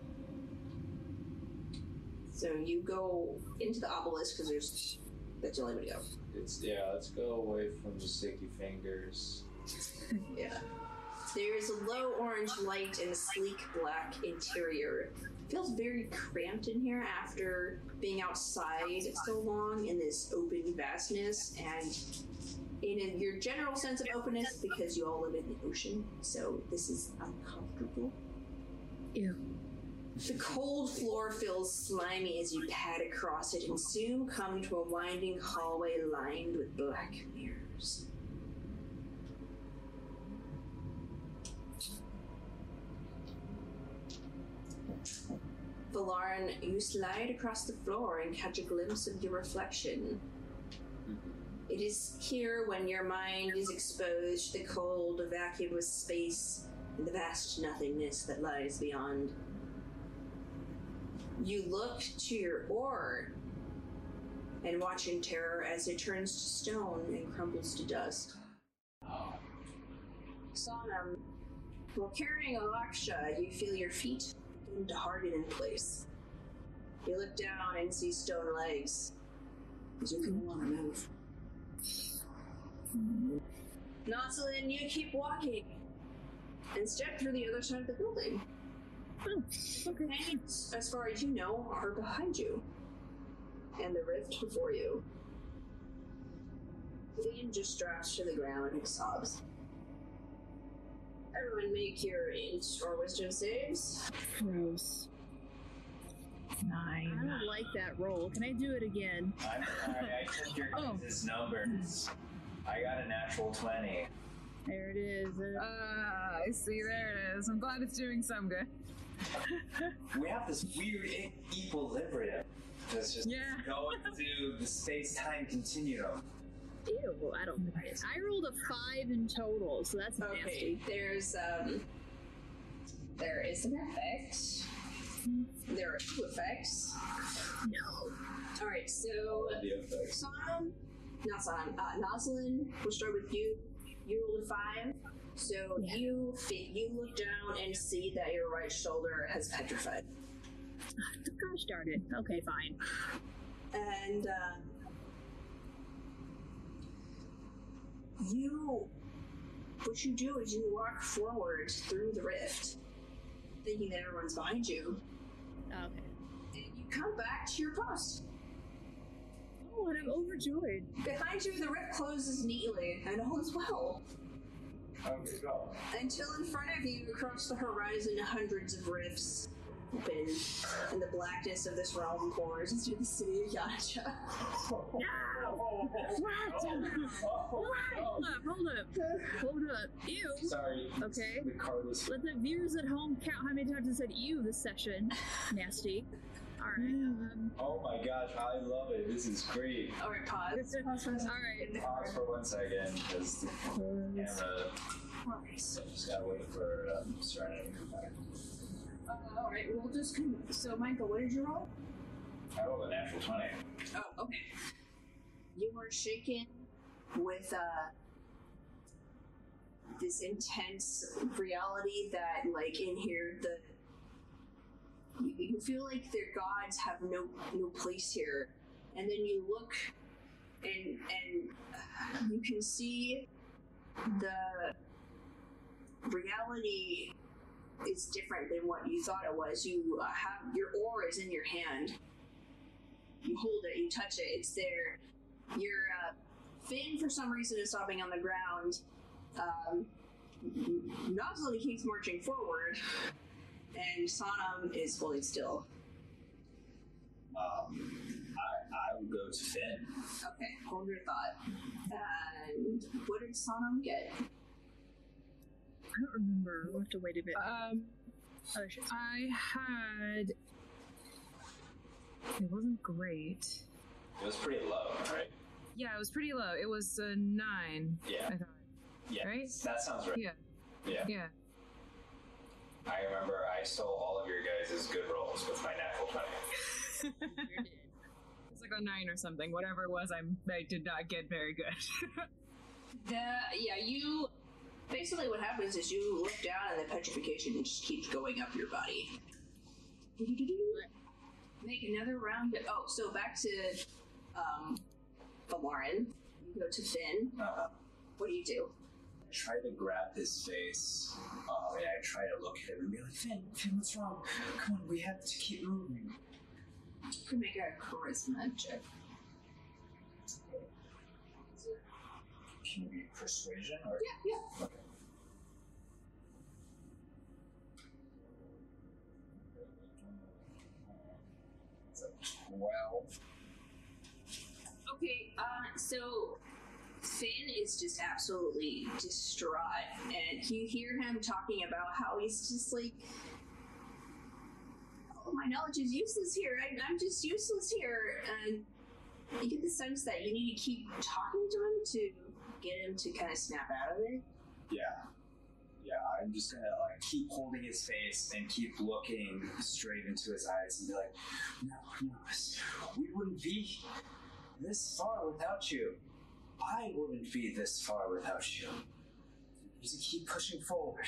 So you go into the obelisk because there's that's the only way to go. It's yeah. Let's go away from the sticky fingers. Yeah. There's a low orange light and a sleek black interior. Feels very cramped in here after being outside so long in this open vastness and in a, your general sense of openness because you all live in the ocean, so this is uncomfortable. Ew. The cold floor feels slimy as you pad across it and soon come to a winding hallway lined with black mirrors. Valarin, you slide across the floor and catch a glimpse of your reflection. It is here when your mind is exposed to the cold, vacuous space and the vast nothingness that lies beyond. You look to your oar and watch in terror as it turns to stone and crumbles to dust. Sonam, while carrying a you feel your feet begin to harden in place. You look down and see stone legs. You can no longer move. Noslin, you keep walking and step through the other side of the building. Oh, okay. Hangings, as far as you know, are behind you, and the rift before you. Liam just drops to the ground and sobs. Everyone make your int or wisdom saves. Gross. Nine. I don't like that roll. Can I do it again? I'm sorry, I took your Oh. guys' numbers. I got a natural 20. There it is. Uh, Ah, I see. There it is. I'm glad it's doing some good. We have this weird equilibrium. That's just Yeah. going through the space time continuum. Ew, I don't like it. I rolled a five in total, so that's Okay, nasty. there's um, there is an effect. There are two effects. No. All right, so The effects. Sonam, not Sonam, uh, Noslin, we'll start with you. You rolled a five, so you fi- you look down and see that your right shoulder has petrified. Gosh darn it. Okay, fine. and uh, you what you do is you walk forward through the rift thinking that everyone's behind you oh, Okay. and you come back to your post Oh, and I'm overjoyed. behind you the rift closes neatly and all is well Okay, go. until in front of you across the horizon hundreds of rifts open and the blackness of this realm pours into the city of Yanacha. Hold up, hold up. Hold up. Ew. Sorry. Okay. The card was. Let the viewers at home count how many times I said ew this session. Nasty. Alright. Um, Oh my gosh, I love it. This is great. Alright, pause. Pause for. Alright. Pause for one second because the camera. Nice. I just gotta wait for um, Serenity to come back. Uh, all right, we'll just con- so Michael, what did you roll? I rolled a natural twenty. Oh, okay. You were shaken with uh this intense reality that, like, in here, the you, you feel like their gods have no no place here, and then you look and and you can see the reality is different than what you thought it was. You uh, have your aura is in your hand. You hold it, you touch it, it's there. Your uh, fin, for some reason, is stopping on the ground. Um, Noslin keeps marching forward, and Sonam is holding still. Um, I, I will go to Finn. Okay, hold your thought. And what did Sonam get? I don't remember. We'll have to wait a bit. Um, oh, shit. I had. It wasn't great. It was pretty low, right? Yeah, it was pretty low. It was a nine. Yeah. I thought. Yeah. Right? That sounds right. Yeah. Yeah. Yeah. I remember I stole all of your guys' good rolls with my natural 20. It's like a nine or something. Whatever it was, I'm, I did not get very good. The yeah, you basically what happens is you look down and the petrification just keeps going up your body. Make another round. Of, oh, so back to um, Valarin. You go to Finn. Uh, What do you do? I try to grab his face, um, and I try to look at him and be like, Finn, Finn, what's wrong? Come on, we have to keep moving. You can make a charisma check. Can it be persuasion? Or? Yeah, yeah. Okay. 12. Okay, uh, so Finn is just absolutely distraught, and you hear him talking about how he's just like, oh, my knowledge is useless here. I, I'm just useless here, and you get the sense that you need to keep talking to him to get him to kind of snap out of it. Yeah. Yeah, I'm just gonna like keep holding his face and keep looking straight into his eyes and be like, no, no, we wouldn't be this far without you. I wouldn't be this far without you. Just keep pushing forward.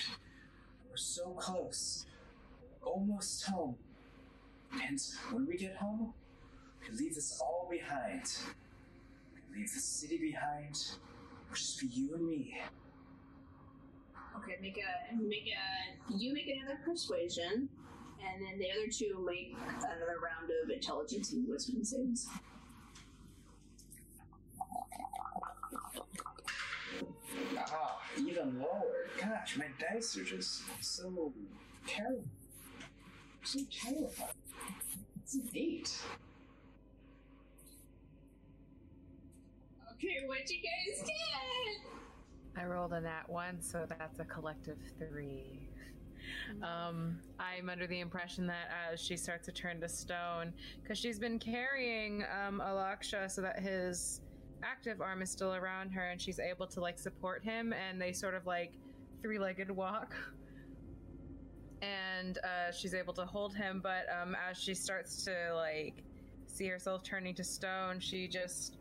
We're so close. Almost home. And when we get home, we leave this all behind. We leave the city behind. Just be you and me. Okay, make a make a you make another persuasion, and then the other two make another round of intelligence and wisdom saves. Ah, even lower. Gosh, my dice are just so terrible. So terrifying. It's an eight. Okay, what you guys get? I rolled a nat one, so that's a collective three. Um, I'm under the impression that as she starts to turn to stone, because she's been carrying um, Alaksha so that his active arm is still around her and she's able to like support him, and they sort of like three legged walk. And uh, she's able to hold him, but um, as she starts to like see herself turning to stone, she just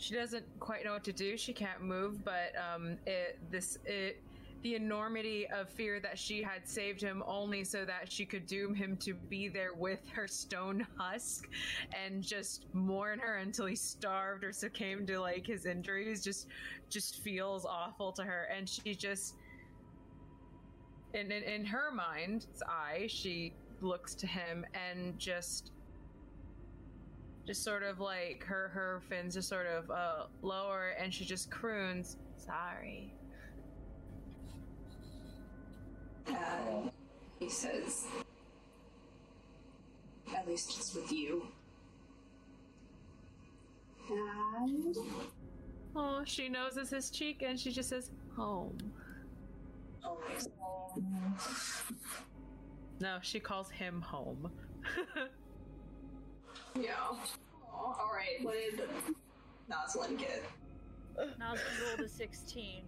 she doesn't quite know what to do. She can't move, but um, it this it the enormity of fear that she had saved him only so that she could doom him to be there with her stone husk and just mourn her until he starved or succumbed to like his injuries just just feels awful to her and she just in in, in her mind's eye she looks to him and just just sort of like her her fins just sort of uh lower and she just croons sorry And he says, At least it's with you. And oh she noses his cheek and she just says home always. no she calls him home Yeah. Aw, Alright, what did Noslin get? Noslin rolled a 16.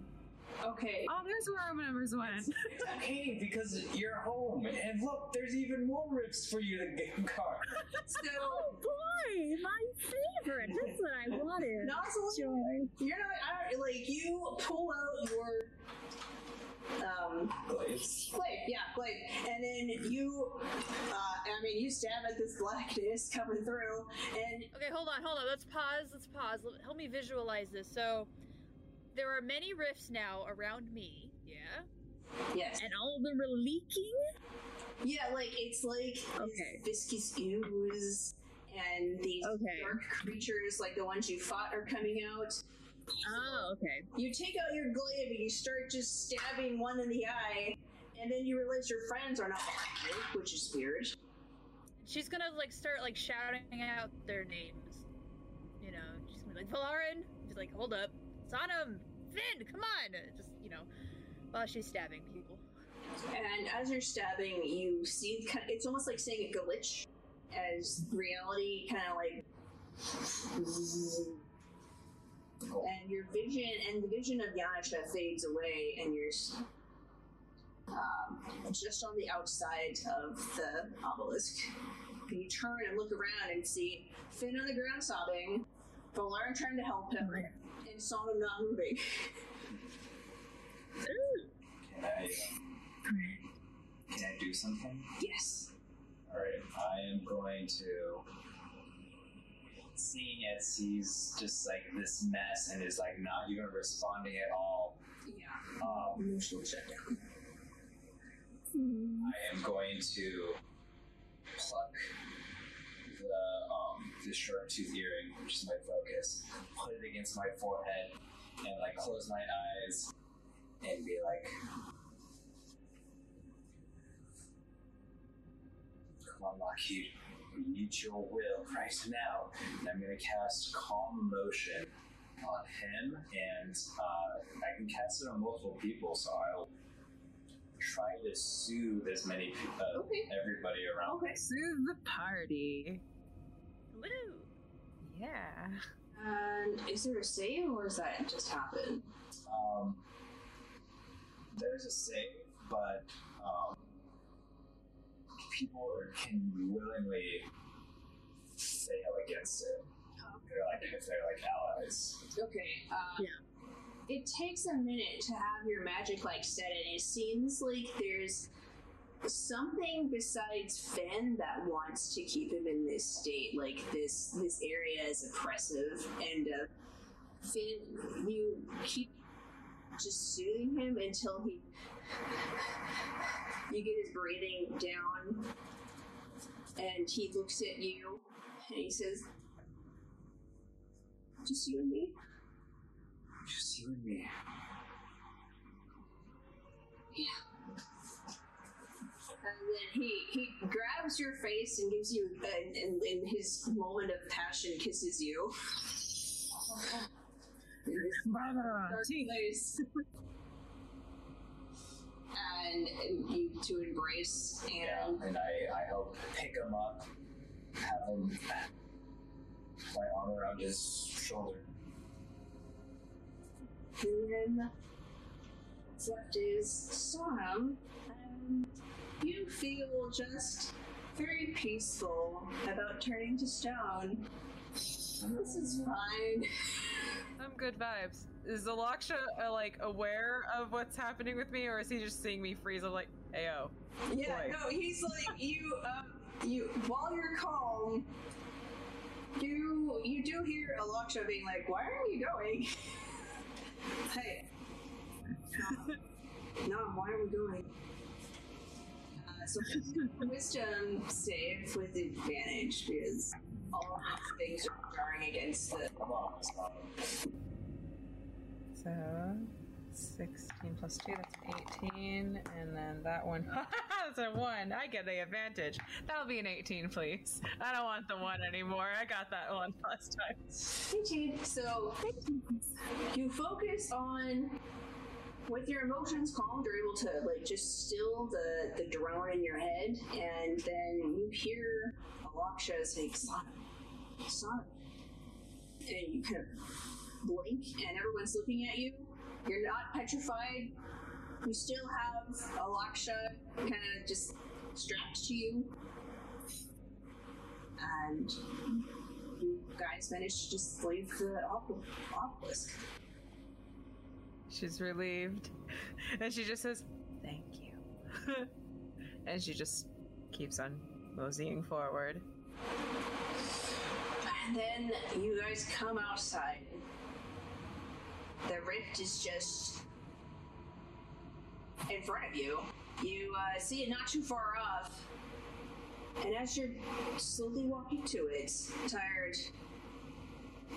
Okay. Oh, there's where our numbers went. It's okay because you're home, and look, there's even more rifts for you to get guard. So, Oh boy, my favorite. That's what I wanted. Noslin, you're not, I don't, like, you pull out your um, Glaives. Glaive, yeah, glaive. And then you, uh, I mean, you stab at this blackness coming through, and Okay, hold on, hold on. Let's pause. Let's pause. Help me visualize this. So, there are many rifts now around me. Yeah. yes, And all of them are leaking. yeah, like it's like Okay. this viscous ooze, and these Okay. dark creatures, like the ones you fought, are coming out. Oh, okay. You take out your glaive and you start just stabbing one in the eye, and then you realize your friends are not behind you, which is weird. She's gonna like start like shouting out their names. You know, she's gonna be like Valarin. She's like, hold up, Sonam, Finn, come on. Just you know, while she's stabbing people. And as you're stabbing, you see kind it's almost like seeing a glitch as reality kind of like. And your vision and the vision of Yanasha fades away, and you're um, just on the outside of the obelisk. And you turn and look around and see Finn on the ground sobbing, Valar trying to help him, and Sonam not moving. Can I, um, can I do something? yes. Alright, I am going to. Seeing it he's just like this mess and is like not even responding at all, Yeah. um, Emotional shutdown. I am going to pluck the um, the sharp tooth earring, which is my focus, put it against my forehead, and like close my eyes and be like, "Come on, Loki, we need your will right now." And I'm going to cast Calm Motion on him, and uh, I can cast it on multiple people, so I'll try to soothe as many people, uh, Okay. everybody around. Okay. Soothe the party. Woo! yeah And is there a save or does that just happen? Um, there's a save, but um, people are, can willingly fail against it. They're like if they're like allies. Okay. Uh, Yeah. It takes a minute to have your magic like set and It seems like there's something besides Finn that wants to keep him in this state. Like this this area is oppressive, and uh, Finn, you keep just soothing him until he you get his breathing down, and he looks at you and he says, "Just you and me." Just you and me. Yeah. And then he, he grabs your face and gives you, and in, in his moment of passion, kisses you. Dark place. and, and you to embrace, Yeah, and and I, I help pick him up, have him my arm around his shoulder. then what's left is Sonam, and you feel just very peaceful about turning to stone. This is fine. I'm good vibes. Is Alaksha uh, like aware of what's happening with me, or is he just seeing me freeze? I'm like, "Ayo." Yeah, Boy. no, he's like you. Um, you while you're calm, you you do hear Alaksha being like, "Why aren't you going?" hey, no, why are we going? Uh, so wisdom save with advantage because all of these things are jarring against the. Sodom. So, 16 plus 2, that's 18. And then that one, that's a 1. I get the advantage. That'll be an 18, please. I don't want the 1 anymore. I got that one last time. 18. So you focus on with your emotions calmed, you're able to like just still the the drone in your head, and then you hear Alaksha saying "Son, son," and you kind of blink, and everyone's looking at you. You're not petrified. You still have a Alaksha kind of just strapped to you, and you guys managed to just leave the obel- obelisk. She's relieved. And she just says, Thank you. and she just keeps on moseying forward. And then you guys come outside. The rift is just in front of you. You uh, see it not too far off. And as you're slowly walking to it, tired,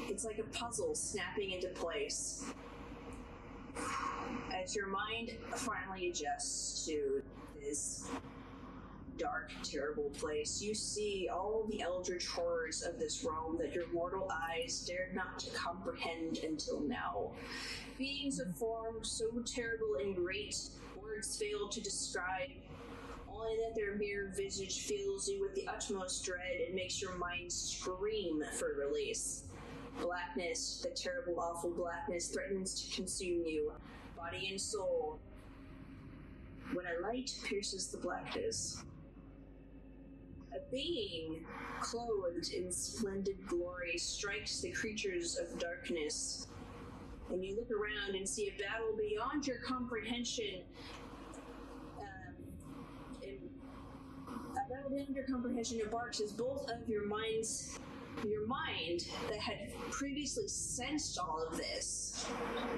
it's like a puzzle snapping into place. As your mind finally adjusts to this dark, terrible place, you see all the eldritch horrors of this realm that your mortal eyes dared not to comprehend until now. Beings of form so terrible and great, words fail to describe. Only that their mere visage fills you with the utmost dread and makes your mind scream for release. Blackness, the terrible, awful blackness, threatens to consume you, body and soul. When a light pierces the blackness, a being clothed in splendid glory strikes the creatures of darkness. And you look around and see a battle beyond your comprehension. Um, a battle beyond your comprehension embarks as both of your minds, your mind that had previously sensed all of this,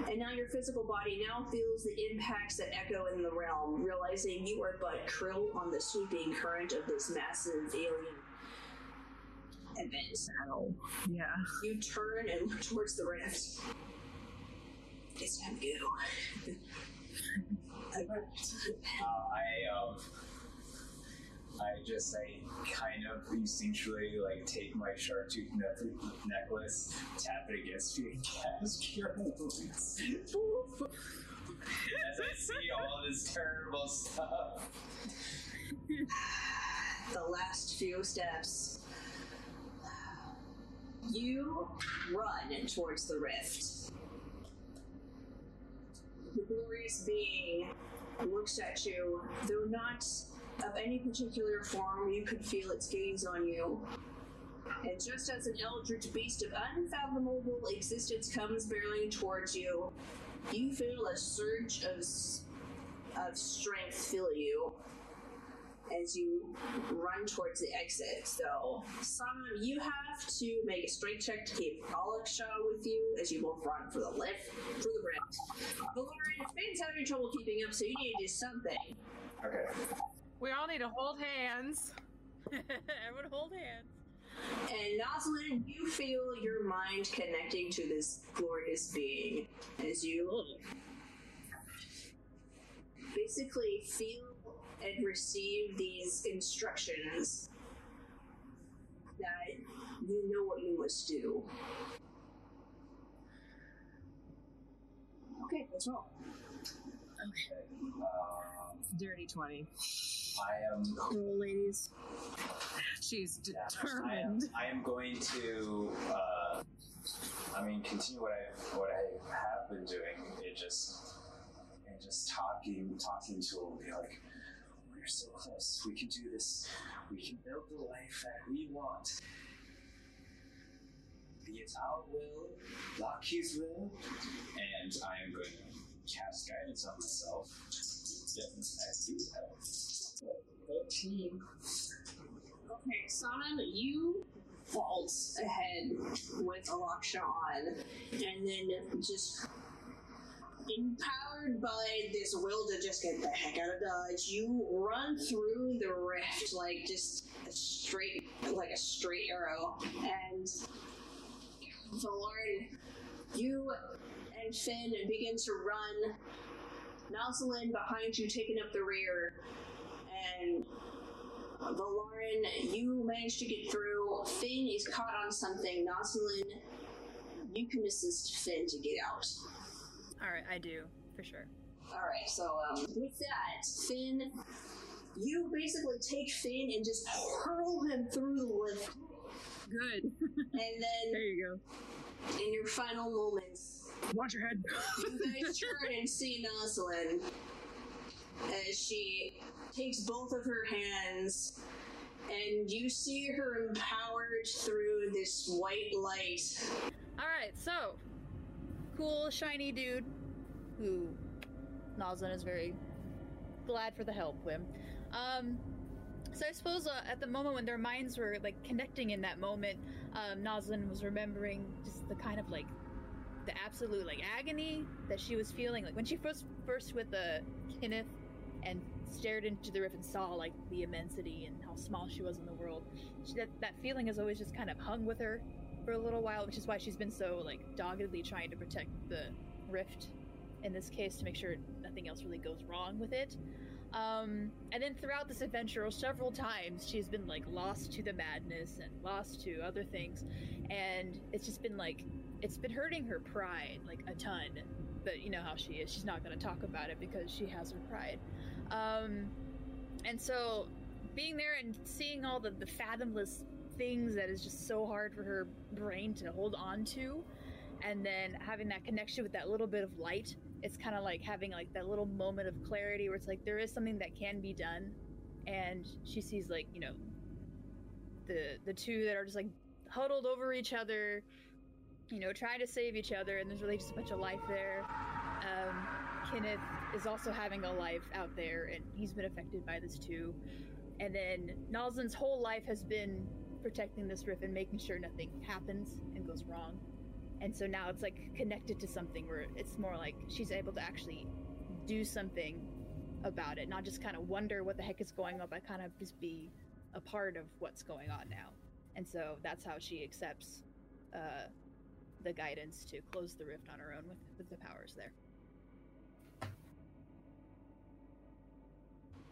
and now your physical body now feels the impacts that echo in the realm, realizing you are but krill on the sweeping current of this massive alien event. Oh, yeah. You turn and look towards the rift. It's time to go. Uh, I um, I just I kind of instinctually like take my shark tooth ne- necklace, tap it against you, and cast cure wounds. As I see all this terrible stuff. the last few steps. You run towards the rift. The glorious being looks at you, though not of any particular form, you could feel its gaze on you. And just as an eldritch beast of unfathomable existence comes barreling towards you, you feel a surge of, of strength fill you as you run towards the exit. So, Simon, you have to make a strength check to keep Alaksha with you as you both run for the lift, for the rift. Valarin, Fane's having trouble keeping up, so you need to do something. Okay. We all need to hold hands. Everyone hold hands. And Noslin, you feel your mind connecting to this glorious being as you basically feel and receive these instructions that you know what you must do. Okay, let's roll. Dirty 20. I am. Roll, ladies. She's yeah, I am. determined. I am going to. Uh, I mean, continue what I what I have been doing. It just and just talking, talking to him, be like, "We're so close. We can do this. We can build the life that we want." be it our will, Loki's will, and I am going to cast guidance on myself. Yes, I do have 13. Okay, Sana, you vault ahead with Alaksha on, and then just empowered by this will to just get the heck out of Dodge, you run through the rift like just a straight, like a straight arrow, and Valarin, you and Finn begin to run. Noslin behind you, taking up the rear, and Valarin, you managed to get through. Finn is caught on something. Noslin, you can assist Finn to get out. All right, I do for sure. All right, so um, with that, Finn, you basically take Finn and just hurl him through the lift, Good. and then there you go. in your final moments, Watch your head. you guys turn and see Noslin as she takes both of her hands, and you see her empowered through this white light. All right, so cool shiny dude who Noslin is very glad for the help with. Um, so I suppose uh, at the moment when their minds were like connecting in that moment, um, Noslin was remembering just the kind of like the absolute like agony that she was feeling like when she first first with the Kenneth and stared into the rift and saw like the immensity and how small she was in the world. She, that that feeling has always just kind of hung with her for a little while, which is why she's been so like doggedly trying to protect the rift in this case to make sure nothing else really goes wrong with it. Um, and then throughout this adventure, several times she's been like lost to the madness and lost to other things, and it's just been like it's been hurting her pride like a ton. But you know how she is; she's not going to talk about it because she has her pride. Um, and so, being there and seeing all the, the fathomless things that is just so hard for her brain to hold on to, and then having that connection with that little bit of light it's kind of like having like that little moment of clarity where it's like there is something that can be done and she sees like you know the the two that are just like huddled over each other you know trying to save each other and there's really just a bunch of life there. Um kenneth is also having a life out there and he's been affected by this too. And then Noslin's whole life has been protecting this rift and making sure nothing happens and goes wrong. And so now it's like connected to something where it's more like she's able to actually do something about it not just kind of wonder what the heck is going on but kind of just be a part of what's going on now. And so that's how she accepts uh, the guidance to close the rift on her own with, with the powers there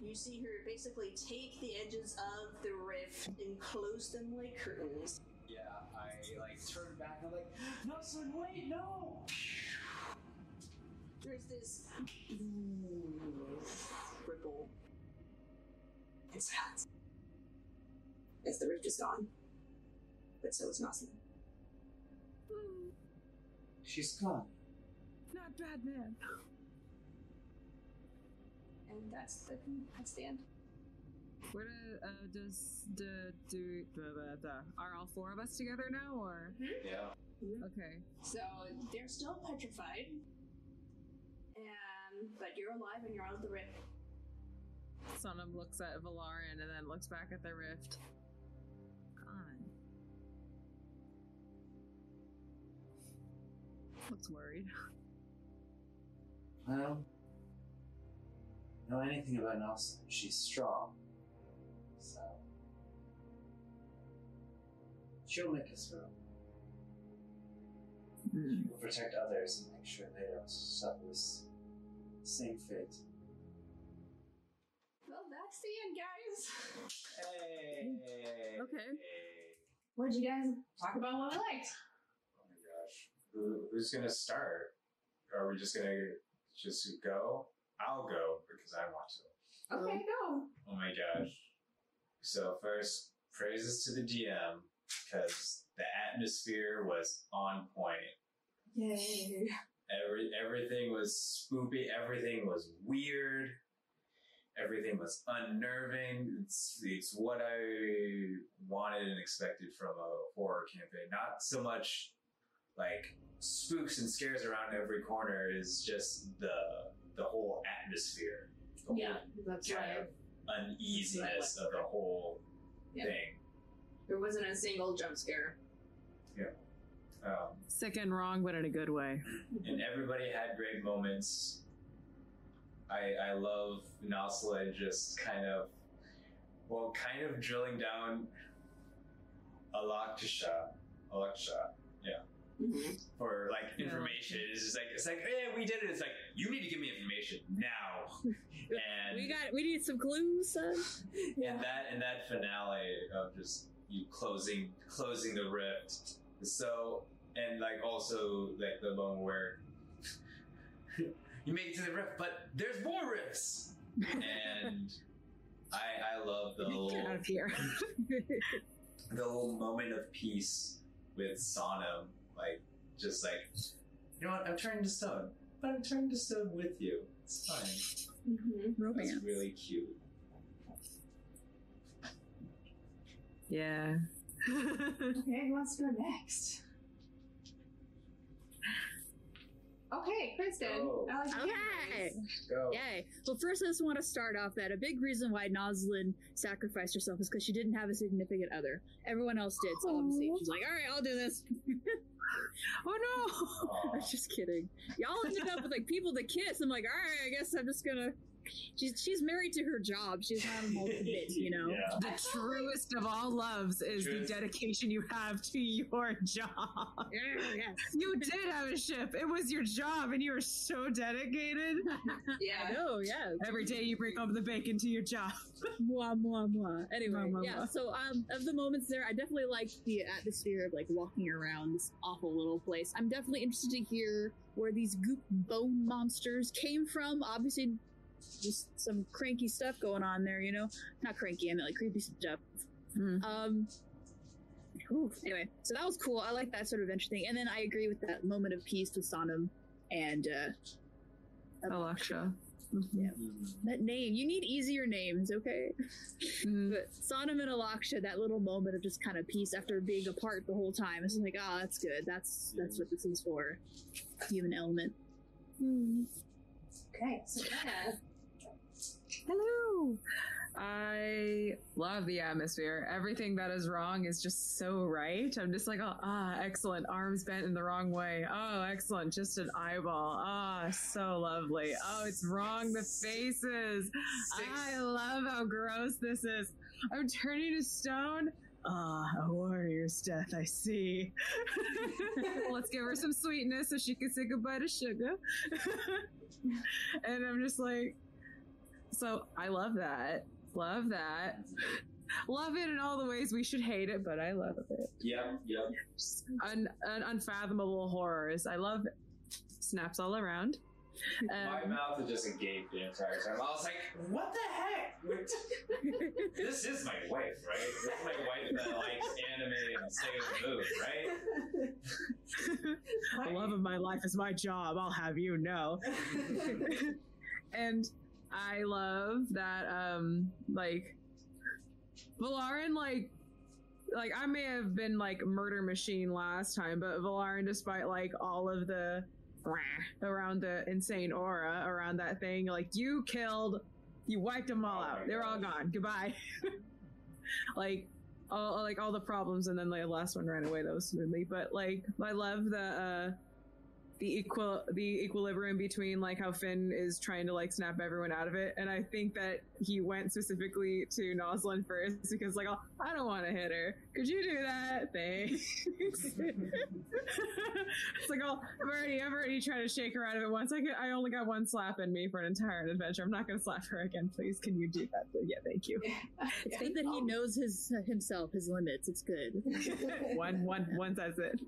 You see her basically take the edges of the rift and close them like curtains. Yeah, I like turn back and I'm like, no, son, wait, no! There's this ripple and silence. As the rift is gone. But so is Noslin. She's gone. Not bad, man. And that's the that's the end. Where do, uh, does do, do blah, blah, blah. are all four of us together now, or Yeah. okay? So they're still petrified. And but you're alive and you're out of the rift. Sonam looks at Valarin and then looks back at the rift. Looks worried. I don't know anything about Noslin. She's strong. So. She'll make us through. Hmm. She will protect others and make sure they don't suffer this same fate. Well, that's the end, guys. Hey! Okay. What did you guys talk about what we liked? Oh my gosh. Who, who's gonna start? Are we just gonna just go? I'll go because I want to. Okay, um, go. Oh my gosh. So first, praises to the DM because the atmosphere was on point. Yay. Every everything was spoopy. Everything was weird. everything was unnerving. It's it's what I wanted and expected from a horror campaign. Not so much like spooks and scares around every corner. Is just the the whole atmosphere. The whole Yeah, that's kind right. of uneasiness of the whole Yeah. thing. There wasn't a single jump scare. Um, Sick and wrong, but in a good way. and everybody had great moments. I I love Noslin just kind of, well, kind of drilling down Alaksha, Alaksha, yeah, Mm-hmm. for like Yeah. information. It's just like it's like, hey, we did it. It's like you need to give me information now, and We got we need some clues, son. and that and that finale of just you closing closing the rift so and like also like the moment where you make it to the rift but there's more rifts and i i love the Get out of here. the whole moment of peace with sonam like just like you know what i'm turning to stone but i'm turning to stone with you it's fine Mm-hmm. Romance. that's really cute yeah. Okay, who wants to go next? Okay, Kristen. Oh. I like Okay. voice. go Yay. Well, first, I just want to start off that a big reason why Noslin sacrificed herself is because she didn't have a significant other. Everyone else did, so obviously oh. she's like, all right, I'll do this. oh no! Aw. I'm just kidding. Y'all ended up with like people to kiss. I'm like, all right, I guess I'm just gonna. She's she's married to her job. She's not a multi-bit, you know. Yeah. The truest of all loves is Truest. the dedication you have to your job. Yeah, yes. You did have a ship. It was your job, and you were so dedicated. Yeah. know, yeah. Every day you bring home the bacon to your job. Mwah, mwah, mwah. Anyway, Mwah, mwah, yeah. mwah. So, um, of the moments there, I definitely liked the atmosphere of like walking around this awful little place. I'm definitely interested to hear where these goop bone monsters came from. Obviously, just some cranky stuff going on there. You know, not cranky. I mean like creepy stuff. Hmm. Um. whew, anyway, so that was cool. I like that sort of interesting. And then I agree with that moment of peace with Sonam and uh, Alaksha. Yeah. that name. You need easier names, okay? Mhm. But Sonam and Alaksha, that little moment of just kind of peace after being apart the whole time, it's like, oh, that's good. That's that's what this is for. Human element. Okay, so yeah. Hello. I love the atmosphere. Everything that is wrong is just so right. I'm just like, oh, ah, excellent. Arms bent in the wrong way. Oh, excellent. Just an eyeball. Ah, so lovely. Oh, it's wrong. The faces. I love how gross this is. I'm turning to stone. Ah, a warrior's death, I see. Let's give her some sweetness so she can say goodbye to sugar. and I'm just like, so I love that. Love that. Love it in all the ways we should hate it, but I love it. Yep, yep. Un, un, unfathomable horrors. I love it. Snaps all around. My Um, mouth is just agape the entire time. I was like, what the heck? This is my wife, right? This is my wife that likes anime and Sailor Moon, right? the love of my life is my job. I'll have you know. and I love that, um, like, Valarin, like, like I may have been like murder machine last time, but Valarin, despite like all of the around the insane aura around that thing, like you killed, you wiped them all Oh out. They're all gone. Goodbye. like all like all the problems, and then the last one ran away. That was smoothly, but like I love the uh the equal the equilibrium between like how Finn is trying to like snap everyone out of it, and I think that he went specifically to Noslin first because like oh, I don't want to hit her. Could you do that? Thanks. it's like oh, I've already I've already tried to shake her out of it once. I get, I only got one slap in me for an entire adventure. I'm not gonna slap her again. Please, can you do that? Yeah, thank you. It's good that he knows his himself, his limits. It's good. one one one says it,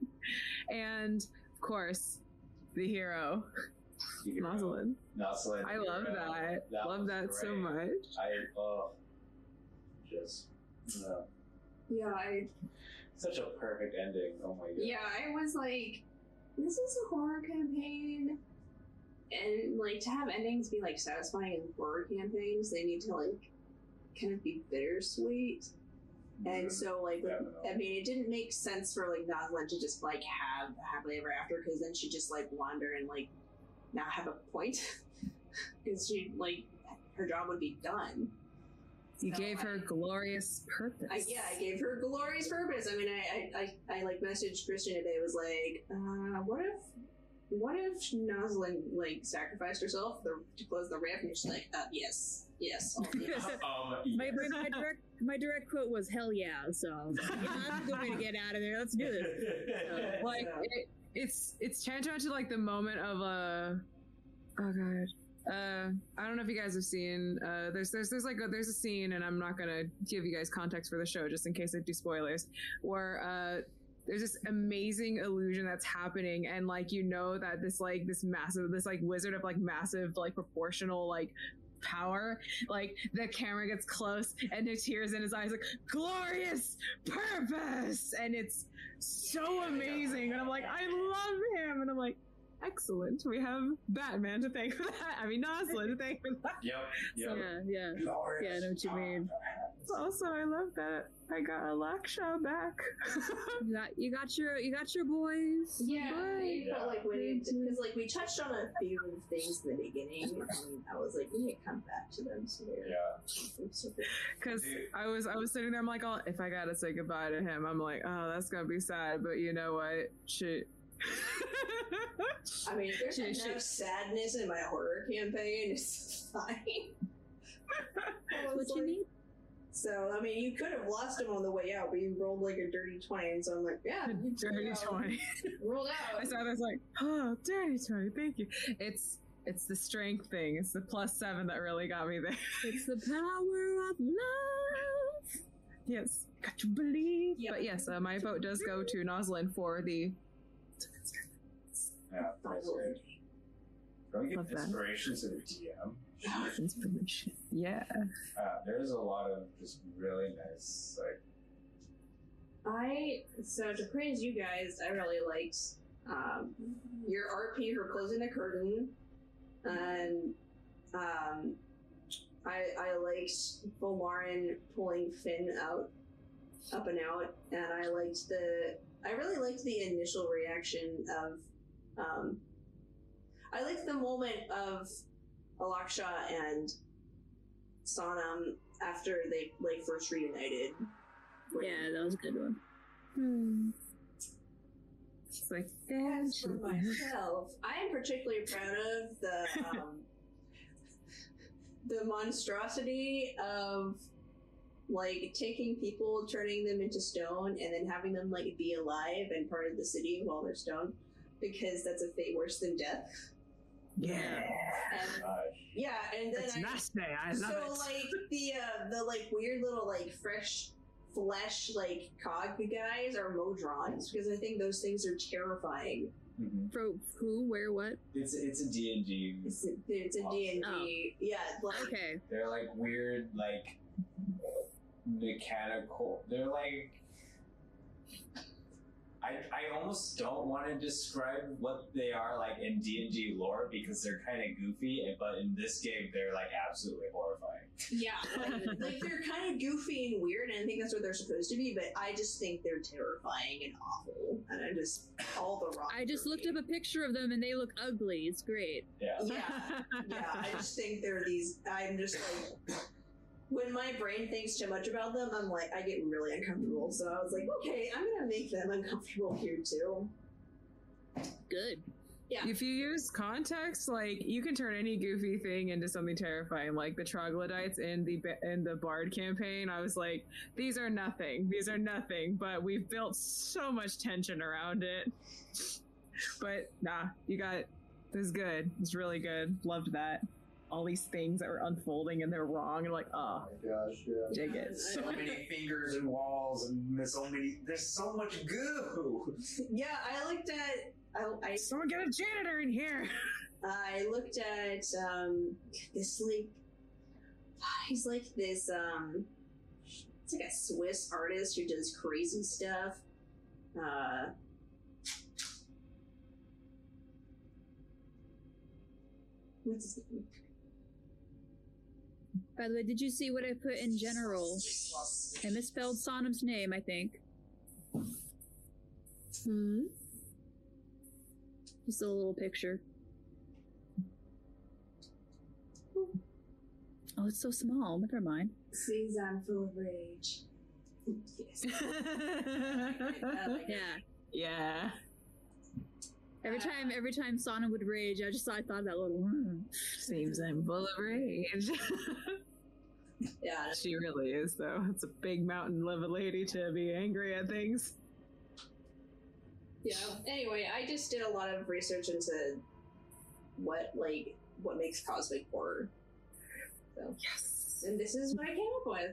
and of course the hero Noslin. Noslin. I love hero. that. love was that so much. I oh, just uh, yeah, I such a perfect ending. Oh my god. yeah, I was like, this is a horror campaign, and and like to have endings be like satisfying in horror campaigns, they need to like kind of be bittersweet. And so, like, with- Definitely. I mean, it didn't make sense for like Noslin to just like have a happily ever after because then she'd just like wander and like not have a point because she like her job would be done. You So gave her glorious purpose. I, yeah, I gave her glorious purpose. I mean, I, I, I, I like messaged Kristen today. Was like, uh, what if, what if Noslin like sacrificed herself for, to close the rift? And she's like, uh, yes, yes, I'll um, My, my, my direct my direct quote was "Hell yeah!" So yeah, that's a good way to get out of there. Let's do this. like Yeah. it, it's it's tantamount to like the moment of uh oh god uh i don't know if you guys have seen uh there's there's there's like a, there's a scene and i'm not gonna give you guys context for the show just in case i do spoilers where uh there's this amazing illusion that's happening and like you know that this like this massive this like wizard of like massive like proportional like power like the camera gets close and the tears in his eyes like glorious purpose! And it's so amazing. And i'm like i love him. And i'm like excellent we have batman to thank for that i mean Noslin to thank for that Yep. Yep. Yeah, yeah. Yeah, I know what you mean. also i love that i got Alaksha back You got you got your you got your boys. Yeah, Boy. I felt like when because like we touched on a few things in the beginning, and I was like, we need to come back to them. So Yeah. because i was i was sitting there i'm like oh if i gotta say goodbye to him i'm like oh that's gonna be sad but you know what shit I mean, there's Shit, enough shit. sadness in my horror campaign. It's fine. I What you need? So I mean, you could have lost him on the way out, but you rolled like a dirty twenty, and so I'm like, yeah, dirty rolled out. 20 rolled I out. saw this like, oh, dirty Tony, thank you. It's it's the strength thing. It's the plus seven that really got me there. It's the power of love. yes, got to believe. Yep. But yes, uh, my vote does go to Noslin for the. Yeah. That's great. Can we Love give that. inspiration to the DM? Inspiration. Yeah. Uh, there's a lot of just really nice, like, I so to praise you guys, I really liked um, your RP for closing the curtain, and um, I I liked Valarin pulling Finn out, up and out, and I liked the I really liked the initial reaction of um, I liked the moment of Alaksha and Sonam after they like first reunited. Yeah, that was a good one. Hmm. It's like As for myself, I am particularly proud of the um, the monstrosity of like taking people, turning them into stone, and then having them like be alive and part of the city while they're stone, because that's a fate worse than death. Yeah. And uh, yeah, and then It's I, nasty. I love so it. like the uh, the like weird little like fresh flesh like cog guys are modrons because I think those things are terrifying. mhm. For who, where, what? It's it's a D and D. It's a, it's a D and D. Yeah, like Okay. They're like weird, like mechanical. They're like. I, I almost don't want to describe what they are like in D and D lore because they're kind of goofy, and- but in this game they're like absolutely horrifying. yeah, like, like they're kind of goofy and weird, and I think that's what they're supposed to be. But I just think they're terrifying and awful, and I just all the wrong. I just looked me. up a picture of them and they look ugly. It's great. Yeah. Yeah, yeah. I just think they're these. I'm just like. When my brain thinks too much about them, I'm like, I get really uncomfortable. So I was like, okay, I'm gonna make them uncomfortable here too. Good. Yeah. If you use context, like you can turn any goofy thing into something terrifying. Like the troglodytes in the in the Bard campaign, I was like, these are nothing. These are nothing. But we've built so much tension around it. But nah, you got this is good. It's really good. Loved that. All these things that were unfolding and they're wrong and like, oh, Gosh, yeah. dig it. So many fingers and walls, and there's so many. There's so much goo. Yeah, I looked at. I, I Someone get a janitor in here. I looked at um this like he's like this um it's like a Swiss artist who does crazy stuff. Uh What's his name? By the way, did you see what I put in general? I misspelled Sonam's name, I think. Hmm. Just a little picture. Oh, it's so small. Never mind. Sees I'm full of rage. Yes. I like it. Yeah. yeah. Every time, every time Sonam would rage, I just thought I thought that little. hmm. Seems I'm full of rage. Yeah. she really is, though. It's a big mountain of a lady to be angry at things. Yeah. Anyway, I just did a lot of research into what like what makes cosmic horror. So Yes. and this is what I came up with.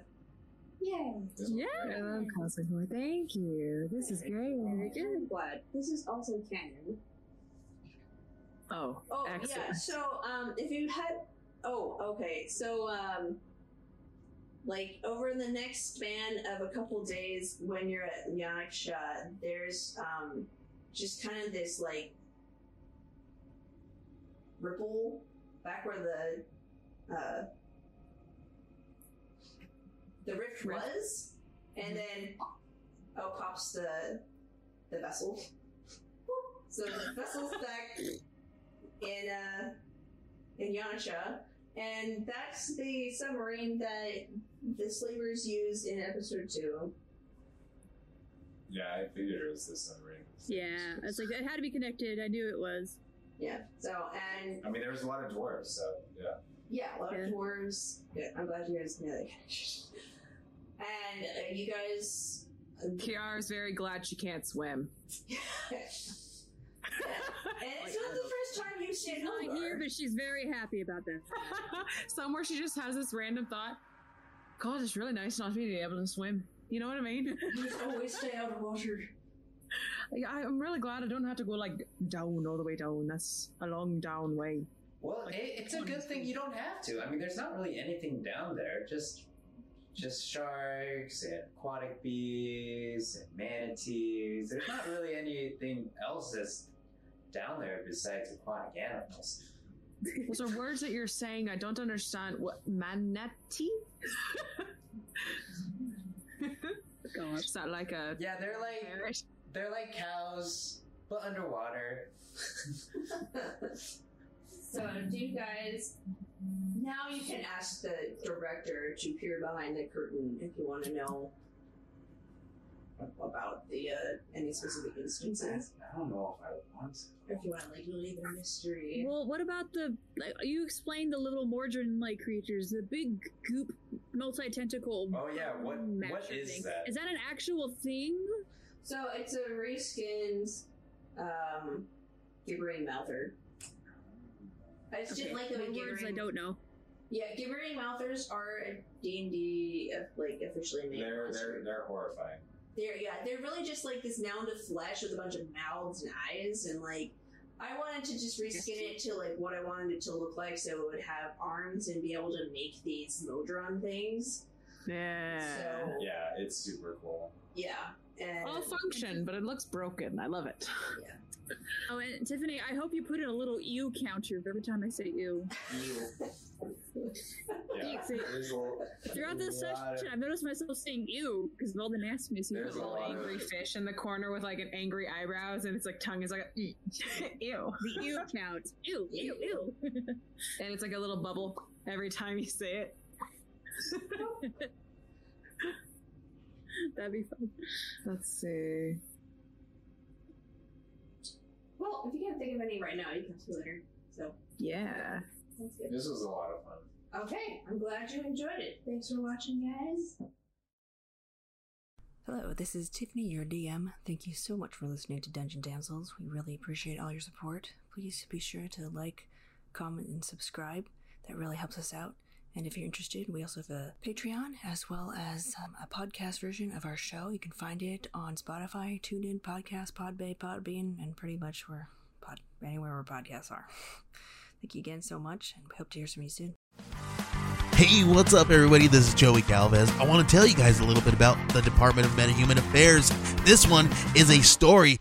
Yay. Yeah. I love cosmic horror. Thank you. This is great. Very good. Glad. This is also canon. Oh, Oh excellent. yeah. So um, if you had, oh okay. So um, like over the next span of a couple days, when you're at Yaksha, there's um, just kind of this like ripple back where the uh, the rift was, and then oh pops the the vessel. So the vessel's back in uh in Yansha, and that's the submarine that the is used in episode two. Yeah, I figured it was the submarine. Yeah, I was like, it had to be connected. I knew it was. Yeah. So and I mean, there was a lot of dwarves, so yeah. yeah, a lot Yeah. of dwarves. Good. I'm glad you guys knew that connection. And uh, you guys. Kiara's very glad she can't swim. and it's not the first time you've seen Not here, Hilgar. but she's very happy about this. Somewhere she just has this random thought. God, it's really nice not to be able to swim. You know what I mean? You just always stay out of water. Like, I- I'm really glad I don't have to go like down all the way down. That's a long down way. Well, it, it's a good thing you don't have to. I mean, there's not really anything down there. Just, just sharks and aquatic bees and manatees. There's not really anything else that's down there besides aquatic animals. Those are words that you're saying. I don't understand. What manatee? God. Is that like a Yeah, they're like parrot? they're like cows, but underwater. so, do you guys. Now you can ask the director to peer behind the curtain if you want to know about the uh, any specific instances. I don't know if I would want to. If you want to like leave a mystery. Well, what about the? Like, you explained the little Modron-like creatures, the big goop, multi-tentacle. Oh yeah, what what master is thing. that? Is that an actual thing? So it's a reskinned um, gibbering mouther. I just like the way What words I don't know. Yeah, gibbering mouthers are a D and D uh, like officially named They're they're they're horrifying. They're yeah, they're really just like this mound of flesh with a bunch of mouths and eyes, and like I wanted to just reskin it to like what I wanted it to look like, so it would have arms and be able to make these Modron things. Yeah. So Yeah, it's super cool. yeah, and All function, but it looks broken. I love it. Oh, and Tiffany, I hope you put in a little ew counter every time I say ew. Yeah, See, there's a, Throughout this session, of- I've noticed myself saying ew because of all the nastiness you There's a put lot of- Angry fish in the corner with like an angry eyebrows, and its like tongue is like a, ew, The ew count. Ew, ew, ew. and it's like a little bubble every time you say it. That'd be fun. Let's see. Well, if you can't think of any right now, you can do later. So Yeah. that's good. This was a lot of fun. Okay, I'm glad you enjoyed it. Thanks for watching, guys. Hello, this is Tiffany, your DM. Thank you so much for listening to Dungeon Damsels. We really appreciate all your support. Please be sure to like, comment, and subscribe. That really helps us out. And if you're interested, we also have a Patreon as well as um, a podcast version of our show. You can find it on Spotify, TuneIn, Podcast, Podbay, Podbean, and pretty much where pod anywhere where podcasts are. Thank you again so much, and we hope to hear from you soon. Hey, what's up, everybody? This is Joey Galvez. I want to tell you guys a little bit about the Department of Metahuman Affairs. This one is a story